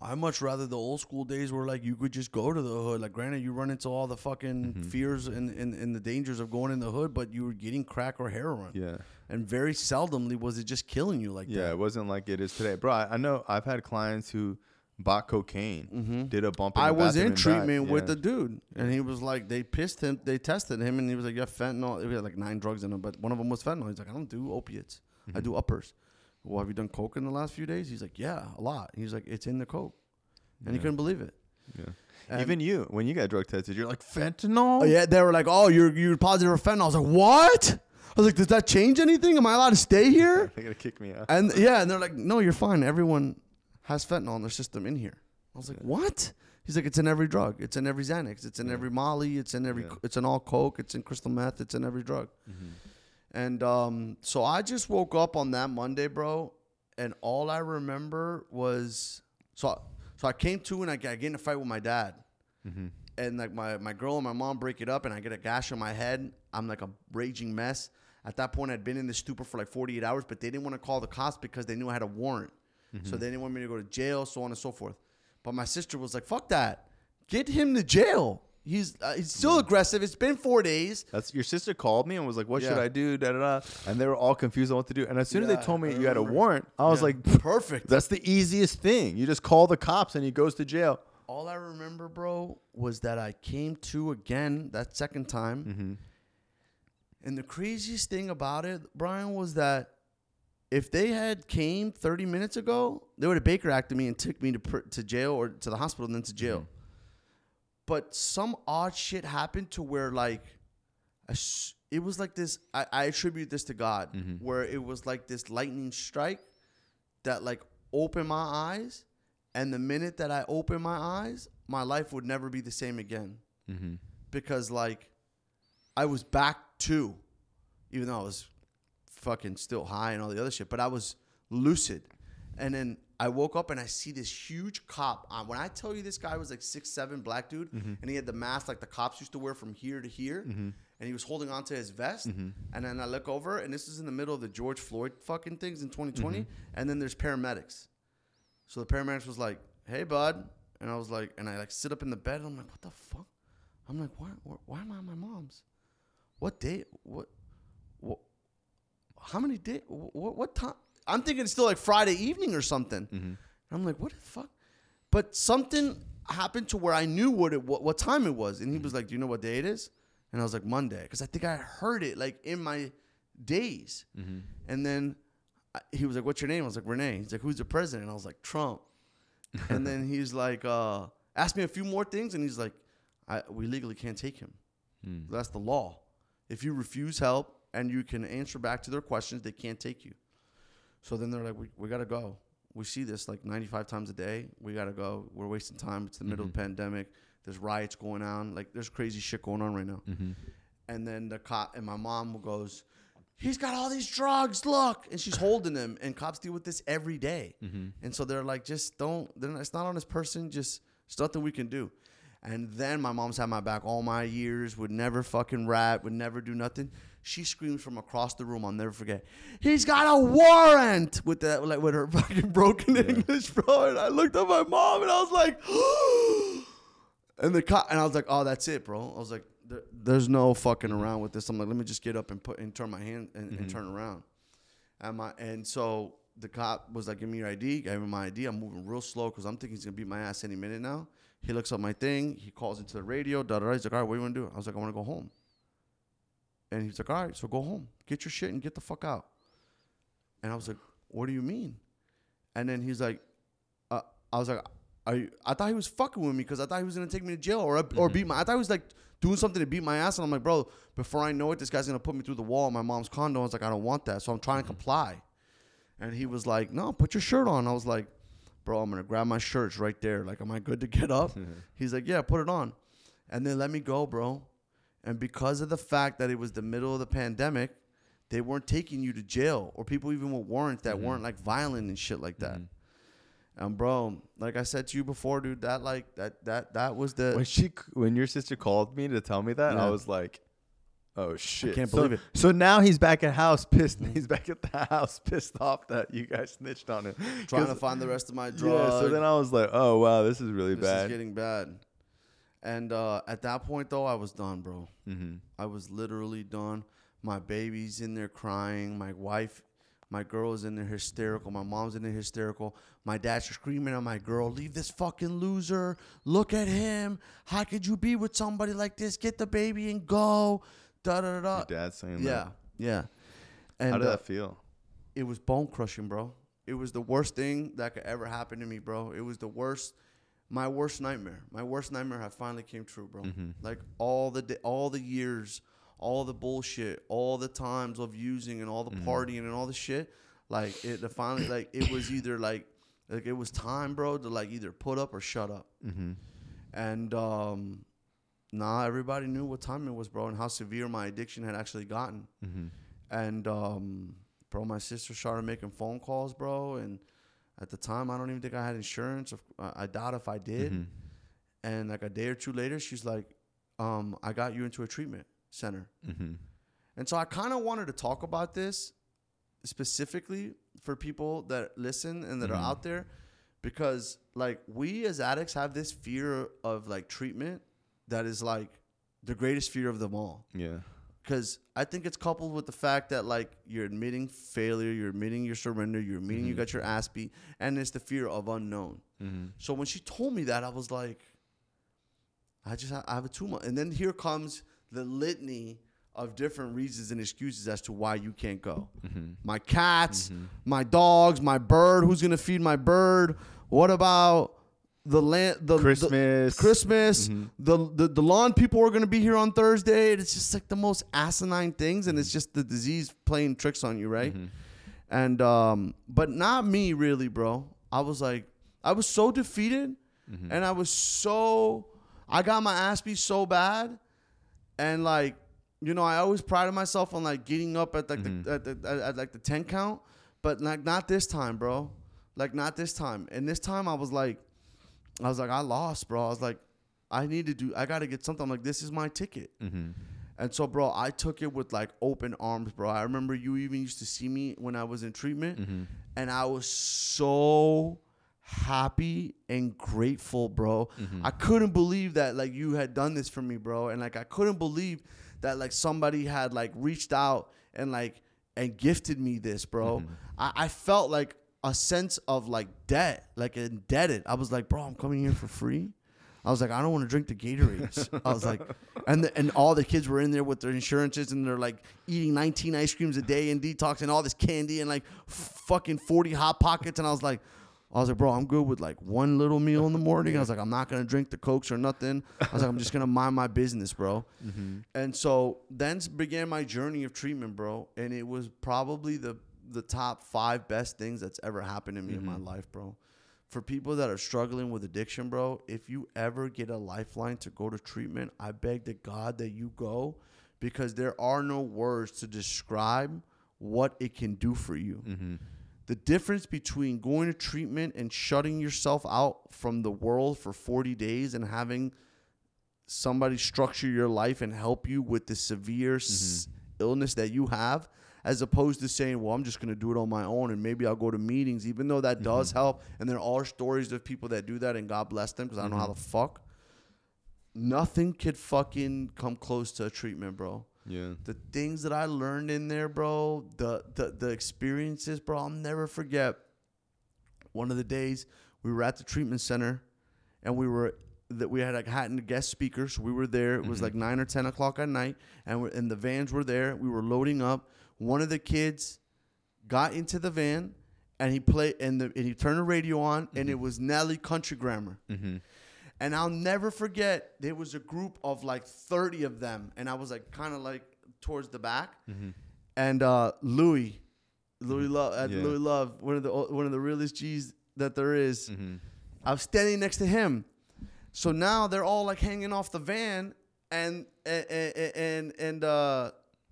I much rather the old school days where like you could just go to the hood. Like granted you run into all the fucking Mm-hmm. fears and, and, and the dangers of going in the hood, but you were getting crack or heroin. Yeah. And very seldomly was it just killing you like Yeah, that. it wasn't like it is today, bro. I, I know I've had clients who bought cocaine, did a bump. In Mm-hmm. I was in and died. treatment with Yeah. the dude, and he was like, they pissed him, they tested him, and he was like, yeah, fentanyl. He had like nine drugs in him, but one of them was fentanyl. He's like, I don't do opiates, I Mm-hmm. do uppers. Well, have you done coke in the last few days? He's like, yeah, a lot. He's like, it's in the coke, and he couldn't believe it. Yeah. And- Even you, when you got drug tested, you're like fentanyl. Oh yeah, they were like, oh, you're you're positive for fentanyl. I was like, what? I was like, does that change anything? Am I allowed to stay here? They're gonna kick me out. And yeah, and they're like, no, you're fine. Everyone has fentanyl in their system in here. I was like, what? He's like, it's in every drug. It's in every Xanax. It's in every Molly. It's in every. Yeah. It's in all coke. It's in crystal meth. It's in every drug. Mm-hmm. And um, so I just woke up on that Monday, bro, and all I remember was so. So I came to and I, got- I get in a fight with my dad, Mm-hmm. and like my my girl and my mom break it up, and I get a gash on my head. I'm like a raging mess. At that point, I'd been in the stupor for like 48 hours, but they didn't want to call the cops because they knew I had a warrant. So they didn't want me to go to jail, so on and so forth. But my sister was like, "Fuck that, get him to jail. He's uh, he's still aggressive. It's been four days. That's your sister called me and was like, "What should I do?" Da, da, da. And they were all confused on what to do. And as soon as they told me you had a warrant, I was Yeah. like, Perfect. "That's the easiest thing. You just call the cops and he goes to jail." All I remember, bro, was that I came to again that second time. Mm-hmm. And the craziest thing about it, Brian, was that if they had came 30 minutes ago, they would have Baker acted me and took me to pr- to jail or to the hospital and then to jail. But some odd shit happened to where like, it was like this. I, I attribute this to God, where it was like this lightning strike that like opened my eyes, and the minute that I opened my eyes, my life would never be the same again Mm-hmm. because like I was back to, even though I was fucking still high and all the other shit, but I was lucid. And then I woke up and I see this huge cop. Uh, when I tell you this guy was like six seven black dude, mm-hmm. and he had the mask like the cops used to wear from here to here, mm-hmm. and he was holding onto his vest. Mm-hmm. And then I look over, and this is in the middle of the George Floyd fucking things in 2020, and then there's paramedics. So the paramedics was like, "Hey, bud," and I was like, and I like sit up in the bed, and I'm like, "What the fuck?" I'm like, "Why? Why, why am I at my mom's? What day? What? How many days? What? What time?" I'm thinking it's still like Friday evening or something. And I'm like, "What the fuck?" But something happened to where I knew what it what, what time it was, and he was mm-hmm. like, "Do you know what day it is?" And I was like, "Monday," because I think I heard it like in my days. Mm-hmm. And then I, he was like, "What's your name?" I was like, "Rene." He's like, "Who's the president?" And I was like, "Trump." and then he's like, uh, "Ask me a few more things," and he's like, I, "We legally can't take him. Hmm. That's the law. If you refuse help and you can answer back to their questions, they can't take you." So then they're like, "We we gotta go." We see this like 95 times a day. We gotta go. We're wasting time. It's the middle of the mm-hmm. pandemic. There's riots going on. Like there's crazy shit going on right now. Mm-hmm. And then the cop and my mom goes, he's got all these drugs. Look, and she's holding them. And cops deal with this every day. Mm-hmm. And so they're like, just don't. Not, it's not on this person. Just it's nothing we can do. And then my mom's had my back all my years. Would never fucking rap. Would never do nothing. She screams from across the room. I'll never forget. He's got a warrant with that, like with her fucking broken English, bro. And I looked at my mom and I was like. And the cop, and I was like, "Oh, that's it, bro." I was like, there, "There's no fucking around with this." I'm like, "Let me just get up and put and turn my hand and, and mm-hmm. turn around." And my and so the cop was like, "Give me your ID." Gave him my ID. I'm moving real slow because I'm thinking he's gonna beat my ass any minute now. He looks up my thing. He calls into the radio. Da da. da. He's like, "All right, what do you want to do?" I was like, "I want to go home." And he's like, "All right, so go home, get your shit, and get the fuck out." And I was like, "What do you mean?" And then he's like, uh, "I was like." Are you, I thought he was fucking with me because I thought he was gonna take me to jail or or beat my. I thought he was like doing something to beat my ass, and I'm like, bro, before I know it, this guy's gonna put me through the wall in my mom's condo. I was like, I don't want that, so I'm trying to comply. And he was like, no, put your shirt on. I was like, bro, I'm gonna grab my shirts right there. Like, am I good to get up? He's like, yeah, put it on. And then let me go, bro. And because of the fact that it was the middle of the pandemic, they weren't taking you to jail or people even with warrants that mm-hmm. weren't like violent and shit like that. Mm-hmm. And bro, like I said to you before, dude, that like that that that was the When she, when your sister called me to tell me that, Yeah. I was like, "Oh shit!" can't So- believe it. So now he's back at house, pissed. He's back at the house, pissed off that you guys snitched on him. trying to find the rest of my Yeah. drugs. So then I was like, "Oh wow, this is really this bad." This is getting bad. And uh, at that point, though, I was done, bro. mm-hmm. I was literally done. My baby's in there crying. My wife, my girl is in there hysterical. My mom's in there hysterical. My dad's screaming at my girl, leave this fucking loser. Look at him. How could you be with somebody like this? Get the baby and go. Da da da. da. Your dad saying that? Yeah, yeah. And. How did uh, that feel? it was bone crushing, bro. It was the worst thing that could ever happen to me, bro. It was the worst, my worst nightmare. My worst nightmare had finally came true, bro. Like all the di- all the years, all the bullshit, all the times of using and all the partying and all the shit. Like it, the finally, like it was either like, like it was time, bro, to like either put up or shut up. and um, nah, everybody knew what time it was, bro, and how severe my addiction had actually gotten. Mm-hmm. And um, bro, my sister started making phone calls, bro, and at the time, I don't even think I had insurance. I I doubt if I did. Mhm. And like a day or two later, she's like, um, "I got you into a treatment center." Mm-hmm. And so I kind of wanted to talk about this specifically for people that listen and that Mhm. are out there because like we as addicts have this fear of like treatment that is like the greatest fear of them all Yeah. Because I think it's coupled with the fact that like you're admitting failure, you're admitting your surrender, you're admitting you Mhm. got your ass beat, and it's the fear of unknown. Mm-hmm. So when she told me that, I was like, I just I have a tumor. And then here comes the litany of different reasons and excuses as to why you can't go. Mm-hmm. My cats, my dogs, my bird. Who's gonna feed my bird? What about the land? The the- Christmas. Christmas. Mhm. The, the the lawn people are gonna be here on Thursday. It's just like the most asinine things, and it's just the disease playing tricks on you, right? Mm-hmm. And um, but not me really, bro. I was like, I was so defeated, Mm-hmm. and I was so, I got my ass beat so bad, and like, you know, I always prided myself on like getting up at like Mm-hmm. the at, the at, at like the ten count, but like not this time, bro. Like not this time. And this time I was like, I was like, I lost, bro. I was like, I need to do, I got to get something. I'm like, this is my ticket. Mm-hmm. And so, bro, I took it with like open arms, bro. I remember you even used to see me when I was in treatment, Mm-hmm. and I was so happy and grateful, bro. I couldn't believe that like you had done this for me, bro, and like I couldn't believe that like somebody had like reached out and like and gifted me this, bro. I, I felt like a sense of like debt, like indebted. I was like, bro, I'm coming here for free. I was like, I don't want to drink the Gatorades. I was like, and the, and all the kids were in there with their insurances and they're like eating 19 ice creams a day and detoxing all this candy and like f- fucking 40 hot pockets. And I was like, I was like, bro, I'm good with like one little meal in the morning. I was like, I'm not gonna drink the cokes or nothing. I was like, I'm just gonna mind my business, bro. Mm-hmm. And so then began my journey of treatment, bro. And it was probably the the top five best things that's ever happened to me in my mm-hmm. life, bro. For people that are struggling with addiction, bro, if you ever get a lifeline to go to treatment, I beg to God that you go because there are no words to describe what it can do for you. Mm-hmm. The difference between going to treatment and shutting yourself out from the world for 40 days and having somebody structure your life and help you with the severe s- mm-hmm. illness that you have as opposed to saying well i'm just going to do it on my own and maybe i'll go to meetings even though that does mm-hmm. help and there are stories of people that do that and god bless them because i don't know how the mm-hmm. fuck nothing could fucking come close to a treatment bro Yeah. the things that I learned in there, bro, the the the experiences, bro, I'll never forget. One of the days we were at the treatment center, and we were that we had like had guest speakers. We were there. It was mm-hmm. like nine or ten o'clock at night, and and the vans were there. We were loading up. One of the kids got into the van, and he played and the and he turned the radio on, and it was Nelly Country Grammar. Mm-hmm. And I'll never forget, there was a group of like 30 of them. And I was like kind of like towards the back. And uh, Louis, Louis Love, uh, Yeah. Louis Love, one of the one of the realest G's that there is. Mm-hmm. I was standing next to him. So now they're all like hanging off the van and and and and uh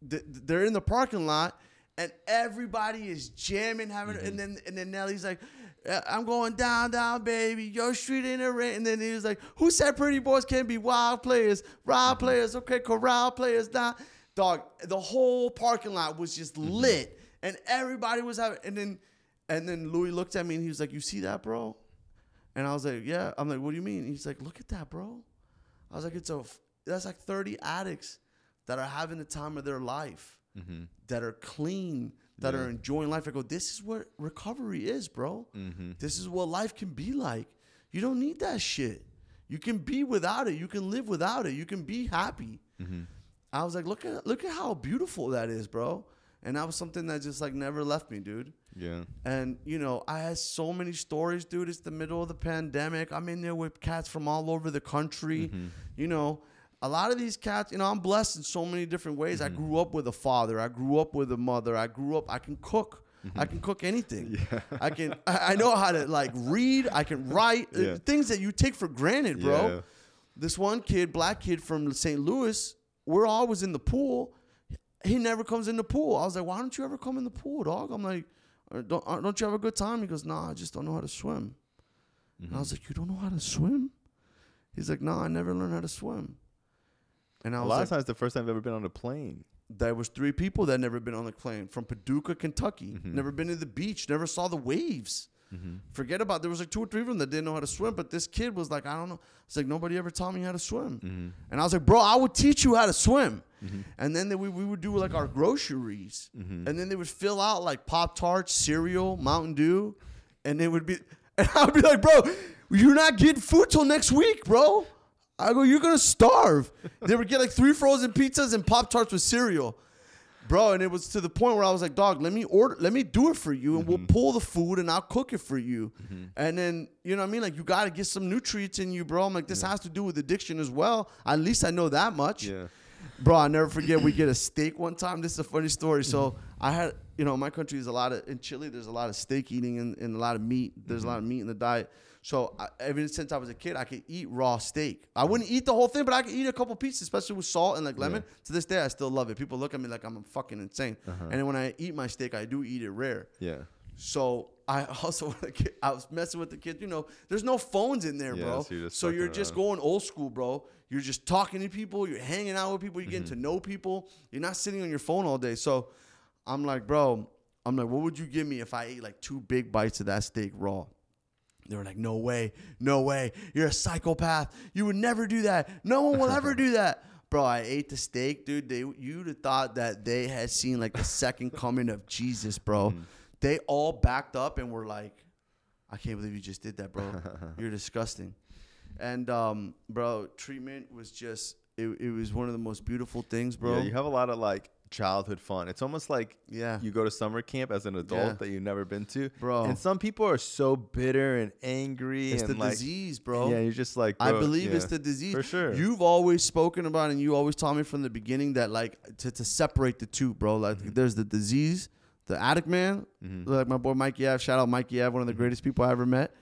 th- they're in the parking lot and everybody is jamming having and then and then Nelly's like "Uh, I'm going down, down, baby. Your street in the rain. And then he was like, "Who said pretty boys can't be wild players? Wild players, okay, corral players, down." Dog, the whole parking lot was just lit, and everybody was having. And then, and then Louis looked at me and he was like, "You see that, bro?" And I was like, yeah. I'm like, what do you mean? He's like, look at that, bro. I was like, it's a, that's like 30 addicts that are having the time of their life, Mm-hmm. that are clean, that Yeah. are enjoying life. I go, this is what recovery is, bro. Mm-hmm. This is what life can be like. You don't need that shit. You can be without it. You can live without it. You can be happy. Mm-hmm. I was like, look at look at how beautiful that is, bro. And that was something that just like never left me, dude. Yeah. And you know, I had so many stories, dude. It's the middle of the pandemic. I'm in there with cats from all over the country. You know, a lot of these cats, you know, I'm blessed in so many different ways. I grew up with a father. I grew up with a mother. I grew up. I can cook. I can cook anything. I can. I I know how to like read. I can write. uh, Yeah. Things that you take for granted, bro. Yeah. This one kid, black kid from St. Louis, we're always in the pool. He never comes in the pool. I was like, why don't you ever come in the pool, dog? I'm like, "Uh, don't, uh, don't you have a good time? He goes, nah, I just don't know how to swim. And I was like, you don't know how to swim? He's like, no, I never learned how to swim. And I A was lot like, of times, the first time I've ever been on a plane. there was three people that never been on the plane from Paducah, Kentucky. Mm-hmm. Never been to the beach. Never saw the waves. Mm-hmm. Forget about there was like two or three of them that didn't know how to swim. But this kid was like, I don't know. It's like nobody ever taught me how to swim. Mm-hmm. And I was like, bro, I would teach you how to swim. And then they, we, we would do like our groceries. And then they would fill out like Pop Tarts, cereal, Mountain Dew. And it would be, and I would be like, bro, you're not getting food till next week, bro. I go, you're gonna starve. they would get like three frozen pizzas and Pop Tarts with cereal. Bro, and it was to the point where I was like, dog, let me order, let me do it for you, and we'll mm-hmm. pull the food and I'll cook it for you. Mm-hmm. And then, you know what I mean? Like, you got to get some nutrients in you, bro. I'm like, this has to do with addiction as well. At least I know that much. Yeah. Bro, I never forget. We get a steak one time. This is a funny story. So mm-hmm. I had, you know, my country is a lot of in Chile. There's a lot of steak eating and, and a lot of meat. There's a lot of meat in the diet. So I, ever since I was a kid, I could eat raw steak. I wouldn't eat the whole thing, but I could eat a couple pieces, especially with salt and like lemon. To this day, I still love it. People look at me like I'm fucking insane. And then when I eat my steak, I do eat it rare. Yeah. So I also I was messing with the kids. You know, there's no phones in there, Yeah, bro. so you're just so you're just going old school, bro. You're just talking to people. You're hanging out with people. You're getting Mm-hmm. to know people. You're not sitting on your phone all day. So I'm like, bro. I'm like, what would you give me if I ate like two big bites of that steak raw? They were like, no way, no way. You're a psychopath. You would never do that. No one will ever do that. Bro, I ate the steak, dude. They you'd have thought that they had seen like the second coming of Jesus, bro. Mm-hmm. They all backed up and were like, I can't believe you just did that, bro. You're disgusting. And um, bro, treatment was just it, it was one of the most beautiful things, bro. Yeah, you have a lot of like childhood fun. It's almost like Yeah. you go to summer camp as an adult Yeah. that you've never been to, Bro. And some people are so bitter and angry it's and the like, disease, bro. Yeah, you're just like, I believe it's the disease. for sure. You've always spoken about and you always taught me from the beginning that like to, to separate the two, bro. Like Mm-hmm. there's the disease, the addict man, like my boy Mikey Ave, shout out Mikey Ave, one of the Mm-hmm. greatest people I ever met.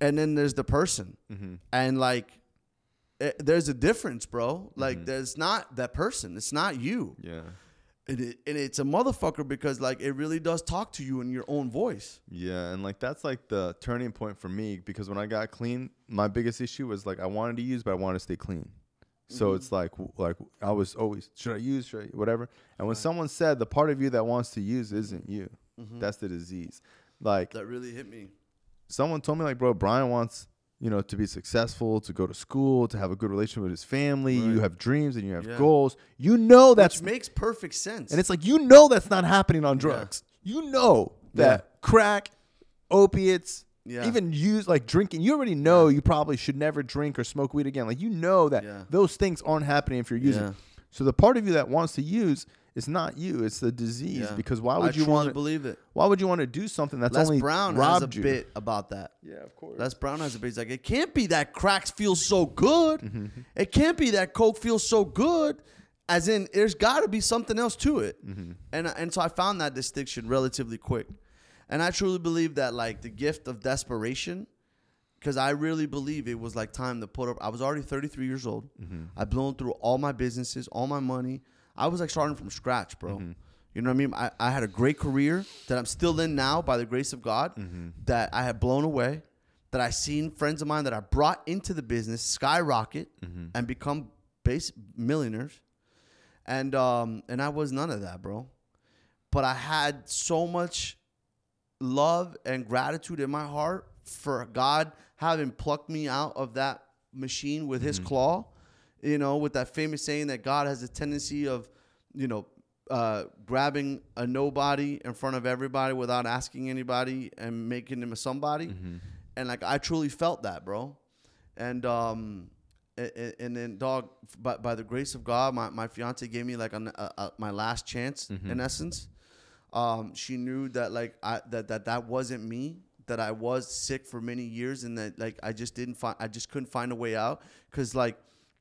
And then there's the person. Mm-hmm. And like eh, there's a difference, bro. Like Mm-hmm. there's not that person. It's not you. yeah, And, it, and it's a motherfucker because like it really does talk to you in your own voice. yeah, and like that's like the turning point for me because when I got clean, my biggest issue was like I wanted to use, but I wanted to stay clean. So Mm-hmm. it's like like I was always should I use should I, whatever. And when someone said the part of you that wants to use isn't you, Mm-hmm. that's the disease. Like That really hit me. someone told me like, bro, Brian wants you know to be successful, to go to school, to have a good relationship with his family. You have dreams and you have Yeah. goals. You know that's Which makes perfect sense. and it's like you know that's not happening on drugs. You know that Yeah. crack, opiates, Yeah. even use like drinking. You already know you probably should never drink or smoke weed again. Like you know that Yeah. those things aren't happening if you're using. Yeah. So the part of you that wants to use is not you. It's the disease. Yeah. Because why I would you want to believe it? Why would you want to do something that's Les only Brown robbed has a you? bit about that. Yeah, of course. Les Brown has a bit. He's like, it can't be that cracks feel so good. Mm-hmm. It can't be that coke feels so good. As in, there's got to be something else to it. Mm-hmm. And and so I found that distinction relatively quick. And I truly believe that like the gift of desperation, because I really believe it was like time to put up. I was already 33 years old. Mm-hmm. I'd blown through all my businesses, all my money. I was like starting from scratch, bro. Mm-hmm. You know what I mean? I, I had a great career that I'm still in now by the grace of God Mm-hmm. that I had blown away, that I seen friends of mine that I brought into the business skyrocket Mm-hmm. and become base millionaires. And um and I was none of that, bro. But I had so much love and gratitude in my heart for God having plucked me out of that machine with his claw. You know, with that famous saying that God has a tendency of, you know, uh, grabbing a nobody in front of everybody without asking anybody and making him a somebody. And like I truly felt that, bro. And um, a- a- and then dog, by, by the grace of God, my, my fiance gave me like an, a, a, my last chance in essence. Um, she knew that like I that that that wasn't me. That I was sick for many years, and that like I just didn't find I just couldn't find a way out. Cause like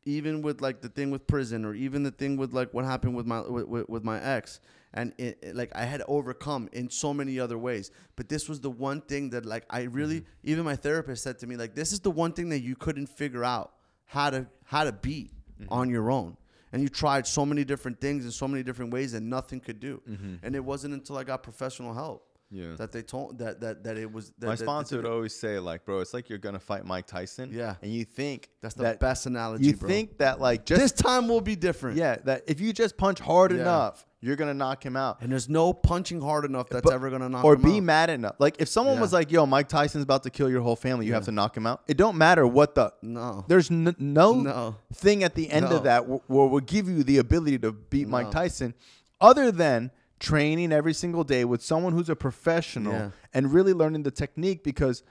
even with like the thing with prison, or even the thing with like what happened with my with, with, my ex, and it, it- like I had overcome in so many other ways. But this was the one thing that like I really even my therapist said to me like this is the one thing that you couldn't figure out how to how to beat Mm-hmm. on your own. And you tried so many different things in so many different ways and nothing could do. Mm-hmm. And it wasn't until I got professional help Yeah. that they told that that that it was that, My that- that sponsor did would always say, like, bro, it's like you're gonna fight Mike Tyson. Yeah. And you think That's the that best analogy, You bro. think that like just this time will be different. yeah, that if you just punch hard Yeah. enough, you're gonna knock him out. And there's no punching hard enough that's But- ever gonna knock or him be out. mad enough. Like if someone Yeah. was like, "Yo, Mike Tyson's about to kill your whole family," you have to knock him out. It don't matter what the No. There's n- no, No. thing at the end No. of that where will give you the ability to beat Mike Tyson, other than training every single day with someone who's a professional Yeah. and really learning the technique. Because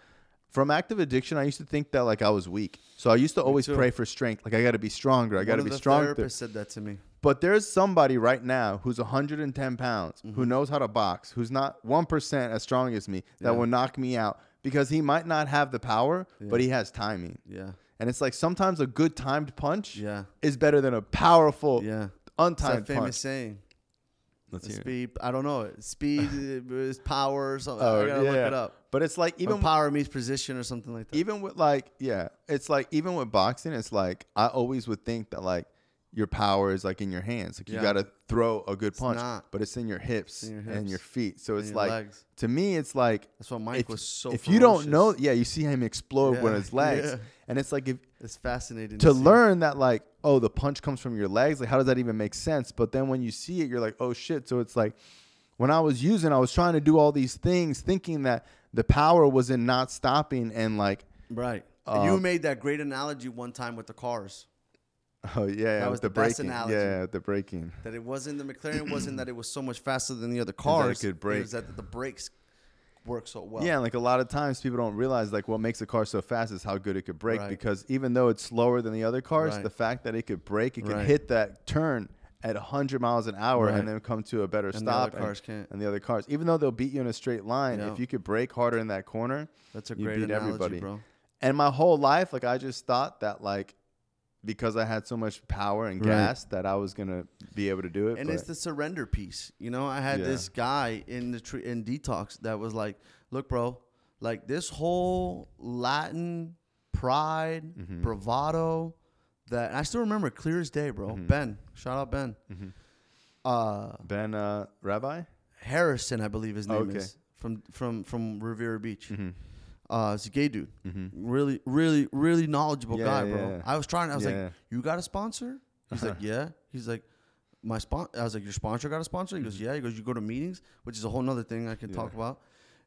from active addiction, I used to think that like I was weak, so I used to always pray for strength. Like I got to be stronger. I got to be the stronger. therapists said that to me. But there's somebody right now who's 110 pounds, who Mm-hmm. knows how to box, who's not 1% as strong as me, that Yeah. will knock me out because he might not have the power, but he has timing. Yeah. And it's like sometimes a good timed punch Yeah. is better than a powerful, Yeah. It's untimed that famous punch. saying. Let's hear it. Speed. I don't know. Speed uh, is power or something. Oh, I gotta look yeah. it up. But it's like Even even power meets position or something like that. even with like yeah, it's like even with boxing, it's like I always would think that like your power is like in your hands. Like you Yeah. got to throw a good punch, not. but it's in your hips, in your and hips your feet. So and it's your like legs. to me, it's like That's why Mike if, was so. if you don't ferocious. know, yeah, you see him explode with Yeah, his legs, yeah. and it's like if it's fascinating to see. learn that like oh the punch comes from your legs, like how does that even make sense? But then when you see it, you're like oh shit. So it's like when I was using, I was trying to do all these things, thinking that the power was in not stopping and like Right. And uh, you made that great analogy one time with the cars. Oh yeah, That was the the best braking, analogy. yeah, the braking. That it wasn't the McLaren. Wasn't that it was so much faster than the other that it could brake. It was that the brakes work so well. Yeah, like a lot of times people don't realize like what makes a car so fast is how good it could brake Right. because even though it's slower than the other cars, Right. the fact that it could brake, it could Right. hit that turn at 100 miles an hour and then come to a better stop. the stop. other cars can't. And the other cars, even though they'll beat you in a straight line, Yeah. if you could brake harder in that corner, That's a great beat analogy, everybody. bro. And my whole life, like I just thought that like because I had so much power and Right. gas that I was gonna be able to do it. and but it's the surrender piece. You know, I had Yeah. this guy in the tre- in detox that was like, "Look, bro, like this whole Latin pride, Mm-hmm. bravado, that I still remember clear as day, bro. Mm-hmm. Ben, shout out Ben. Uh, Ben uh, Rabbi. Harrison, I believe his name Okay. is from from from Riviera Beach. Mm-hmm. Uh, he's a gay dude. Really, really, really knowledgeable Yeah, guy, bro. yeah. I was trying. I was Yeah. like, "You got a sponsor?" He's like, "Yeah." He's like, "My spon." I was like, "Your sponsor got a sponsor?" He goes, "Yeah." He goes, "You go to meetings, which is a whole nother thing I can talk about."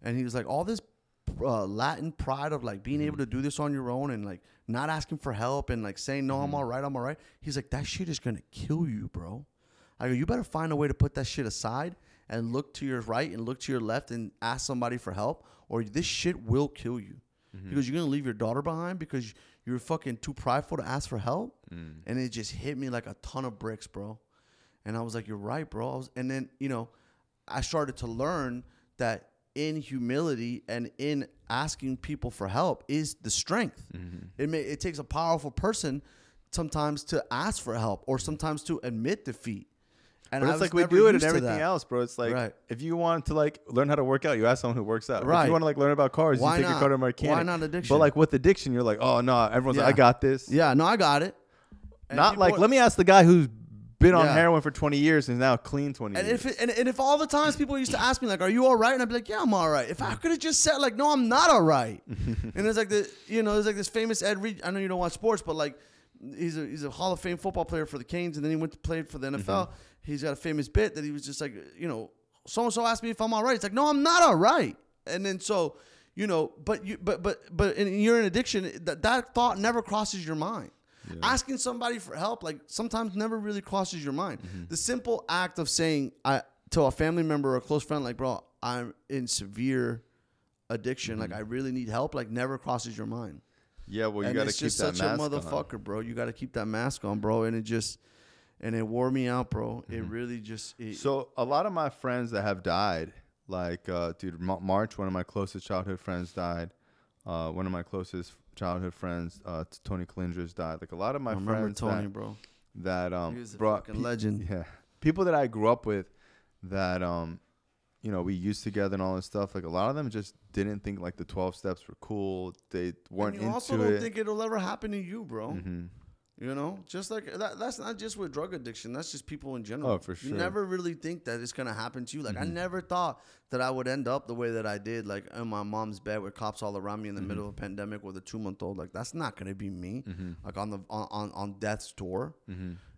And he was like, "All this uh, Latin pride of like being able to do this on your own and like not asking for help and like saying no, I'm all right, I'm all right." He's like, "That shit is gonna kill you, bro." I go, "You better find a way to put that shit aside." And look to your right and look to your left and ask somebody for help, or this shit will kill you. Mm-hmm. He goes, You're gonna leave your daughter behind because you're fucking too prideful to ask for help? Mm. And it just hit me like a ton of bricks, bro. And I was like, You're right, bro. I was, and then, you know, I started to learn that in humility and in asking people for help is the strength. Mm-hmm. It may it takes a powerful person sometimes to ask for help or sometimes to admit defeat. And But it's like we do it in everything else, bro. It's like Right. if you want to like learn how to work out, you ask someone who works out. Right. If you want to like learn about cars, Why you take not? your car to a Why mechanic. not addiction? But like with addiction, you're like, oh no, everyone's like, I got this. Yeah, no, I got it. And Not like let me ask the guy who's been on Yeah. heroin for 20 years and now clean 20 And years. if it, and, and if all the times people used to ask me like, "Are you all right?" and I'd be like, "Yeah, I'm all right." If I could have just said like, "No, I'm not all right," and there's like the you know there's like this famous Ed Reed. I know you don't watch sports, but like he's a he's a Hall of Fame football player for the Canes, and then he went to play for the mm-hmm. NFL. He's got a famous bit that he was just like, you know, so and so asked me if I'm all right. It's like, no, I'm not all right. And then so, you know, but you but but but in, you're in addiction. That that thought never crosses your mind. Asking somebody for help, like sometimes never really crosses your mind. Mm-hmm. The simple act of saying I to a family member or a close friend, like, bro, I'm in severe addiction. Like mm-hmm. I really need help. Like never crosses your mind. yeah, well, you got to keep that it's keep just that such a mask on. motherfucker, bro. You got to keep that mask on, bro. And it just and it wore me out, bro. It Mm-hmm. really just it, So a lot of my friends that have died, like uh, dude, Ma- March, one of my closest childhood friends died. Uh, one of my closest childhood friends, uh, Tony Klingers, died. Like a lot of my I remember friends Tony, that, bro. that um He was a brought fucking legend. Yeah, people that I grew up with, that um, you know, we used together and all this stuff. Like a lot of them just didn't think like the twelve steps were cool. They weren't And you into also don't it. think it'll ever happen to you, bro. Mhm. You know, just like that, that's not just with drug addiction. That's just people in general. Oh, for You sure. Mm-hmm. never really think that it's gonna happen to you. Like I mm-hmm. never thought that I would end up the way that I did, like in my mom's bed with cops all around me in the middle of a mm-hmm. pandemic with a two month old. Like that's not gonna be me. Mm-hmm. Like on the on on, on death's door.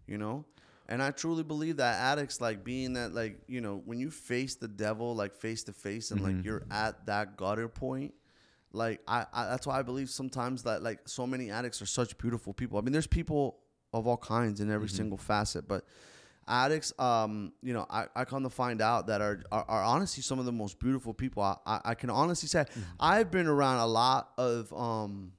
You know. And I truly believe that addicts like being that like you know when you face the devil like face to face and like you're at that gutter point, like I, I that's why I believe sometimes that like so many addicts are such beautiful people. I mean, there's people of all kinds in every single facet, but addicts, um, you know, I, I come to find out that are, are, are honestly some of the most beautiful people. I, I, I can honestly say I've been around a lot of um,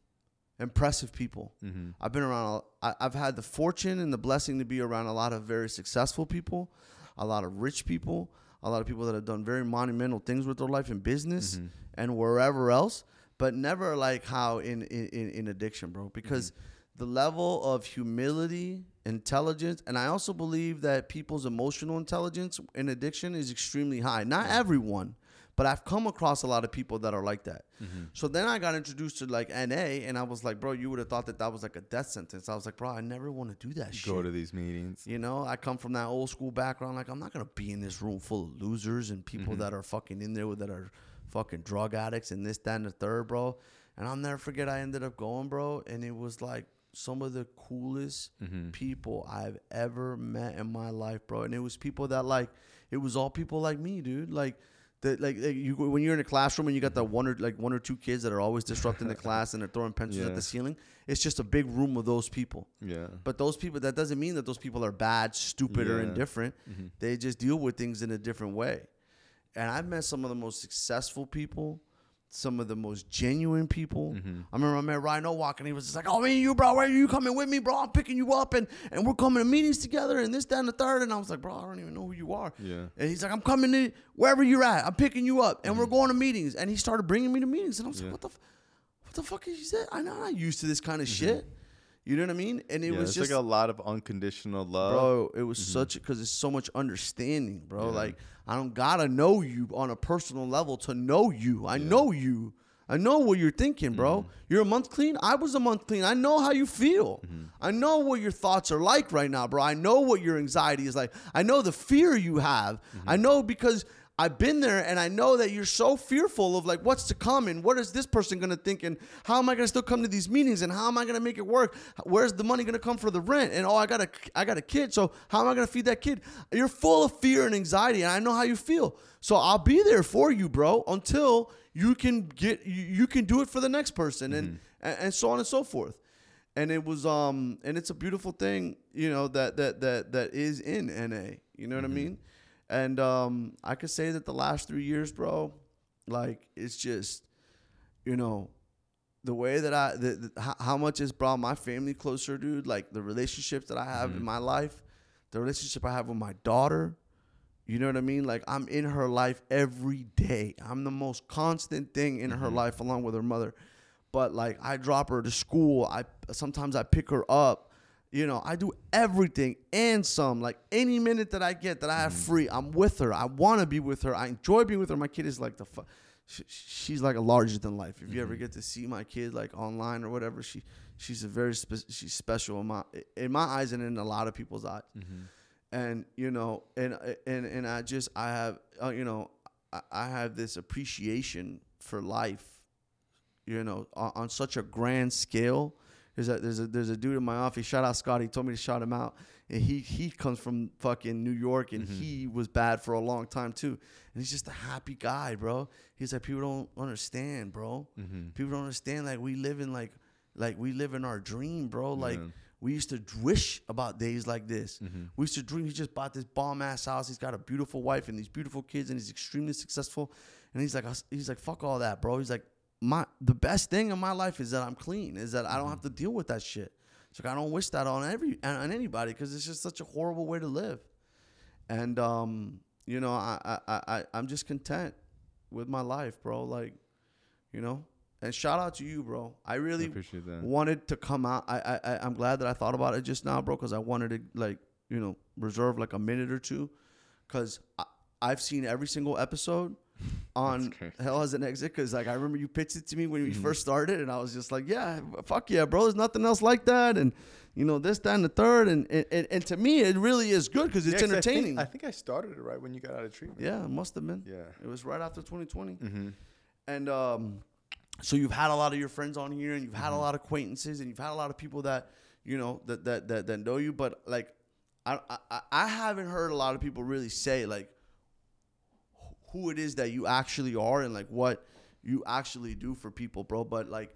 impressive people. I've been around. A, I, I've had the fortune and the blessing to be around a lot of very successful people, a lot of rich people, a lot of people that have done very monumental things with their life in business and wherever else. But never like how in in, in, addiction, bro. Because mm-hmm. the level of humility, intelligence, and I also believe that people's emotional intelligence in addiction is extremely high. Not everyone, but I've come across a lot of people that are like that. Mm-hmm. So then I got introduced to like NA, and I was like, bro, you would have thought that that was like a death sentence. I was like, bro, I never want to do that shit. Go to these meetings. You know, I come from that old school background. Like, I'm not gonna be in this room full of losers and people mm-hmm. that are fucking in there with that are fucking drug addicts and this, that, and the third, bro. And I'll never forget. I ended up going, bro, and it was like some of the coolest mm-hmm. people I've ever met in my life, bro. And it was people that like, it was all people like me, dude. Like. That like, like you when you're in a classroom and you got the one or like one or two kids that are always disrupting the class and they're throwing pencils at the ceiling. It's just a big room of those people. Yeah. But those people, that doesn't mean that those people are bad, stupid, or Yeah. indifferent. Mm-hmm. They just deal with things in a different way. And I've met some of the most successful people, some of the most genuine people. Mm-hmm. I remember I met Ryan Owalk and he was just like, Oh, me and you, bro, where are you coming with me, bro? I'm picking you up and, and we're coming to meetings together and this, that, and the third. And I was like, Bro, I don't even know who you are. Yeah. And he's like, I'm coming to wherever you're at. I'm picking you up and we're mm-hmm. going to meetings. And he started bringing me to meetings. And I was like, What the, f- what the fuck is he that? I'm not used to this kind of mm-hmm. shit. You know what I mean? And it yeah, was just like a lot of unconditional love. bro. It was mm-hmm. such because it's so much understanding, bro. Like I don't gotta know you on a personal level to know you. I know you. I know what you're thinking, bro. Mm-hmm. You're a month clean. I was a month clean. I know how you feel. Mm-hmm. I know what your thoughts are like right now, bro. I know what your anxiety is like. I know the fear you have. I know because I've been there and I know that you're so fearful of like what's to come and what is this person gonna think and how am I gonna still come to these meetings and how am I gonna make it work? Where's the money gonna come for the rent? And oh I got a I got a kid, so how am I gonna feed that kid? You're full of fear and anxiety, and I know how you feel. So I'll be there for you, bro, until you can get you, you can do it for the next person and, and and so on and so forth and it was um and it's a beautiful thing you know that that that that is in NA you know what I mean and um I could say that the last 3 years bro like it's just you know the way that I the, the, how- how much it's brought my family closer dude like the relationships that I have in my life the relationship I have with my daughter you know what I mean? Like I'm in her life every day. I'm the most constant thing in her life along with her mother. But like I drop her to school. I sometimes I pick her up. You know, I do everything and some. Like any minute that I get that I have mm-hmm. free, I'm with her. I want to be with her. I enjoy being with her. My kid is like the fu- she, she's like a larger than life. If you ever mm-hmm. get to see my kid like online or whatever, she she's a very spe- she's special in my in my eyes and in a lot of people's eyes mm-hmm. and you know and and and i just i have uh, you know I, I have this appreciation for life you know on, on such a grand scale there's a there's a there's a dude in my office shout out scott he told me to shout him out and he he comes from fucking new york and mm-hmm. he was bad for a long time too and he's just a happy guy bro he's like people don't understand bro mm-hmm. people don't understand like we live in like like we live in our dream bro like we used to wish about days like this. Mm-hmm. We used to dream. He just bought this bomb ass house. He's got a beautiful wife and these beautiful kids, and he's extremely successful. And he's like, he's like, fuck all that, bro. He's like, my the best thing in my life is that I'm clean. Is that I don't have to deal with that shit. It's like I don't wish that on every on anybody because it's just such a horrible way to live. And um, you know, I I I I- I'm just content with my life, bro. Like, you know. And shout out to you, bro. I really appreciate that. wanted to come out. I, I I- I'm glad that I thought about it just now, bro, because I wanted to like you know reserve like a minute or two, because I've seen every single episode on. Hell Has an Exit. Because like I remember you pitched it to me when we Mm-hmm. first started, and I was just like, yeah, fuck yeah, bro. There's nothing else like that, and you know, this, that, and the third. And and, and, to me, it really is good because it's Yeah, 'cause I think- entertaining. I think, I started it right when you got out of treatment. yeah, it must have been. Yeah. It was right after 2020. Mm-hmm. And um, so you've had a lot of your friends on here, and you've Mm-hmm. had a lot of acquaintances, and you've had a lot of people that you know that that that, that know you. But like, I, I I haven't heard a lot of people really say like who it is that you actually are and like what you actually do for people, bro. But like.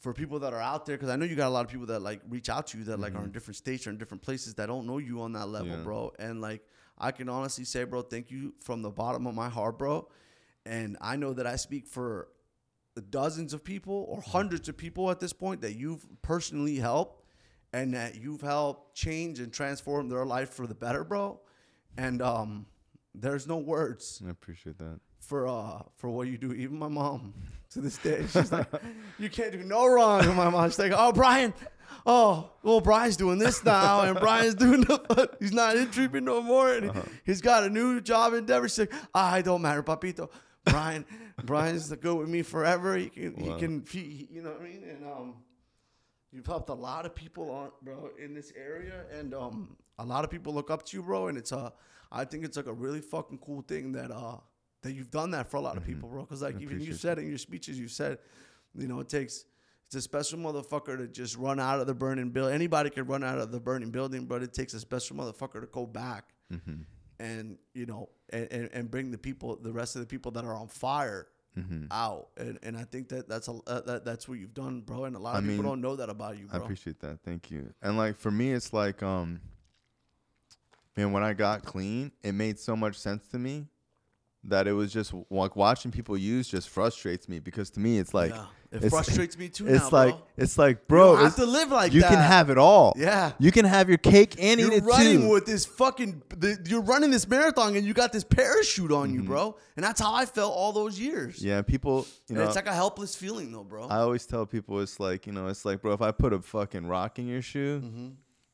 For people that are out there, because I know you got a lot of people that like reach out to you that like are in different states or in different places that don't know you on that level, Mm-hmm. Yeah. bro. And like I can honestly say, bro, thank you from the bottom of my heart, bro. And I know that I speak for dozens of people or hundreds of people at this point that you've personally helped and that you've helped change and transform their life for the better, bro. And um, there's no words I appreciate that. for uh for what you do. Even my mom to this day, she's like, "You can't do no wrong." And my mom's like, "Oh, Brian." Oh, well, Brian's doing this now, and Brian's doing the. He's not in treatment no more, and Uh-huh. he's got a new job endeavor. She's like, "Ah, it don't matter, papito. Brian, Brian's the go with me forever. He can, Wow. he can, he, you know what I mean?" And um, you've helped a lot of people on, bro, in this area, and um, a lot of people look up to you, bro. And it's uh, I think it's like a really fucking cool thing that uh, that you've done that for a lot of people, bro. Because like even you said in your speeches, you said, you know, it takes. It's a special motherfucker to just run out of the burning building. Anybody can run out of the burning building, but it takes a special motherfucker to go back Mm-hmm. and you know and, and, and bring the people, the rest of the people that are on fire Mm-hmm. out. And and I think that that's a uh, that, that's what you've done, bro. And a lot I of people mean, don't know that about you, I appreciate that. Thank you. And like for me, it's like, um, man, when I got clean, it made so much sense to me that it was just like watching people use just frustrates me because to me it's like Yeah. It it's- frustrates me too It's now, like bro. it's like bro, don't have to live like you that. can have it all. Yeah. you can have your cake and eat You're it running too. with this fucking. The, you're running this marathon and you got this parachute on Mm-hmm. you, bro. And that's how I felt all those years. yeah, people, you And it's like a helpless feeling, though, bro. I always tell people it's like you know, it's like bro, if I put a fucking rock in your shoe, Mm-hmm.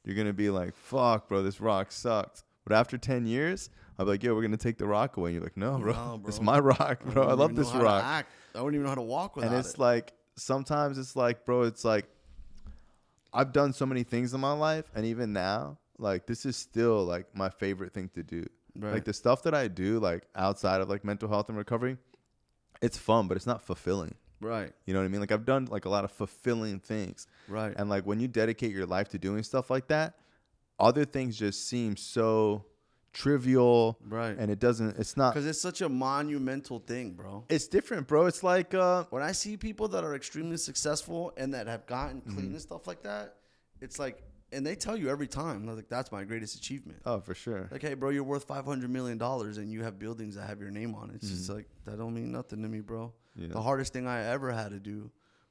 You're gonna be like, fuck, bro, this rock sucked. But after ten years, I'll be like, yo, we're gonna take the rock away. And you're like, no, bro, No, it's my rock, bro. I, don't love this rock. I don't even know how to walk without it. and it's it. like sometimes it's like bro it's like i've done so many things in my life and even now like this is still like my favorite thing to do Right. like the stuff that i do like outside of like mental health and recovery it's fun but it's not fulfilling right, you know what i mean like i've done like a lot of fulfilling things right. and like when you dedicate your life to doing stuff like that other things just seem so trivial Right. and it doesn't it's not Because it's such a monumental thing, bro. it's different bro it's like uh When I see people that are extremely successful and that have gotten Mm-hmm. clean and stuff like that, it's like, and they tell you every time, like, that's my greatest achievement. oh for sure Like, hey, bro, you're worth five hundred million dollars, and you have buildings that have your name on it. It's just like that don't mean nothing to me, bro. Mm-hmm. Yeah. The hardest thing I ever had to do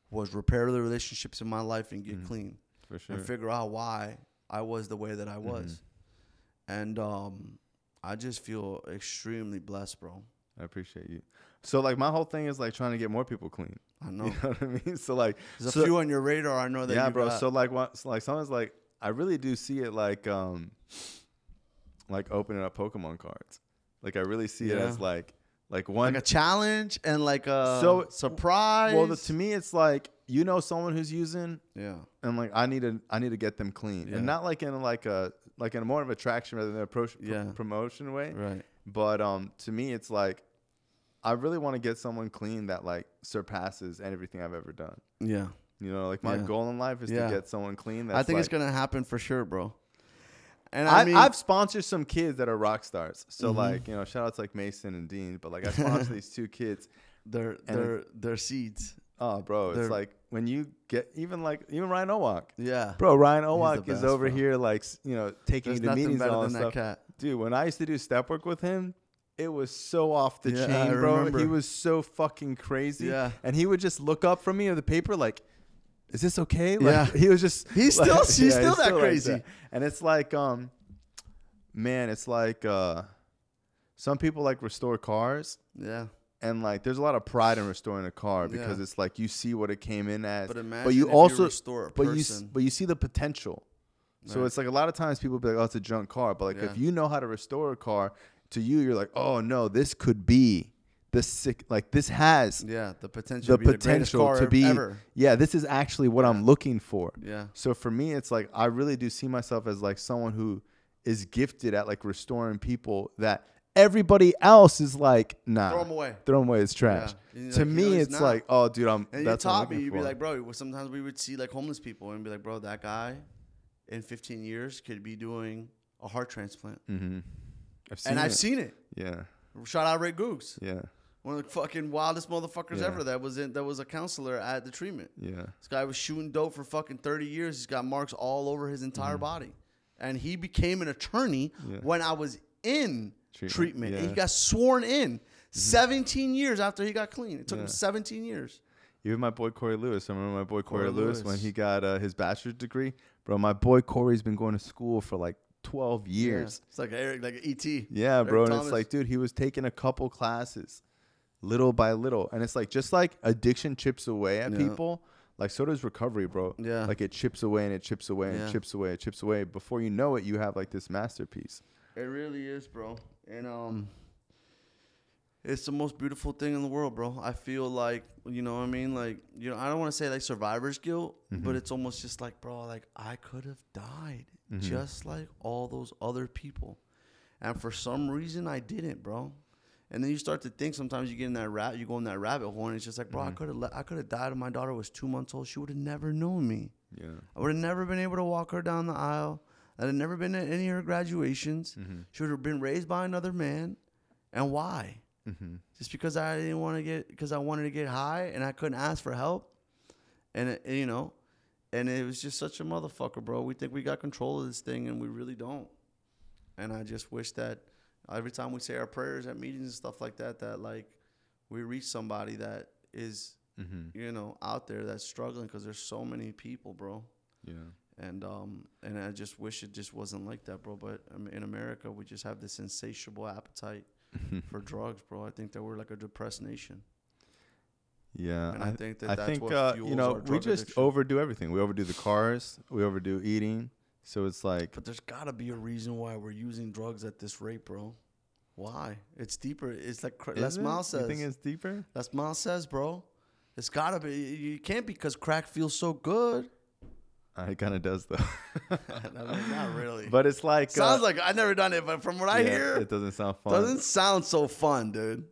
was repair the relationships in my life and get clean, Mm-hmm. sure Mm-hmm. and figure out why I was the way that I was. And um, I just feel extremely blessed, bro. I appreciate you. So like my whole thing is like trying to get more people clean. I know. You know what I mean? So like There's so- a few on your radar. I know that. yeah, bro. got. So like what so like sometimes like I really do see it like um like opening up Pokemon cards. Like I really see it as like like one like a challenge and like a So- surprise. well the, to me it's like you know someone who's using yeah, and like I need to I need to get them clean Yeah. and not like in like a like in a more of attraction rather than a pro- Yeah. promotion way. right. But um, to me, it's like I really want to get someone clean that like surpasses everything I've ever done. Yeah, You know, like my Yeah. goal in life is to get someone clean. That's I think it's gonna happen for sure, bro. And I, I, mean, I've sponsored some kids that are rock stars. So Mhm. like, you know, shout out to like Mason and Dean. But like, I sponsored these two kids. they're they're they're seeds. Oh, bro, it's like when you get even like even Ryan Owak. Yeah, Bro, Ryan the Owak is over bro. here like you know taking There's you to meetings and all than stuff. cat. Dude, when I used to do step work with him, it was so off the Yeah, I chain, bro. He was so fucking crazy. Yeah. And he would just look up from me on the paper like, is this okay? Like, Yeah. He was just He's like- still- he's still that like crazy. And it's like, um, man, it's like uh some people like restore cars Yeah, and like there's a lot of pride in restoring a car because Yeah. it's like you see what it came in as. but imagine but you if also you restore a but you but you see the potential. So Right. it's like a lot of times people be like, "Oh, it's a junk car," but like Yeah. if you know how to restore a car, to you, you're like, "Oh no, this could be the sick like this has Yeah, the potential. the to the potential to be ever. yeah this is actually what i'm looking for Yeah. so for me it's like i really do see myself as like someone who is gifted at like restoring people that everybody else is like nah Throw 'em away. throw 'em away it's trash you're to like, me "No, he's it's not." like oh dude i'm And that's you taught me, you'd be like, bro. well, Sometimes we would see like homeless people and be like, bro, that guy, in 15 years could be doing a heart transplant. mm-hmm. I've seen and I've it. seen it. yeah Shout out Ray Googs, yeah one of the fucking wildest motherfuckers Yeah. ever. That was in that was a counselor at the treatment. yeah This guy was shooting dope for fucking 30 years. He's got marks all over his entire Mm-hmm. body. And he became an attorney Yeah. when I was in Treatment, treatment. Yeah. Mm-hmm. he got sworn in 17 years after he got clean. It took him 17 years. Even my boy Corey Lewis. I remember my boy Corey, Corey Lewis, when he got uh, his bachelor's degree. Bro, my boy Corey's been going to school for like 12 years. Yeah. It's like Eric, like ET. Yeah, Eric bro. And it's like, dude, he was taking a couple classes little by little. And it's like, just like addiction chips away at Yeah. people, like so does recovery, bro. Yeah. Like it chips away and it chips away and Yeah. chips away, it chips away. Before you know it, you have like this masterpiece. It really is, bro. And um it's the most beautiful thing in the world, bro. I feel like, you know what I mean? Like, you know, I don't want to say like survivor's guilt, but it's almost just like, bro, like I could have died just like all those other people. And for some reason I didn't, bro. And then you start to think sometimes you get in that rat you go in that rabbit hole and it's just like, bro, I could have I could have died when my daughter was 2 months old. She would have never known me. Yeah. I would have never been able to walk her down the aisle. I'd have never been at any of her graduations. Mm-hmm. She would have been raised by another man. And why? Mm-hmm. Just because I didn't want to get, because I wanted to get high and I couldn't ask for help. And, it, you know, and it was just such a motherfucker, bro. We think we got control of this thing and we really don't. And I just wish that every time we say our prayers at meetings and stuff like that, that like we reach somebody that is, Mm-hmm. you know, out there that's struggling because there's so many people, bro Yeah. and um and I just wish it just wasn't like that, bro. But um, in America, we just have this insatiable appetite for drugs, bro. I think that we're like a depressed nation, Yeah. and I, think that I that's think what uh, fuels you know we just addiction. overdo everything. We overdo the cars. We overdo eating. So it's like But there's gotta be a reason why we're using drugs at this rate, bro. Why? It's deeper. It's like cra- Les? Miles You think it's deeper? Les Miles says, bro. It's gotta be. You can't because crack feels so good. Uh, it kind of does though. Not really. but it's like Sounds uh, like I've never done it, but from what I hear, it doesn't sound fun. Doesn't sound so fun, dude.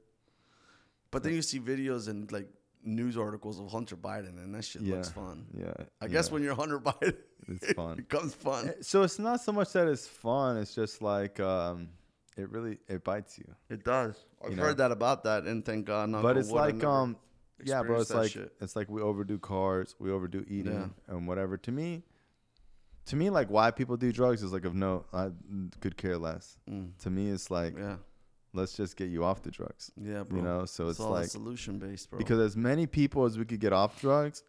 But then you see videos and like news articles of Hunter Biden, and that shit yeah. looks fun. Yeah. I guess when you're Hunter Biden, It's fun. it becomes fun. So it's not so much that it's fun. It's just like um, it really it bites you. It does. I've You heard know? that about that, and thank God. knock but it's like um, yeah, bro. It's like shit. it's like we overdo cars, we overdo eating, Yeah. and whatever. To me, to me, like why people do drugs is like of no, I could care less. Mm. To me, it's like Yeah, let's just get you off the drugs. yeah, bro. You know, so it's, it's all like solution based, bro. because as many people as we could get off drugs,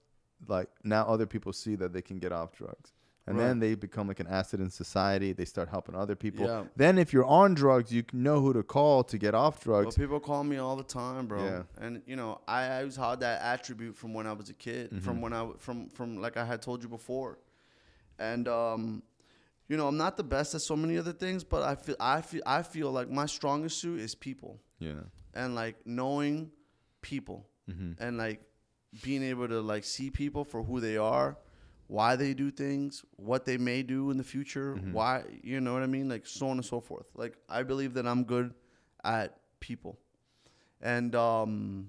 like now other people see that they can get off drugs. And then they become like an asset in society. They start helping other people. Yeah. Then if you're on drugs, you know who to call to get off drugs. Well, people call me all the time, bro. Yeah. And you know, I always had that attribute from when I was a kid, Mm-hmm. from when I from from like I had told you before. And um, you know, I'm not the best at so many other things, but I feel I feel I feel like my strongest suit is people yeah. and like knowing people Mm-hmm. and like being able to like see people for who they are, why they do things, what they may do in the future, Mm-hmm. why you know what I mean, like so on and so forth. Like I believe that I'm good at people, and um,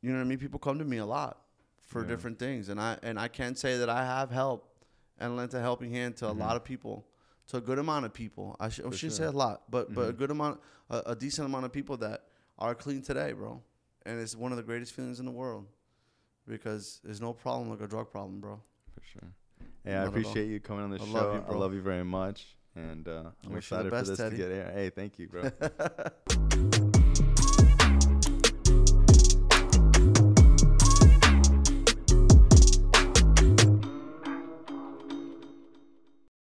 you know what I mean. People come to me a lot for Yeah. different things, and I and I can't say that I have helped and lent a helping hand to a lot of people, to a good amount of people. I, sh- I shouldn't say a lot, but but a good amount, a, a decent amount of people that are clean today, bro. And it's one of the greatest feelings in the world because there's no problem like a drug problem, bro. For sure. Hey, I Not all. appreciate you coming on the I show. love you, I love you very much. And uh, I'm wish you the excited best, for this Teddy. to get air. Hey, thank you, bro.